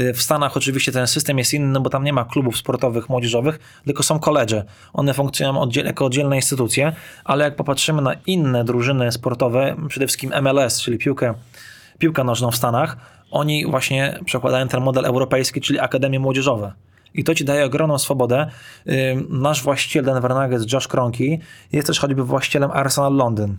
Y, W Stanach oczywiście ten system jest inny, no bo tam nie ma klubów sportowych, młodzieżowych, tylko są koledże. One funkcjonują oddziel, jako oddzielne instytucje, ale jak popatrzymy na inne drużyny sportowe, przede wszystkim MLS, czyli piłkę, piłkę nożną w Stanach, oni właśnie przekładają ten model europejski, czyli akademie młodzieżowe. I to ci daje ogromną swobodę. Ym, Nasz właściciel Denver Nuggets, Josh Kroenke, jest też choćby właścicielem Arsenal Londyn.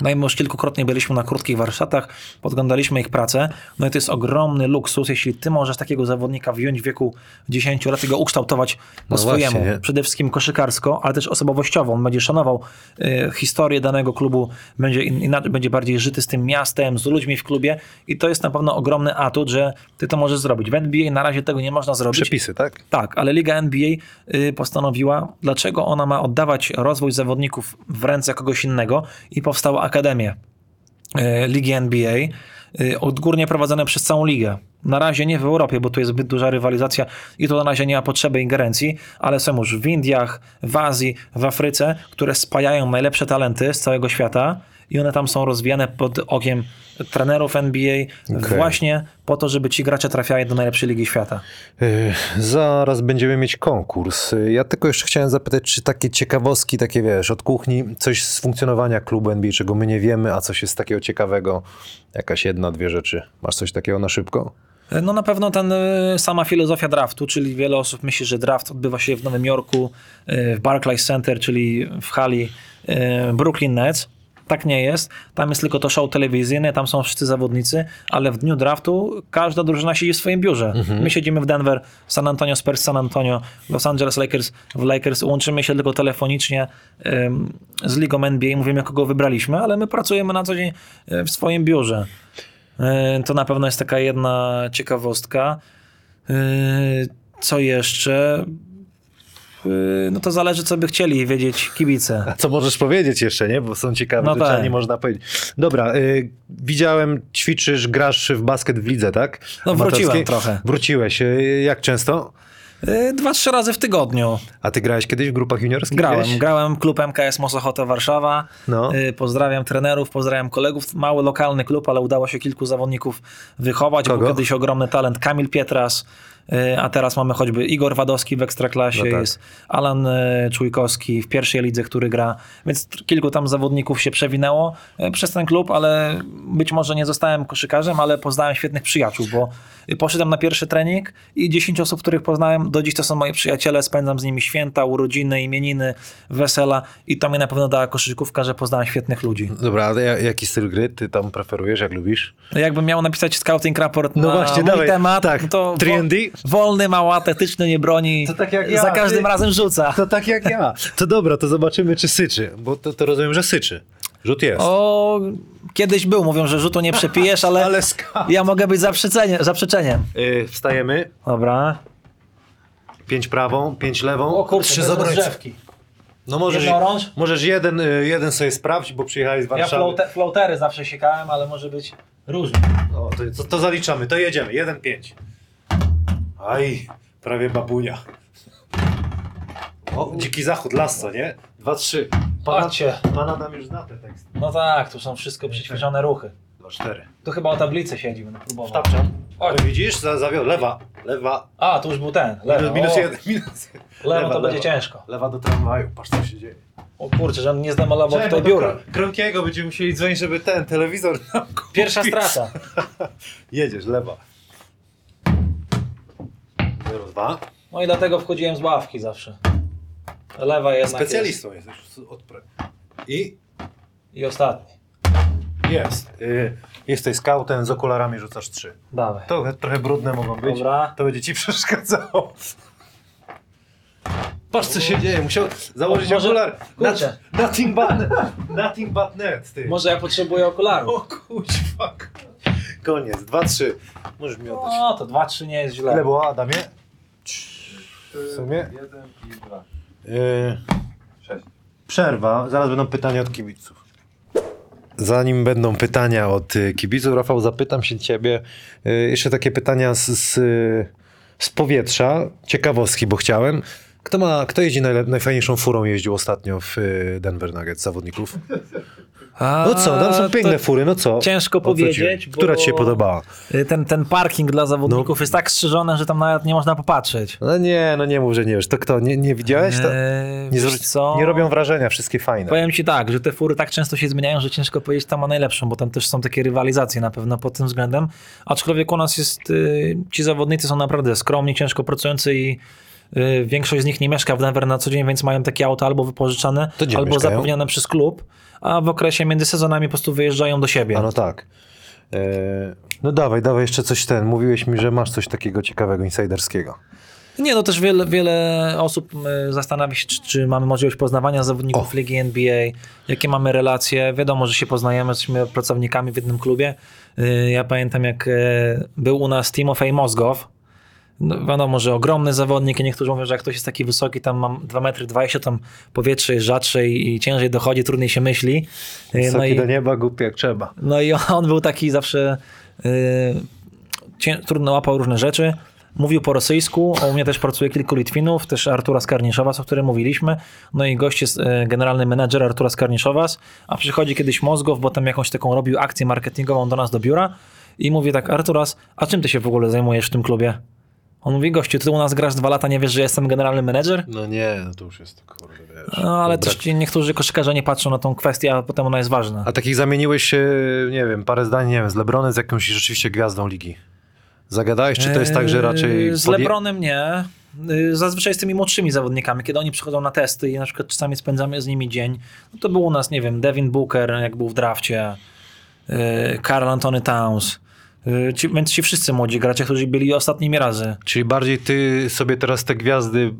No i już kilkukrotnie byliśmy na krótkich warsztatach, podglądaliśmy ich pracę. No i to jest ogromny luksus, jeśli ty możesz takiego zawodnika wziąć w wieku 10 lat i go ukształtować po No swojemu. właśnie, nie? Przede wszystkim koszykarsko, ale też osobowościowo. On będzie szanował y, historię danego klubu, będzie, in, inaczej, będzie bardziej żyty z tym miastem, z ludźmi w klubie i to jest na pewno ogromny atut, że ty to możesz zrobić. W NBA na razie tego nie można zrobić. Przepisy, tak? Tak, ale Liga NBA y, postanowiła, dlaczego ona ma oddawać rozwój zawodników w ręce kogoś innego i powstała Akademia y, Ligi NBA, y, odgórnie prowadzone przez całą ligę. Na razie nie w Europie, bo tu jest zbyt duża rywalizacja i to na razie nie ma potrzeby ingerencji, ale są już w Indiach, w Azji, w Afryce, które spajają najlepsze talenty z całego świata i one tam są rozwijane pod okiem trenerów NBA Okej. właśnie po to, żeby ci gracze trafiali do najlepszej ligi świata. Yy, Zaraz będziemy mieć konkurs. Yy, Ja tylko jeszcze chciałem zapytać, czy takie ciekawostki, takie wiesz, od kuchni, coś z funkcjonowania klubu NBA, czego my nie wiemy, a coś jest takiego ciekawego, jakaś jedna, dwie rzeczy. Masz coś takiego na szybko? No na pewno ten, y, sama filozofia draftu, czyli wiele osób myśli, że draft odbywa się w Nowym Jorku, w Barclays Center, czyli w hali Brooklyn Nets. Tak nie jest. Tam jest tylko to show telewizyjne, tam są wszyscy zawodnicy, ale w dniu draftu każda drużyna siedzi w swoim biurze. My siedzimy w Denver, San Antonio Spurs, San Antonio, Los Angeles Lakers w Lakers. Łączymy się tylko telefonicznie z ligą NBA, mówimy kogo wybraliśmy, ale my pracujemy na co dzień y, w swoim biurze. E, To na pewno jest taka jedna ciekawostka. E, Co jeszcze? E, No to zależy, co by chcieli wiedzieć kibice. A co możesz powiedzieć jeszcze, nie? Bo są ciekawe No rzeczy, tak. nie można powiedzieć. Dobra, yy, widziałem, ćwiczysz, grasz w basket w lidze, tak? No, wróciłem trochę. Wróciłeś. Yy, Jak często? E, Dwa, trzy razy w tygodniu A ty grałeś kiedyś w grupach juniorskich? grałem. gdzieś? Grałem klub MKS Mosochota Warszawa. No. Pozdrawiam trenerów, pozdrawiam kolegów. Mały lokalny klub, ale udało się kilku zawodników wychować. Kogo? Był kiedyś ogromny talent Kamil Pietras, a teraz mamy choćby Igor Wadowski w Ekstraklasie, No tak. jest Alan e, Czujkowski w pierwszej lidze, który gra, więc kilku tam zawodników się przewinęło e, przez ten klub, ale być może nie zostałem koszykarzem, ale poznałem świetnych przyjaciół, bo e, poszedłem na pierwszy trening i 10 osób, których poznałem, do dziś to są moi przyjaciele, spędzam z nimi święta, urodziny, imieniny, wesela i to mi na pewno dała koszykówka, że poznałem świetnych ludzi. Dobra, a ja- jaki styl gry ty tam preferujesz, jak lubisz? Jakbym miał napisać scouting raport No na właśnie, mój dawaj. temat, Tak, to 3&D? Wo- wolny, mało atletyczny, nie broni, To tak jak ja, za każdym ty- razem rzuca. To tak jak ja. To dobra, to zobaczymy, czy syczy, bo to, to rozumiem, że syczy. Rzut jest. O, kiedyś był, mówią, że rzutu nie przepijesz, ale, Ale ja mogę być zaprzeczeniem. zaprzeczeniem. Yy, wstajemy, Dobra. pięć prawą, pięć lewą, trzy z obrońcą. No możesz, możesz jeden, y, jeden sobie sprawdzić, bo przyjechałeś z Ja Warszawy. floate, floatery zawsze siekałem, ale może być różnie. O, to, to, to zaliczamy, to jedziemy. 1-5. Aj, prawie babunia. O, dziki zachód, lasso, nie? 2-3. Pana, Patrzcie. pana nam już zna te teksty. No tak, tu są wszystko przećwiczone ruchy. 2-4. Tu chyba o tablicy siedzi, będę próbował. Oj. Ale widzisz? Za, zawiódł. Lewa, lewa. A, tu już był ten, minus o, jeden, minus jeden. Lewo Lewa, to będzie ciężko. Lewa do tramwaju, patrz co się dzieje. O kurczę, że on nie zdemolował Czekaj, tutaj bo do biura. Kro- będziemy musieli dzwonić, żeby ten telewizor nam. Pierwsza strata. Jedziesz, lewa. 0-2. No i dlatego wchodziłem z ławki zawsze. Lewa jednak Specjalistą jesteś od pre. I I ostatni. jest. Y, jesteś scoutem, z okularami rzucasz 3. Dawaj. To trochę brudne mogą być. Dobra. To będzie ci przeszkadzało. Patrz co się dzieje, musiał założyć Może- okular. kurczę. Not- Nothing but, nothing but net, ty. Może ja potrzebuję okularów. O kuźwa. Koniec, 2-3. Możesz mi oddać. No to 2-3 nie jest źle. Ile było, Adamie? W sumie? Jeden i dwa. Yy, Sześć. przerwa, zaraz będą pytania od kibiców. Zanim będą pytania od y, kibiców, Rafał, zapytam się ciebie y, jeszcze takie pytania z, z, y, z powietrza, ciekawostki, bo chciałem. Kto, ma, kto jeździ najlep- najfajniejszą furą jeździł ostatnio w y, Denver Nuggets zawodników? A, No co, tam są piękne to fury, no co? Ciężko O co ci- powiedzieć, bo- Która ci się podobała? y, Ten, ten parking dla zawodników jest tak strzyżony, że tam nawet nie można popatrzeć. No nie, no nie mów, że nie wiesz. To kto, nie, nie widziałeś? To Eee, nie, wiesz zwróć- co? nie robią wrażenia, wszystkie fajne. Powiem ci tak, że te fury tak często się zmieniają, że ciężko powiedzieć tam ma najlepszą, bo tam też są takie rywalizacje na pewno pod tym względem. Aczkolwiek u nas jest, y, ci zawodnicy są naprawdę skromni, ciężko pracujący i większość z nich nie mieszka w Denver na co dzień, więc mają takie auto albo wypożyczane, albo mieszkają? zapewnione przez klub, a w okresie między sezonami po prostu wyjeżdżają do siebie. A no tak. E, no dawaj, dawaj jeszcze coś ten. Mówiłeś mi, że masz coś takiego ciekawego, insiderskiego. Nie, no też wiele, wiele osób y, zastanawia się, czy, czy mamy możliwość poznawania zawodników O. Ligi NBA, jakie mamy relacje. Wiadomo, że się poznajemy, jesteśmy pracownikami w jednym klubie. Y, Ja pamiętam, jak e, był u nas Timofej Mozgow. No, wiadomo, że ogromny zawodnik i niektórzy mówią, że jak ktoś jest taki wysoki, tam mam 2 metry 20, tam powietrze jest rzadsze i, i ciężej dochodzi, trudniej się myśli. Y, Wysoki i, do nieba, głupi jak trzeba. no i on był taki zawsze y, cię, trudno łapał różne rzeczy. Mówił po rosyjsku, u mnie też pracuje kilku Litwinów, też Artura Skarniszowas, o którym mówiliśmy. No i gość jest e, generalny menedżer Artura Skarniszowas, a przychodzi kiedyś Mozgow, bo tam jakąś taką robił akcję marketingową do nas do biura i mówi tak, Arturas, a czym ty się w ogóle zajmujesz w tym klubie? On mówi, gościu, ty u nas grasz dwa lata, nie wiesz, że jestem generalny menedżer? No nie, no to już jest kurde, wiesz. No ale też ci niektórzy koszykarze nie patrzą na tą kwestię, a potem ona jest ważna. A takich zamieniłeś się, nie wiem, parę zdań, nie wiem, z Lebronem, z jakąś rzeczywiście gwiazdą ligi. Zagadałeś, czy to jest tak, że raczej... Eee, Z podje- Lebronem nie. Yy, Zazwyczaj z tymi młodszymi zawodnikami, kiedy oni przychodzą na testy i na przykład czasami spędzamy z nimi dzień, no to był u nas, nie wiem, Devin Booker, jak był w drafcie, yy, Karl Antony Towns, ci, więc ci wszyscy młodzi gracze, którzy byli ostatnimi razy. Czyli bardziej ty sobie teraz te gwiazdy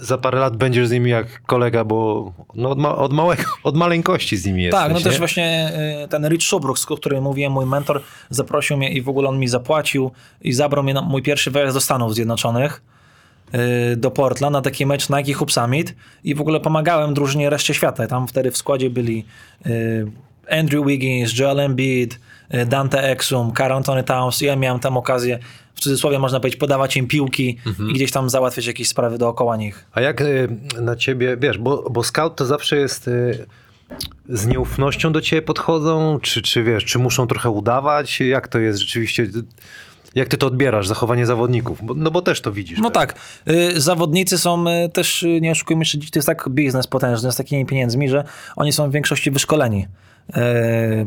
za parę lat będziesz z nimi jak kolega, bo no od, ma, od małego, od maleńkości z nimi jesteś, tak, no też nie? właśnie yy, ten Rich Shubrooks, o którym mówiłem, mój mentor, zaprosił mnie i w ogóle on mi zapłacił i zabrał mnie na mój pierwszy wyjazd do Stanów Zjednoczonych. y, do Portland na taki mecz Nike Hub Summit i w ogóle pomagałem drużynie reszcie świata. Tam wtedy w składzie byli y, Andrew Wiggins, Joel Embiid, y, Dante Exum, Karl Anthony Towns. Ja miałem tam okazję, w cudzysłowie można powiedzieć, podawać im piłki Mhm. i gdzieś tam załatwiać jakieś sprawy dookoła nich. A jak y, na ciebie, wiesz, bo, bo scout to zawsze jest y, z nieufnością do ciebie podchodzą, czy, czy wiesz, czy muszą trochę udawać? Jak to jest rzeczywiście? Jak ty to odbierasz, zachowanie zawodników? No bo też to widzisz. No tak? tak, y, zawodnicy są y, też, y, nie oszukujmy się, to jest tak biznes potężny z takimi pieniędzmi, że oni są w większości wyszkoleni y,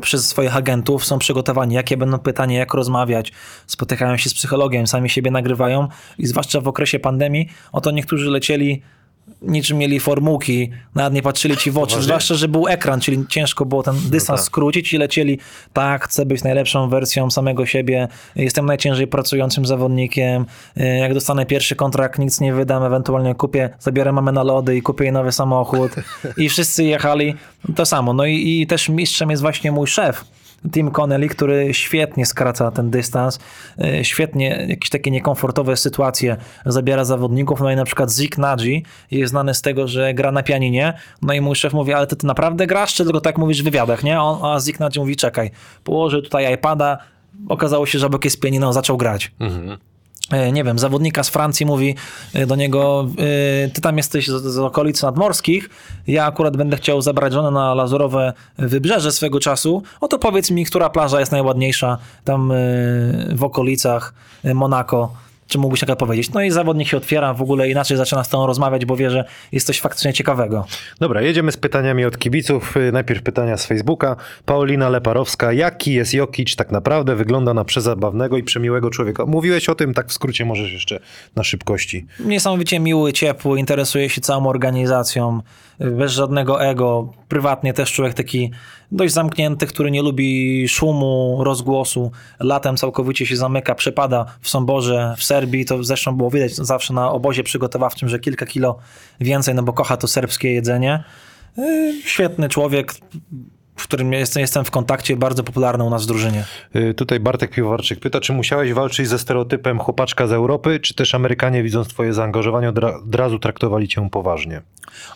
przez swoich agentów, są przygotowani, jakie będą pytania, jak rozmawiać, spotykają się z psychologiem, sami siebie nagrywają i zwłaszcza w okresie pandemii, oto niektórzy lecieli niczym mieli formułki, nawet nie patrzyli ci w oczy, zwłaszcza, że był ekran, czyli ciężko było ten dystans tak. skrócić i lecieli, tak, chcę być najlepszą wersją samego siebie, jestem najciężej pracującym zawodnikiem, e, jak dostanę pierwszy kontrakt, nic nie wydam, ewentualnie kupię, zabiorę mamę na lody i kupię jej nowy samochód i wszyscy jechali to samo. No i, i też mistrzem jest właśnie mój szef, Tim Connelly, który świetnie skraca ten dystans, y, świetnie jakieś takie niekomfortowe sytuacje zabiera zawodników, no i na przykład Zik Nadzi jest znany z tego, że gra na pianinie, no i mój szef mówi, ale ty, ty naprawdę grasz, czy tylko tak mówisz w wywiadach, nie? A Zik Nadzi mówi, czekaj, położy tutaj iPada, okazało się, że obok jest pianino, zaczął grać. E, nie wiem, zawodnika z Francji mówi e, do niego, e, ty tam jesteś z, z okolic nadmorskich, ja akurat będę chciał zabrać żonę na lazurowe wybrzeże swego czasu, oto powiedz mi, która plaża jest najładniejsza tam e, w okolicach e, Monako. Czy mógłbyś taka powiedzieć? No i zawodnik się otwiera, w ogóle inaczej zaczyna z tobą rozmawiać, bo wie, że jest coś faktycznie ciekawego. Dobra, jedziemy z pytaniami od kibiców. Y, Najpierw pytania z Facebooka. Paulina Leparowska. Jaki jest Jokic tak naprawdę? Wygląda na przezabawnego i przemiłego człowieka. Mówiłeś o tym, tak w skrócie możesz jeszcze na szybkości. Niesamowicie miły, ciepły, interesuje się całą organizacją, bez żadnego ego. Prywatnie też człowiek taki dość zamknięty, który nie lubi szumu, rozgłosu. Latem całkowicie się zamyka, przepada w Somborze, w Serbii. To zresztą było widać zawsze na obozie przygotowawczym, że kilka kilo więcej, no bo kocha to serbskie jedzenie. Yy, Świetny człowiek, w którym jestem, jestem w kontakcie, bardzo popularny u nas w drużynie. Y, Tutaj Bartek Piwowarczyk pyta, czy musiałeś walczyć ze stereotypem chłopaczka z Europy, czy też Amerykanie widząc twoje zaangażowanie od, ra- od razu traktowali cię poważnie?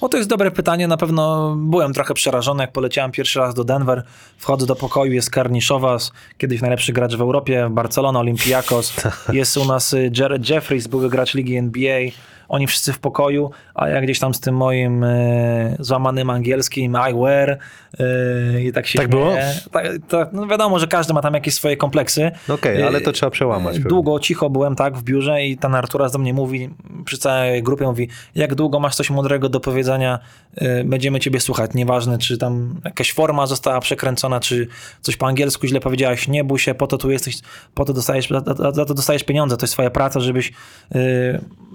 O, to jest dobre pytanie. Na pewno byłem trochę przerażony, jak poleciałem pierwszy raz do Denver. Wchodzę do pokoju, jest Karniszowas, kiedyś najlepszy gracz w Europie, Barcelona, Olympiakos. Jest u nas y, Jared Jeffries, były gracz ligi NBA. Oni wszyscy w pokoju, a ja gdzieś tam z tym moim e, złamanym angielskim I wear e, i tak się Tak było? Tak, tak, no wiadomo, że każdy ma tam jakieś swoje kompleksy. Okej, ale to trzeba przełamać. pewnie. Długo, cicho byłem tak w biurze i ten Arturas do mnie mówi, przy całej grupie mówi, jak długo masz coś mądrego do powiedzenia, będziemy ciebie słuchać. Nieważne, czy tam jakaś forma została przekręcona, czy coś po angielsku źle powiedziałeś, nie bój się, po to tu jesteś, po to dostajesz, za, to dostajesz pieniądze, to jest twoja praca, żebyś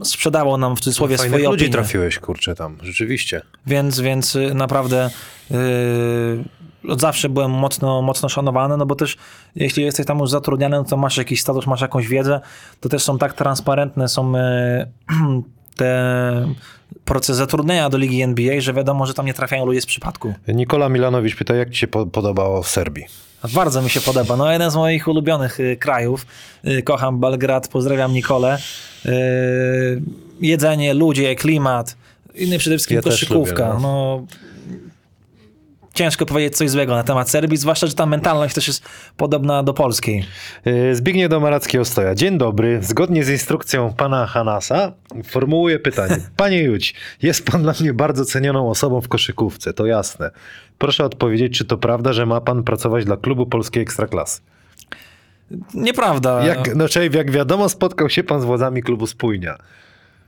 sprzedawał nam w cudzysłowie swoje opinie. Trafiłeś, kurczę, tam, rzeczywiście. Więc, więc y, naprawdę yy, od zawsze byłem mocno, mocno szanowany, no bo też jeśli jesteś tam już zatrudniany, no to masz jakiś status, masz jakąś wiedzę, to też są tak transparentne, są yy, te proces zatrudnienia do ligi NBA, że wiadomo, że tam nie trafiają ludzie z przypadku. Nikola Milanowicz pyta, jak ci się po- podobało w Serbii? Bardzo mi się podoba. No jeden z moich ulubionych y, krajów. Y, kocham Belgrad, pozdrawiam Nikolę. Y, jedzenie, ludzie, klimat. Inny przede wszystkim Ja koszykówka. lubię, no. Ciężko powiedzieć coś złego na temat Serbii, zwłaszcza, że ta mentalność też jest podobna do polskiej. Yy, Zbigniew Domaracki Ostoja. Dzień dobry. Zgodnie z instrukcją pana Hanasa formułuję pytanie. Panie Juć, jest pan dla mnie bardzo cenioną osobą w koszykówce, to jasne. Proszę odpowiedzieć, czy to prawda, że ma pan pracować dla klubu polskiej Ekstraklasy? Nieprawda. Jak, no, czyli jak wiadomo, spotkał się pan z władzami klubu Spójnia.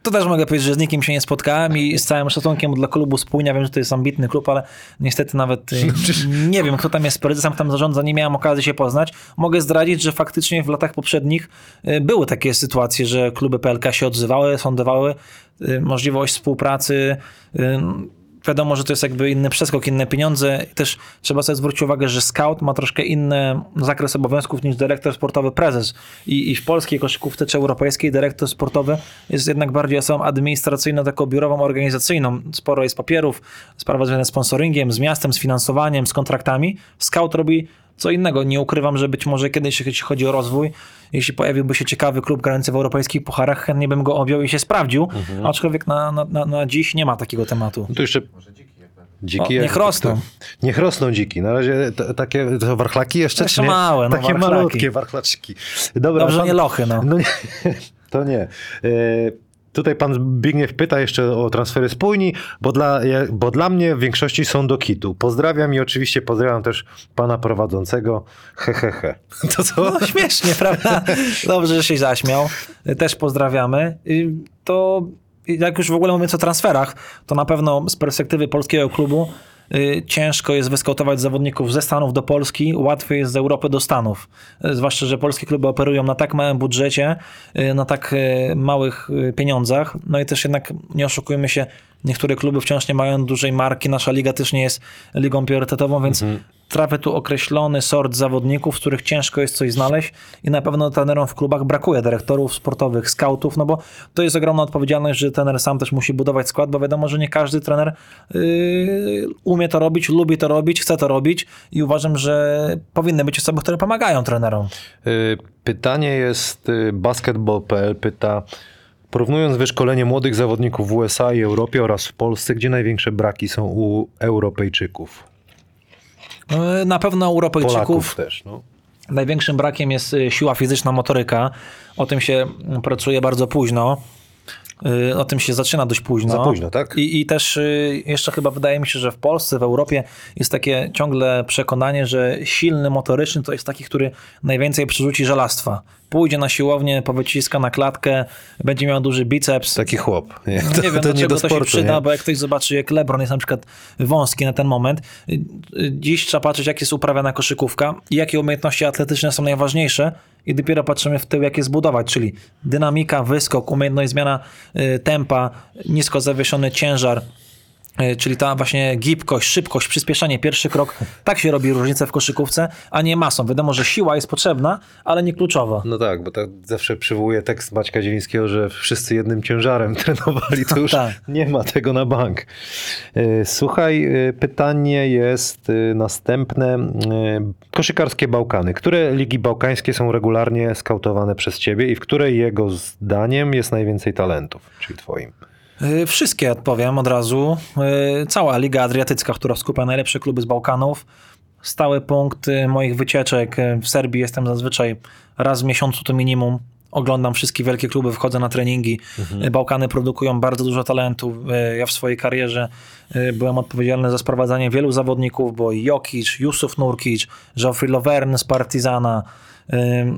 To też mogę powiedzieć, że z nikim się nie spotkałem i z całym szacunkiem dla klubu Spójnia, wiem, że to jest ambitny klub, ale niestety nawet y, nie wiem, kto tam jest prezesem, tam zarządza, nie miałem okazji się poznać. Mogę zdradzić, że faktycznie w latach poprzednich y, były takie sytuacje, że kluby PLK się odzywały, sądowały, y, możliwość współpracy, wiadomo, że to jest jakby inny przeskok, inne pieniądze. Też trzeba sobie zwrócić uwagę, że scout ma troszkę inny zakres obowiązków niż dyrektor sportowy prezes. I, i w polskiej koszykówce czy europejskiej dyrektor sportowy jest jednak bardziej osobą administracyjną, taką biurową, organizacyjną. Sporo jest papierów, sprawy związane z sponsoringiem, z miastem, z finansowaniem, z kontraktami. Scout robi co innego. Nie ukrywam, że być może kiedyś, jeśli chodzi o rozwój, jeśli pojawiłby się ciekawy klub grający w europejskich pucharach, chętnie bym go objął i się sprawdził, aczkolwiek na, na, na, na dziś nie ma takiego tematu. No to jeszcze Może dziki. O, niech rosną. to- Niech rosną dziki. Na razie t- takie to warchlaki jeszcze, Jeszcze czy nie? małe, no, Takie warchlaki. malutkie warchlaczki. Dobra, Dobrze, pan- nie lochy, no. No nie, to nie. E, Tutaj pan Zbigniew pyta jeszcze o transfery spójni, bo dla, bo dla mnie w większości są do kitu. Pozdrawiam i oczywiście pozdrawiam też pana prowadzącego. Hehehe. He, he. To co? No śmiesznie, prawda? Dobrze, że się zaśmiał. Też pozdrawiamy. To jak już w ogóle mówiąc o transferach, to na pewno z perspektywy polskiego klubu ciężko jest wyskautować zawodników ze Stanów do Polski, łatwiej jest z Europy do Stanów. Y, Zwłaszcza, że polskie kluby operują na tak małym budżecie, y, na tak y, małych y, pieniądzach. No i też jednak nie oszukujmy się, niektóre kluby wciąż nie mają dużej marki, nasza liga też nie jest ligą priorytetową, więc trafia tu określony sort zawodników, z których ciężko jest coś znaleźć i na pewno trenerom w klubach brakuje dyrektorów sportowych, scoutów, no bo to jest ogromna odpowiedzialność, że trener sam też musi budować skład, bo wiadomo, że nie każdy trener yy, umie to robić, lubi to robić, chce to robić i uważam, że powinny być osoby, które pomagają trenerom. Y, Pytanie jest, y, basketball.pl pyta, porównując wyszkolenie młodych zawodników w USA i Europie oraz w Polsce, gdzie największe braki są u Europejczyków? Yy, Na pewno Europejczyków Polaków też, no. Największym brakiem jest y, siła fizyczna, motoryka. O tym się pracuje bardzo późno. Y, O tym się zaczyna dość późno. Za późno, tak? I, I też y, jeszcze chyba wydaje mi się, że w Polsce, w Europie jest takie ciągle przekonanie, że silny motoryczny to jest taki, który najwięcej przerzuci żelastwa. Pójdzie na siłownię, powyciska na klatkę, będzie miał duży biceps. Taki chłop. Nie, nie wiem, dlaczego do to się sportu, przyda, nie? bo jak ktoś zobaczy, jak LeBron jest na przykład wąski na ten moment, y, dziś trzeba patrzeć, jak jest uprawiana koszykówka i jakie umiejętności atletyczne są najważniejsze i dopiero patrzymy w tył, jak je zbudować, czyli dynamika, wyskok, umiejętność zmiana y, tempa, nisko zawieszony ciężar, czyli ta właśnie gibkość, szybkość, przyspieszenie, pierwszy krok. Tak się robi różnicę w koszykówce, a nie masą. Wiadomo, że siła jest potrzebna, ale nie kluczowa. No tak, bo tak zawsze przywołuje tekst Maćka Zielińskiego, że wszyscy jednym ciężarem trenowali, to już Tak. nie ma tego na bank. E, Słuchaj, e, pytanie jest e, następne. E, Koszykarskie Bałkany. Które ligi bałkańskie są regularnie skautowane przez ciebie i w której jego zdaniem jest najwięcej talentów, czyli twoim? Y, Wszystkie odpowiem od razu. Y, Cała Liga Adriatycka, która skupia najlepsze kluby z Bałkanów. Stały punkt moich wycieczek. Y, W Serbii jestem zazwyczaj raz w miesiącu to minimum. Oglądam wszystkie wielkie kluby, wchodzę na treningi. Y, Bałkany produkują bardzo dużo talentu. Y, Ja w swojej karierze byłem odpowiedzialny za sprowadzanie wielu zawodników, bo Jokic, Jusuf Nurkic, Geoffrey Lovern z Partizana,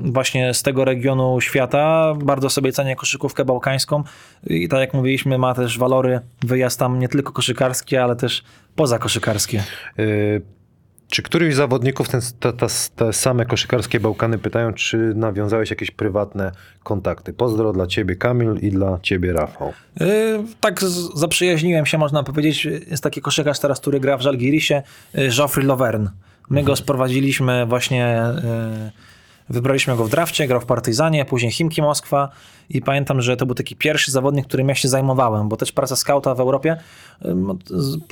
właśnie z tego regionu świata. Bardzo sobie cenię koszykówkę bałkańską i tak jak mówiliśmy, ma też walory wyjazd tam nie tylko koszykarskie, ale też pozakoszykarskie. E, Czy któryś z zawodników ten, ta, ta, te same koszykarskie Bałkany pytają, czy nawiązałeś jakieś prywatne kontakty? Pozdro dla ciebie Kamil i dla ciebie Rafał. Yy, Tak z- zaprzyjaźniłem się, można powiedzieć. Jest taki koszykarz teraz, który gra w Żalgirisie, yy, Geoffrey Lovern. My go sprowadziliśmy właśnie, yy, wybraliśmy go w drafcie, grał w Partyzanie, później Chimki Moskwa i pamiętam, że to był taki pierwszy zawodnik, którym ja się zajmowałem, bo też praca skauta w Europie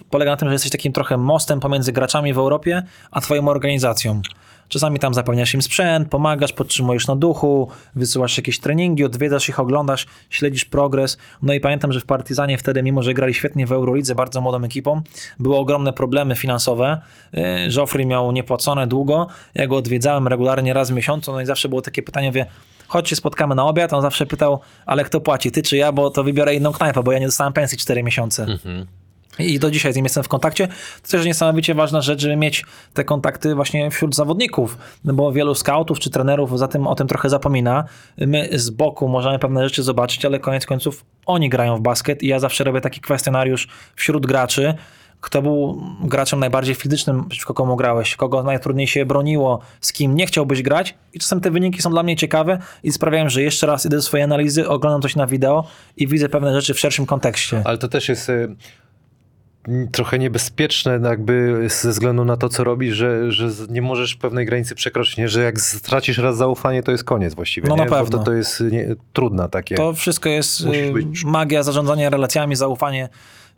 polega na tym, że jesteś takim trochę mostem pomiędzy graczami w Europie, a twoją organizacją. Czasami tam zapewniasz im sprzęt, pomagasz, podtrzymujesz na duchu, wysyłasz jakieś treningi, odwiedzasz ich, oglądasz, śledzisz progres. No i pamiętam, że w Partizanie wtedy, mimo że grali świetnie w Eurolidze, bardzo młodą ekipą, były ogromne problemy finansowe. Yy, Joffrey miał niepłacone długo, ja go odwiedzałem regularnie raz w miesiącu, no i zawsze było takie pytanie, wie, chodź się spotkamy na obiad, on zawsze pytał, ale kto płaci, ty czy ja, bo to wybiorę inną knajpę, bo ja nie dostałem pensji 4 miesiące. I do dzisiaj z nim jestem w kontakcie. To też niesamowicie ważna rzecz, żeby mieć te kontakty właśnie wśród zawodników, bo wielu scoutów czy trenerów za tym, o tym trochę zapomina. My z boku możemy pewne rzeczy zobaczyć, ale koniec końców oni grają w basket i ja zawsze robię taki kwestionariusz wśród graczy, kto był graczem najbardziej fizycznym, przeciwko komu grałeś, kogo najtrudniej się broniło, z kim nie chciałbyś grać. I czasem te wyniki są dla mnie ciekawe i sprawiają, że jeszcze raz idę do swojej analizy, oglądam coś na wideo i widzę pewne rzeczy w szerszym kontekście. Ale to też jest y, trochę niebezpieczne jakby ze względu na to, co robisz, że, że nie możesz pewnej granicy przekroczyć, nie? że jak stracisz raz zaufanie, to jest koniec właściwie. No nie? na Bo pewno. To, to jest nie, trudna takie. To wszystko jest y, być- magia zarządzania relacjami, zaufanie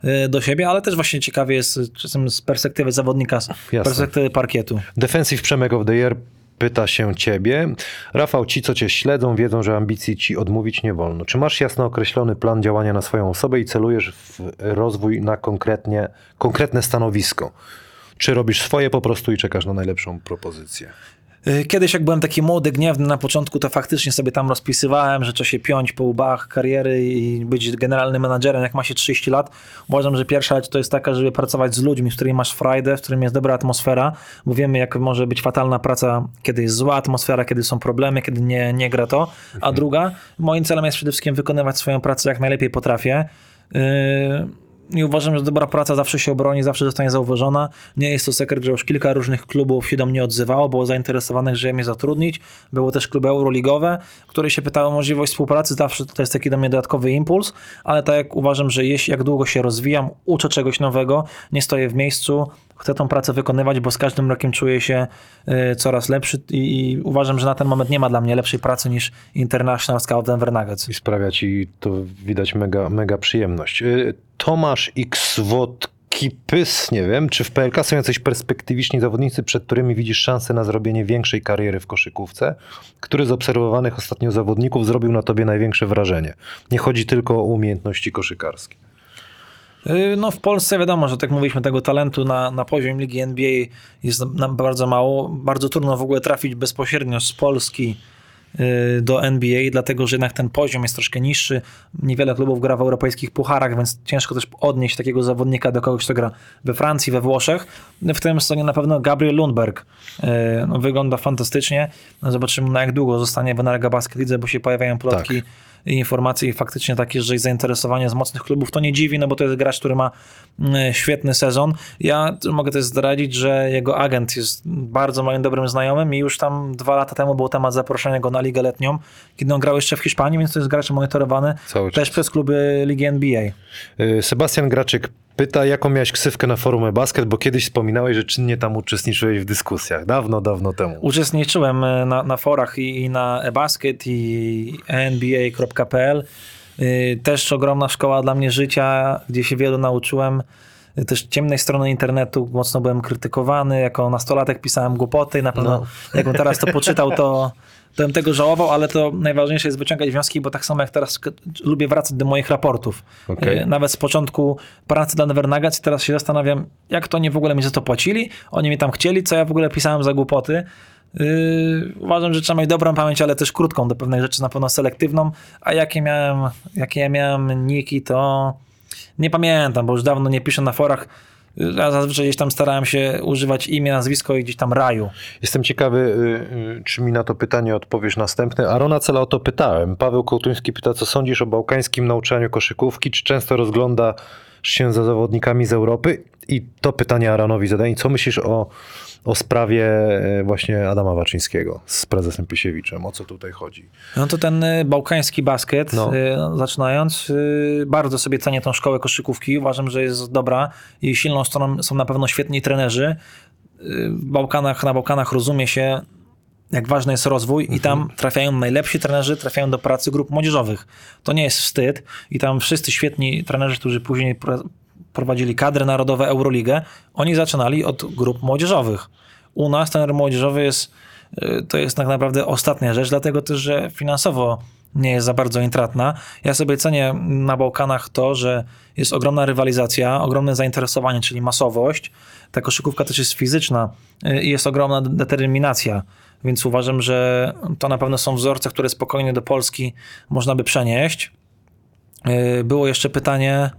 y, do siebie, ale też właśnie ciekawie jest y, czasem z perspektywy zawodnika, z perspektywy parkietu. Defensive Przemek of the Year pyta się ciebie. Rafał, ci co cię śledzą wiedzą, że ambicji ci odmówić nie wolno. Czy masz jasno określony plan działania na swoją osobę i celujesz w rozwój na konkretnie, konkretne stanowisko? Czy robisz swoje po prostu i czekasz na najlepszą propozycję? Y, Kiedyś jak byłem taki młody, gniewny na początku, to faktycznie sobie tam rozpisywałem, że trzeba się piąć po łbach kariery i być generalnym menadżerem, jak ma się 30 lat. Uważam, że pierwsza rzecz to jest taka, żeby pracować z ludźmi, z którymi masz frajdę, w którym jest dobra atmosfera, bo wiemy, jak może być fatalna praca, kiedy jest zła atmosfera, kiedy są problemy, kiedy nie, nie gra to. A druga, moim celem jest przede wszystkim wykonywać swoją pracę jak najlepiej potrafię. Yy, i uważam, że dobra praca zawsze się obroni, zawsze zostanie zauważona. Nie jest to sekret, że już kilka różnych klubów się do mnie odzywało, było zainteresowanych, żeby mnie zatrudnić. Były też kluby euroligowe, które się pytały o możliwość współpracy. Zawsze to jest taki do mnie dodatkowy impuls, ale tak jak uważam, że jeśli jak długo się rozwijam, uczę czegoś nowego, nie stoję w miejscu, chcę tą pracę wykonywać, bo z każdym rokiem czuję się y, coraz lepszy i, i uważam, że na ten moment nie ma dla mnie lepszej pracy niż International Scout Denver Nuggets. I sprawia ci to widać mega, mega przyjemność. Y, Tomasz X Wodkipys, nie wiem, czy w PLK są jacyś perspektywiczni zawodnicy, przed którymi widzisz szansę na zrobienie większej kariery w koszykówce? Który z obserwowanych ostatnio zawodników zrobił na tobie największe wrażenie? Nie chodzi tylko o umiejętności koszykarskie. Y, No w Polsce wiadomo, że tak mówiliśmy, tego talentu na, na poziom ligi NBA jest nam bardzo mało. Bardzo trudno w ogóle trafić bezpośrednio z Polski y, do NBA, dlatego że jednak ten poziom jest troszkę niższy. Niewiele klubów gra w europejskich pucharach, więc ciężko też odnieść takiego zawodnika do kogoś, kto gra we Francji, we Włoszech. W tym sezonie na pewno Gabriel Lundberg y, no, wygląda fantastycznie. No, Zobaczymy na jak długo zostanie w Energa Basket Lidze, bo się pojawiają plotki i informacje i faktycznie takie, że jest zainteresowanie z mocnych klubów, to nie dziwi, no bo to jest gracz, który ma mm, świetny sezon. Ja mogę też zdradzić, że jego agent jest bardzo moim dobrym znajomym i już tam dwa lata temu był temat zaproszenia go na ligę letnią, kiedy on grał jeszcze w Hiszpanii, więc to jest gracz monitorowany Cały też czas. przez kluby ligi NBA. Y, Sebastian Graczyk pyta, jaką miałeś ksywkę na forum basket, bo kiedyś wspominałeś, że czynnie tam uczestniczyłeś w dyskusjach. Dawno, dawno temu. Uczestniczyłem e, na, na forach i, i na eBasket i nba.pl. Y, Też ogromna szkoła dla mnie życia, gdzie się wielu nauczyłem. Y, Też ciemnej strony internetu mocno byłem krytykowany. Jako nastolatek pisałem głupoty. Na pewno No. jakbym teraz to poczytał, to, to bym tego żałował, ale to najważniejsze jest wyciągać wnioski, bo tak samo jak teraz lubię wracać do moich raportów. Okej. Y, Nawet z początku pracy dla Denver Nuggets teraz się zastanawiam, jak to oni w ogóle mi za to płacili. Oni mi tam chcieli, co ja w ogóle pisałem za głupoty. Yy, uważam, że trzeba mieć dobrą pamięć, ale też krótką do pewnej rzeczy, na pewno selektywną. A jakie miałem, jakie ja miałem niki, to nie pamiętam, bo już dawno nie piszę na forach. Ja zazwyczaj gdzieś tam starałem się używać imię, nazwisko i gdzieś tam raju. Jestem ciekawy, y, y, czy mi na to pytanie odpowiesz następny. Arona Cela o to pytałem. Paweł Kołtuński pyta, co sądzisz o bałkańskim nauczaniu koszykówki? Czy często rozglądasz się za zawodnikami z Europy? I to pytanie Aronowi zadaję. Co myślisz o, o sprawie e, właśnie Adama Waczyńskiego z prezesem Pisiewiczem? O co tutaj chodzi? No to ten y, bałkański basket, No. y, zaczynając, y, bardzo sobie cenię tą szkołę koszykówki. Uważam, że jest dobra i silną stroną są na pewno świetni trenerzy. W Bałkanach, na Bałkanach rozumie się, jak ważny jest rozwój i tam trafiają najlepsi trenerzy, trafiają do pracy grup młodzieżowych. To nie jest wstyd i tam wszyscy świetni trenerzy, którzy później prowadzili kadry narodowe, Euroligę, oni zaczynali od grup młodzieżowych. U nas trener młodzieżowy jest, y, to jest tak naprawdę ostatnia rzecz, dlatego też, że finansowo nie jest za bardzo intratna. Ja sobie cenię na Bałkanach to, że jest ogromna rywalizacja, ogromne zainteresowanie, czyli masowość. Ta koszykówka też jest fizyczna y, i jest ogromna de- determinacja. Więc uważam, że to na pewno są wzorce, które spokojnie do Polski można by przenieść. Y, Było jeszcze pytanie.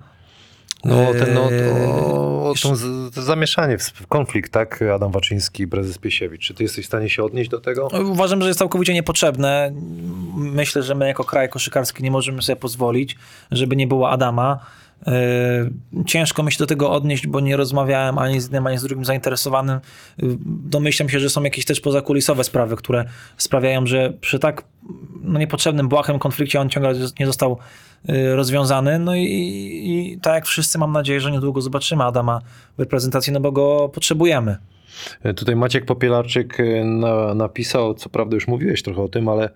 No, ten, no, o, o tą z, to zamieszanie, konflikt, tak? Adam Waczyński i prezes Piesiewicz. Czy ty jesteś w stanie się odnieść do tego? Uważam, że jest całkowicie niepotrzebne. Myślę, że my jako kraj koszykarski nie możemy sobie pozwolić, żeby nie było Adama. Yy, Ciężko mi się do tego odnieść, bo nie rozmawiałem ani z jednym, ani z drugim zainteresowanym. Yy, Domyślam się, że są jakieś też pozakulisowe sprawy, które sprawiają, że przy tak no, niepotrzebnym, błahym konflikcie on ciągle nie został rozwiązany. No i, i tak jak wszyscy mam nadzieję, że niedługo zobaczymy Adama w reprezentacji, no bo go potrzebujemy. E, Tutaj Maciek Popielarczyk e, na, napisał, co prawda już mówiłeś trochę o tym, ale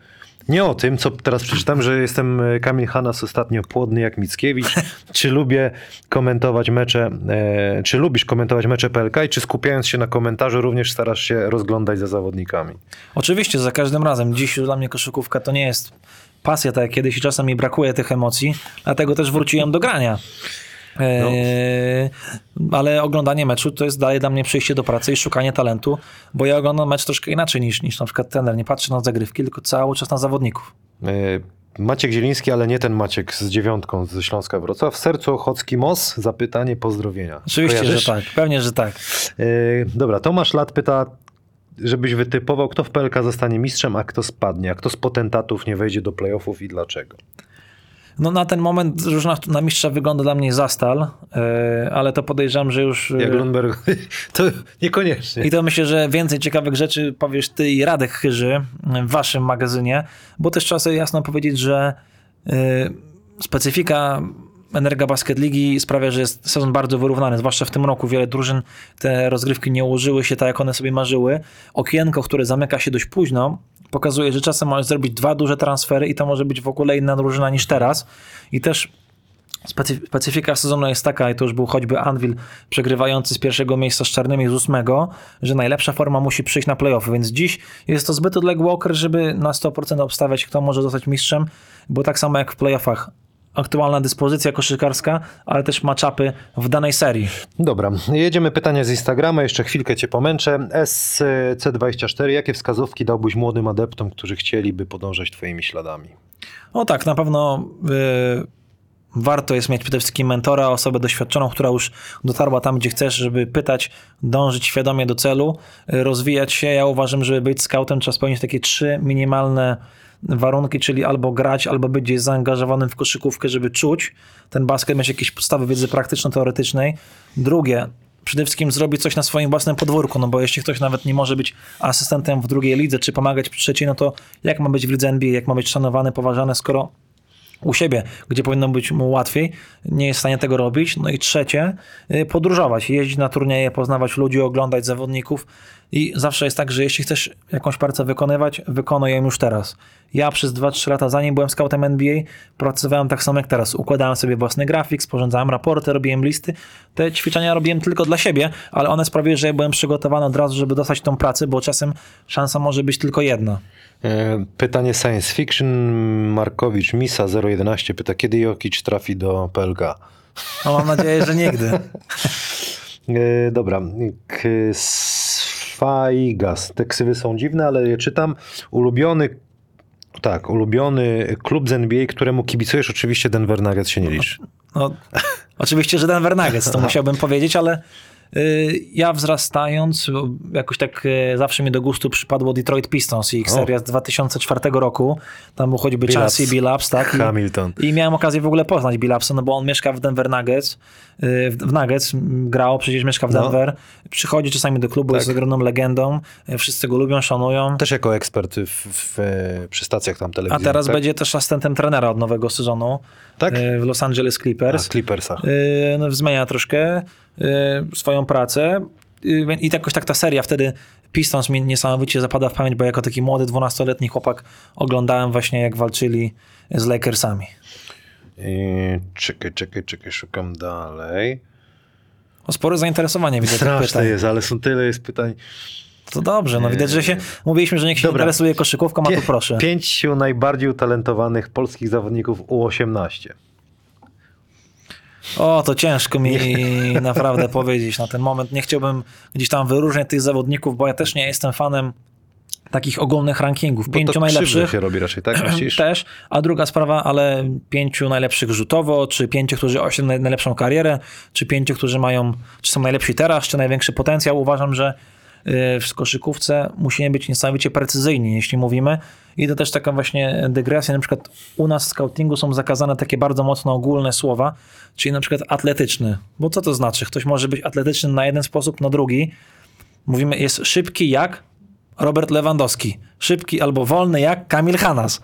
nie o tym, co teraz przeczytam, że jestem Kamil Hanas ostatnio płodny jak Mickiewicz. czy lubię komentować mecze, e, czy lubisz komentować mecze PLK i czy skupiając się na komentarzu również starasz się rozglądać za zawodnikami? Oczywiście, za każdym razem. Dziś dla mnie koszykówka to nie jest pasja, tak jak kiedyś i czasem mi brakuje tych emocji, dlatego też wróciłem do grania. Eee, ale oglądanie meczu to jest dalej dla mnie przyjście do pracy i szukanie talentu, bo ja oglądam mecz troszkę inaczej niż, niż na przykład trener. Nie patrzę na zagrywki, tylko cały czas na zawodników. E, Maciek Zieliński, ale nie ten Maciek z dziewiątką ze Śląska Wrocław. W sercu Ochocki Mos, zapytanie, pozdrowienia. Oczywiście, Kojarzysz? że tak. Pewnie, że tak. E, dobra, Tomasz Lat pyta, żebyś wytypował, kto w PLK zostanie mistrzem, a kto spadnie, a kto z potentatów nie wejdzie do playoffów i dlaczego. No na ten moment drużyna na mistrza wygląda dla mnie Zastal, yy, ale to podejrzewam, że już... Jak yy, Lundberg, to niekoniecznie. I to myślę, że więcej ciekawych rzeczy powiesz ty i Radek Chyży w waszym magazynie, bo też trzeba sobie jasno powiedzieć, że yy, specyfika Energa Basket Ligi sprawia, że jest sezon bardzo wyrównany, zwłaszcza w tym roku. Wiele drużyn te rozgrywki nie ułożyły się tak, jak one sobie marzyły. Okienko, które zamyka się dość późno, pokazuje, że czasem możesz zrobić dwa duże transfery i to może być w ogóle inna drużyna niż teraz. I też Specyf- Specyfika sezonu jest taka, i to już był choćby Anvil przegrywający z pierwszego miejsca z czarnymi z ósmego, że najlepsza forma musi przyjść na playoffy, więc dziś jest to zbyt odległy okres, żeby na 100% obstawiać, kto może zostać mistrzem, bo tak samo jak w playoffach aktualna dyspozycja koszykarska, ale też matchupy w danej serii. Dobra, jedziemy pytania z Instagrama, jeszcze chwilkę cię pomęczę. SC24, jakie wskazówki dałbyś młodym adeptom, którzy chcieliby podążać twoimi śladami? O tak, na pewno y, warto jest mieć przede wszystkim mentora, osobę doświadczoną, która już dotarła tam, gdzie chcesz, żeby pytać, dążyć świadomie do celu, y, rozwijać się. Ja uważam, żeby być scoutem trzeba spełnić takie trzy minimalne warunki, czyli albo grać, albo być gdzieś zaangażowanym w koszykówkę, żeby czuć ten basket, mieć jakieś podstawy wiedzy praktyczno-teoretycznej. Drugie, przede wszystkim zrobić coś na swoim własnym podwórku, no bo jeśli ktoś nawet nie może być asystentem w drugiej lidze, czy pomagać w trzeciej, no to jak ma być w lidze NBA, jak ma być szanowany, poważany, skoro u siebie, gdzie powinno być mu łatwiej, nie jest w stanie tego robić. No i trzecie, y, podróżować, jeździć na turnieje, poznawać ludzi, oglądać zawodników. I zawsze jest tak, że jeśli chcesz jakąś pracę wykonywać, wykonuj ją już teraz. Ja przez 2-3 lata, zanim byłem scoutem NBA, pracowałem tak samo jak teraz. Układałem sobie własny grafik, sporządzałem raporty, robiłem listy. Te ćwiczenia robiłem tylko dla siebie, ale one sprawiły, że ja byłem przygotowany od razu, żeby dostać tą pracę, bo czasem szansa może być tylko jedna. E, Pytanie science fiction. Markowicz Misa 011 pyta, kiedy Jokic trafi do PLK? No mam nadzieję, że nigdy. E, dobra. Sfaigas. Te ksywy są dziwne, ale je czytam. Ulubiony tak, ulubiony klub z NBA, któremu kibicujesz, oczywiście Denver Nuggets się nie liczy. No, oczywiście, że Denver Nuggets, to musiałbym powiedzieć, ale ja wzrastając, jakoś tak y, zawsze mi do gustu przypadło Detroit Pistons i ich seria z 2004 roku. Tam był choćby Billups. Chelsea Billups, tak? I, Hamilton. I miałem okazję w ogóle poznać Billupsa, no bo on mieszka w Denver Nuggets, y, w, w Nuggets grał, przecież mieszka w No. Denver, przychodzi czasami do klubu, jest Tak. ogromną legendą, y, wszyscy go lubią, szanują. Też jako ekspert w, w, przy stacjach tam A telewizyjnych. teraz tak? będzie też asystentem trenera od nowego sezonu Tak? y, w Los Angeles A, Clippers. Clippersach. Yy, no, zmienia troszkę yy, swoją pracę. I jakoś tak ta seria wtedy Pistons mi niesamowicie zapada w pamięć, bo jako taki młody 12-letni chłopak oglądałem właśnie jak walczyli z Lakersami. I, czekaj, czekaj, czekaj, szukam dalej. O, spore zainteresowanie widzę Straszne jest, ale są tyle jest pytań. To dobrze, no widać, że się mówiliśmy, że nikt się Dobra. interesuje koszykówką, a tu proszę. Pięciu najbardziej utalentowanych polskich zawodników U18. O, to ciężko mi naprawdę powiedzieć na ten moment. Nie chciałbym gdzieś tam wyróżniać tych zawodników, bo ja też nie jestem fanem takich ogólnych rankingów. Bo Pięciu najlepszych. się robi raczej, tak myślisz? Też, a druga sprawa, ale pięciu najlepszych rzutowo, czy pięciu, którzy osiągnęli najlepszą karierę, czy pięciu, którzy mają, czy są najlepsi teraz, czy największy potencjał. Uważam, że w koszykówce musimy być niesamowicie precyzyjni, jeśli mówimy. I to też taka właśnie dygresja, na przykład u nas w scoutingu są zakazane takie bardzo mocno ogólne słowa, czyli na przykład atletyczny. Bo co to znaczy? Ktoś może być atletyczny na jeden sposób, na drugi. Mówimy, jest szybki jak Robert Lewandowski. Szybki albo wolny jak Kamil Hanas.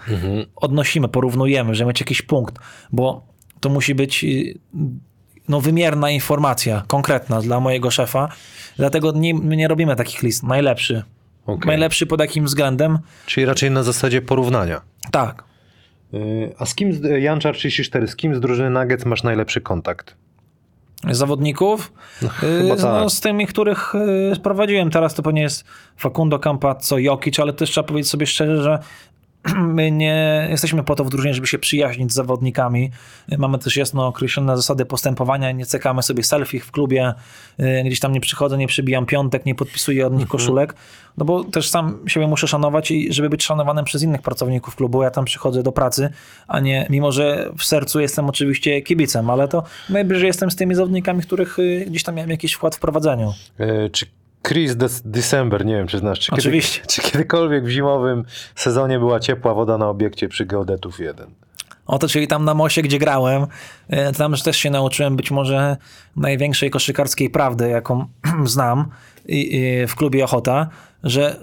Odnosimy, porównujemy, żeby mieć jakiś punkt, bo to musi być y, no, wymierna informacja, konkretna dla mojego szefa. Dlatego nie, my nie robimy takich list. Najlepszy. Okej. Najlepszy pod jakim względem? Czyli raczej na zasadzie porównania. Tak. Yy, A z kim, z- Janczar 34, z kim z drużyny Nuggets masz najlepszy kontakt? Zawodników? chyba Y, no, tak. z tymi, których y, sprowadziłem. Teraz to pewnie jest Facundo Campazzo, Jokic, ale też trzeba powiedzieć sobie szczerze, że my nie jesteśmy po to w drużynie, żeby się przyjaźnić z zawodnikami. Mamy też jasno określone zasady postępowania, nie cekamy sobie selfie w klubie, y, gdzieś tam nie przychodzę, nie przybijam piątek, nie podpisuję od nich koszulek, no bo też sam siebie muszę szanować i żeby być szanowanym przez innych pracowników klubu, ja tam przychodzę do pracy, a nie, mimo że w sercu jestem oczywiście kibicem, ale to najbliżej jestem z tymi zawodnikami, których y, gdzieś tam miałem jakiś wkład w prowadzeniu. Yy, Czy Chris Des- December, nie wiem czy znasz, czy, kiedy, Oczywiście. czy kiedykolwiek w zimowym sezonie była ciepła woda na obiekcie przy Geodetów 1? Oto, czyli tam na Mosie, gdzie grałem, e, tam też się nauczyłem być może największej koszykarskiej prawdy, jaką znam w klubie Ochota, że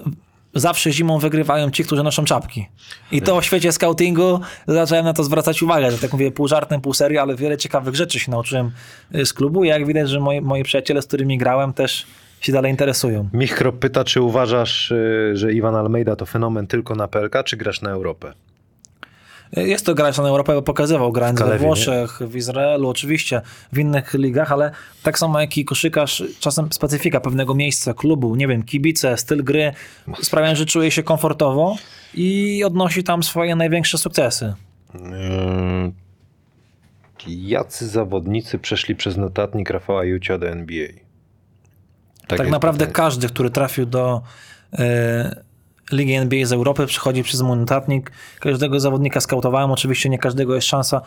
zawsze zimą wygrywają ci, którzy noszą czapki. I to w świecie scoutingu zacząłem na to zwracać uwagę, że tak mówię pół żartem, pół serio, ale wiele ciekawych rzeczy się nauczyłem y, z klubu i jak widać, że moi, moi przyjaciele, z którymi grałem też się dalej interesują. Michro pyta, czy uważasz, y, że Iwan Almeida to fenomen tylko na PLK, czy grasz na Europę? Jest to gracz na Europę, bo pokazywał grając we Włoszech, w Izraelu, oczywiście, w innych ligach, ale tak samo jak i koszykarz, czasem specyfika pewnego miejsca, klubu, nie wiem, kibice, styl gry sprawiają, że czuje się komfortowo i odnosi tam swoje największe sukcesy. Yy, Jacy zawodnicy przeszli przez notatnik Rafała Jucia do NBA? Tak, jest naprawdę pytanie. każdy, który trafił do e, Ligi NBA z Europy, przychodzi przez mój notatnik. Każdego zawodnika skautowałem. Oczywiście nie każdego jest szansa.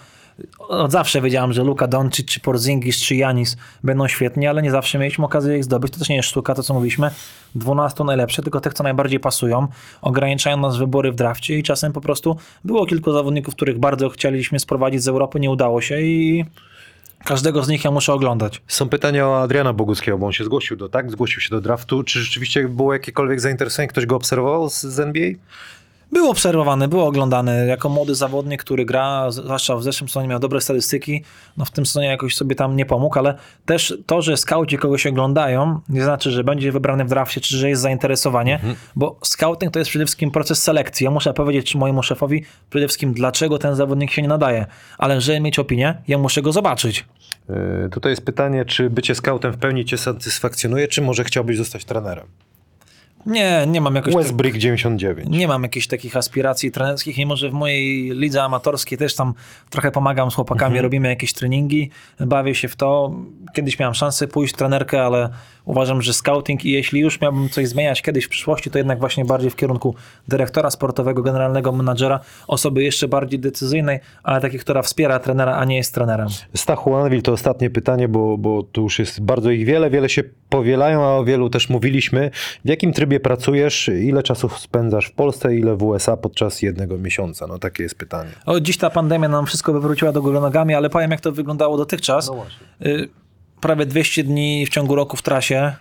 Od zawsze wiedziałem, że Luka Doncic, czy Porzingis, czy Janis będą świetni, ale nie zawsze mieliśmy okazję ich zdobyć. To też nie jest sztuka, to co mówiliśmy. 12 najlepsze, tylko tych, co najbardziej pasują. Ograniczają nas wybory w drafcie i czasem po prostu było kilku zawodników, których bardzo chcieliśmy sprowadzić z Europy, nie udało się i każdego z nich ja muszę oglądać. Są pytania o Adriana Boguckiego, bo on się zgłosił do, tak? Zgłosił się do draftu. Czy rzeczywiście było jakiekolwiek zainteresowanie? Ktoś go obserwował z, z NBA? Był obserwowany, był oglądany jako młody zawodnik, który gra, zwłaszcza w zeszłym sezonie miał dobre statystyki, no w tym sezonie jakoś sobie tam nie pomógł, ale też to, że skauci kogoś oglądają, nie znaczy, że będzie wybrany w drafcie, czy że jest zainteresowanie, bo scouting to jest przede wszystkim proces selekcji. Ja muszę powiedzieć mojemu szefowi przede wszystkim, dlaczego ten zawodnik się nie nadaje, ale żeby mieć opinię, ja muszę go zobaczyć. Yy, tutaj jest pytanie, czy bycie scoutem w pełni cię satysfakcjonuje, czy może chciałbyś zostać trenerem? Nie, nie mam jakoś... Westbrick 99. Nie mam jakichś takich aspiracji trenerskich, mimo że w mojej lidze amatorskiej też tam trochę pomagam z chłopakami, robimy jakieś treningi, bawię się w to. Kiedyś miałem szansę pójść w trenerkę, ale uważam, że scouting i jeśli już miałbym coś zmieniać kiedyś w przyszłości, to jednak właśnie bardziej w kierunku dyrektora sportowego, generalnego menadżera, osoby jeszcze bardziej decyzyjnej, ale takiej, która wspiera trenera, a nie jest trenerem. Stachu Anwil to ostatnie pytanie, bo, bo tu już jest bardzo ich wiele, wiele się powielają, a o wielu też mówiliśmy. W jakim trybie pracujesz, ile czasu spędzasz w Polsce, ile w USA podczas jednego miesiąca? No takie jest pytanie. O, dziś ta pandemia nam wszystko wywróciła do góry nogami, ale powiem, jak to wyglądało dotychczas. Y, Prawie 200 dni w ciągu roku w trasie.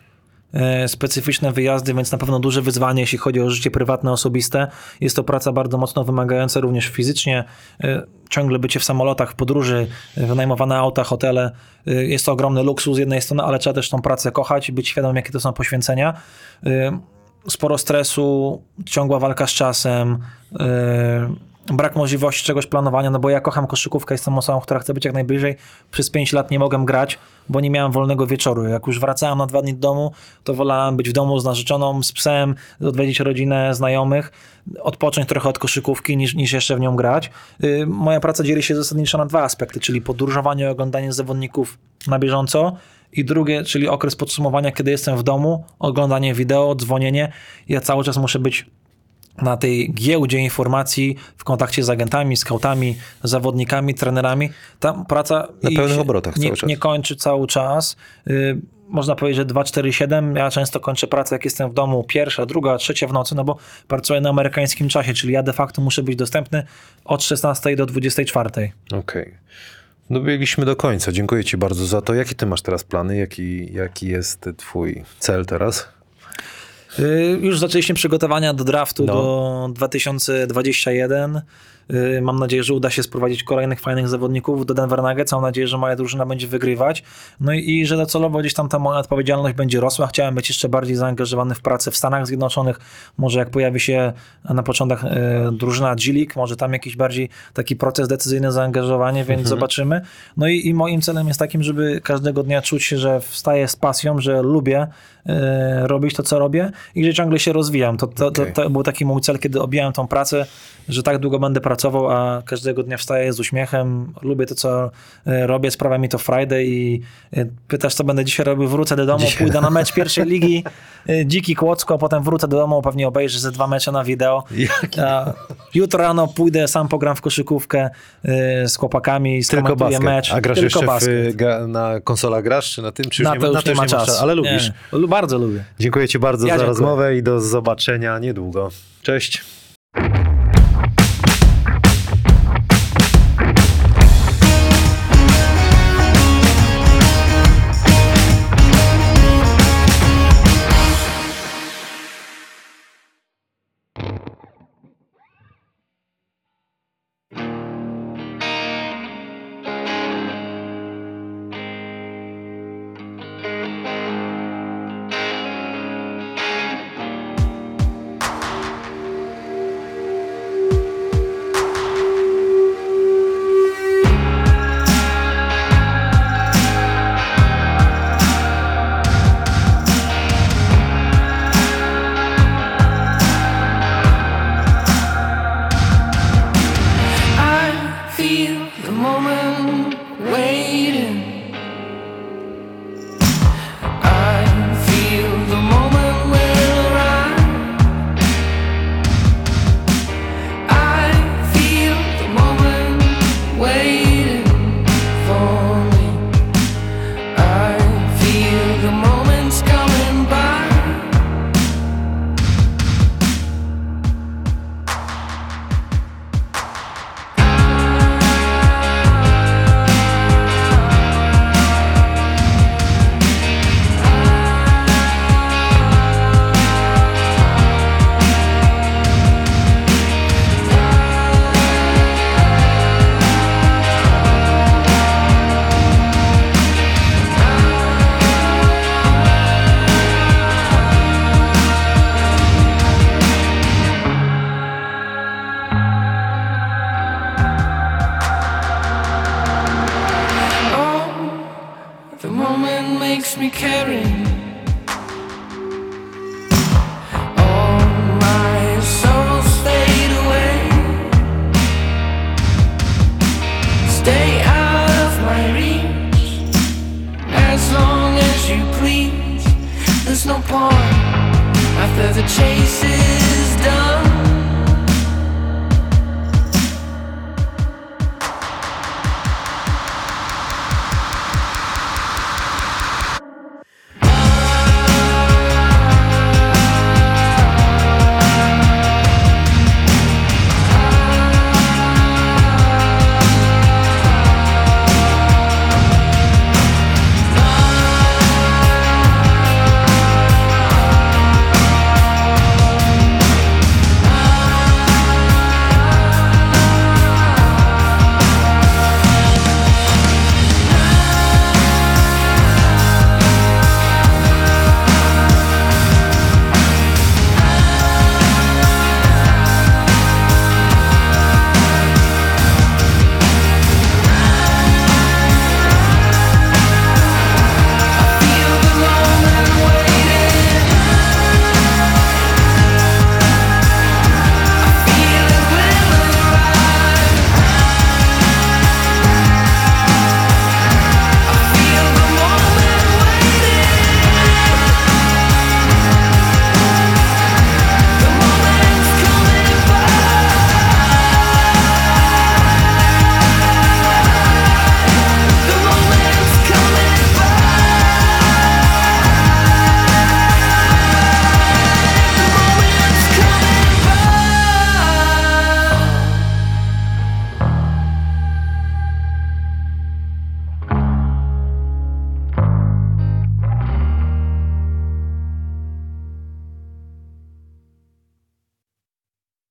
y, Specyficzne wyjazdy, więc na pewno duże wyzwanie, jeśli chodzi o życie prywatne, osobiste. Jest to praca bardzo mocno wymagająca również fizycznie. Y, Ciągle bycie w samolotach, w podróży, y, wynajmowane auta, hotele. Jest to ogromny luksus z jednej strony, ale trzeba też tą pracę kochać być świadom, jakie to są poświęcenia. Sporo stresu, ciągła walka z czasem, brak możliwości czegoś planowania, no bo ja kocham koszykówkę, jestem osobą, która chce być jak najbliżej. Przez 5 lat nie mogłem grać, bo nie miałem wolnego wieczoru. Jak już wracałem na dwa dni do domu, to wolałem być w domu z narzeczoną, z psem, odwiedzić rodzinę, znajomych, odpocząć trochę od koszykówki, niż, niż jeszcze w nią grać. Y, Moja praca dzieli się zasadniczo na dwa aspekty, czyli podróżowanie oglądanie zawodników na bieżąco i drugie, czyli okres podsumowania, kiedy jestem w domu, oglądanie wideo, dzwonienie. Ja cały czas muszę być na tej giełdzie informacji w kontakcie z agentami, skautami, zawodnikami, trenerami. Ta praca Na pełnych obrotach nie, nie kończy cały czas. Y, można powiedzieć, że 2-4-7. Ja często kończę pracę, jak jestem w domu, pierwsza, druga, trzecia w nocy, no bo pracuję na amerykańskim czasie, czyli ja de facto muszę być dostępny od 16 do 24. Okej. Dobiegliśmy do końca. Dziękuję Ci bardzo za to. Jakie Ty masz teraz plany? Jaki, jaki jest Twój cel teraz? Y, Już zaczęliśmy przygotowania do draftu No. do 2021. Y, Mam nadzieję, że uda się sprowadzić kolejnych fajnych zawodników do Denver Nuggets. Mam nadzieję, że moja drużyna będzie wygrywać. No i, i że docelowo gdzieś tam ta moja odpowiedzialność będzie rosła. Chciałem być jeszcze bardziej zaangażowany w pracę w Stanach Zjednoczonych. Może jak pojawi się na początek y, drużyna G-League, może tam jakiś bardziej taki proces decyzyjny, zaangażowanie, więc zobaczymy. No i, i moim celem jest takim, żeby każdego dnia czuć się, że wstaję z pasją, że lubię robić to, co robię i że ciągle się rozwijam. To, to, Okej. to, to był taki mój cel, kiedy obijałem tą pracę, że tak długo będę pracował, a każdego dnia wstaję z uśmiechem, lubię to, co e, robię, sprawia mi to Friday i e, pytasz, co będę dzisiaj robił, wrócę do domu, Dzisiaj. pójdę na mecz pierwszej ligi, e, dziki Kłodzko, a potem wrócę do domu, pewnie obejrzę ze dwa mecze na wideo. A jutro rano pójdę, sam pogram w koszykówkę e, z chłopakami, skomentuję mecz. A grasz Tylko jeszcze w, na konsola grasz, czy na tym? Czy już Na nie, to już nie ma masz czasu. Ale lubisz. Nie, bardzo lubię. Dziękuję Ci bardzo Ja za dziękuję. rozmowę i do zobaczenia niedługo. Cześć.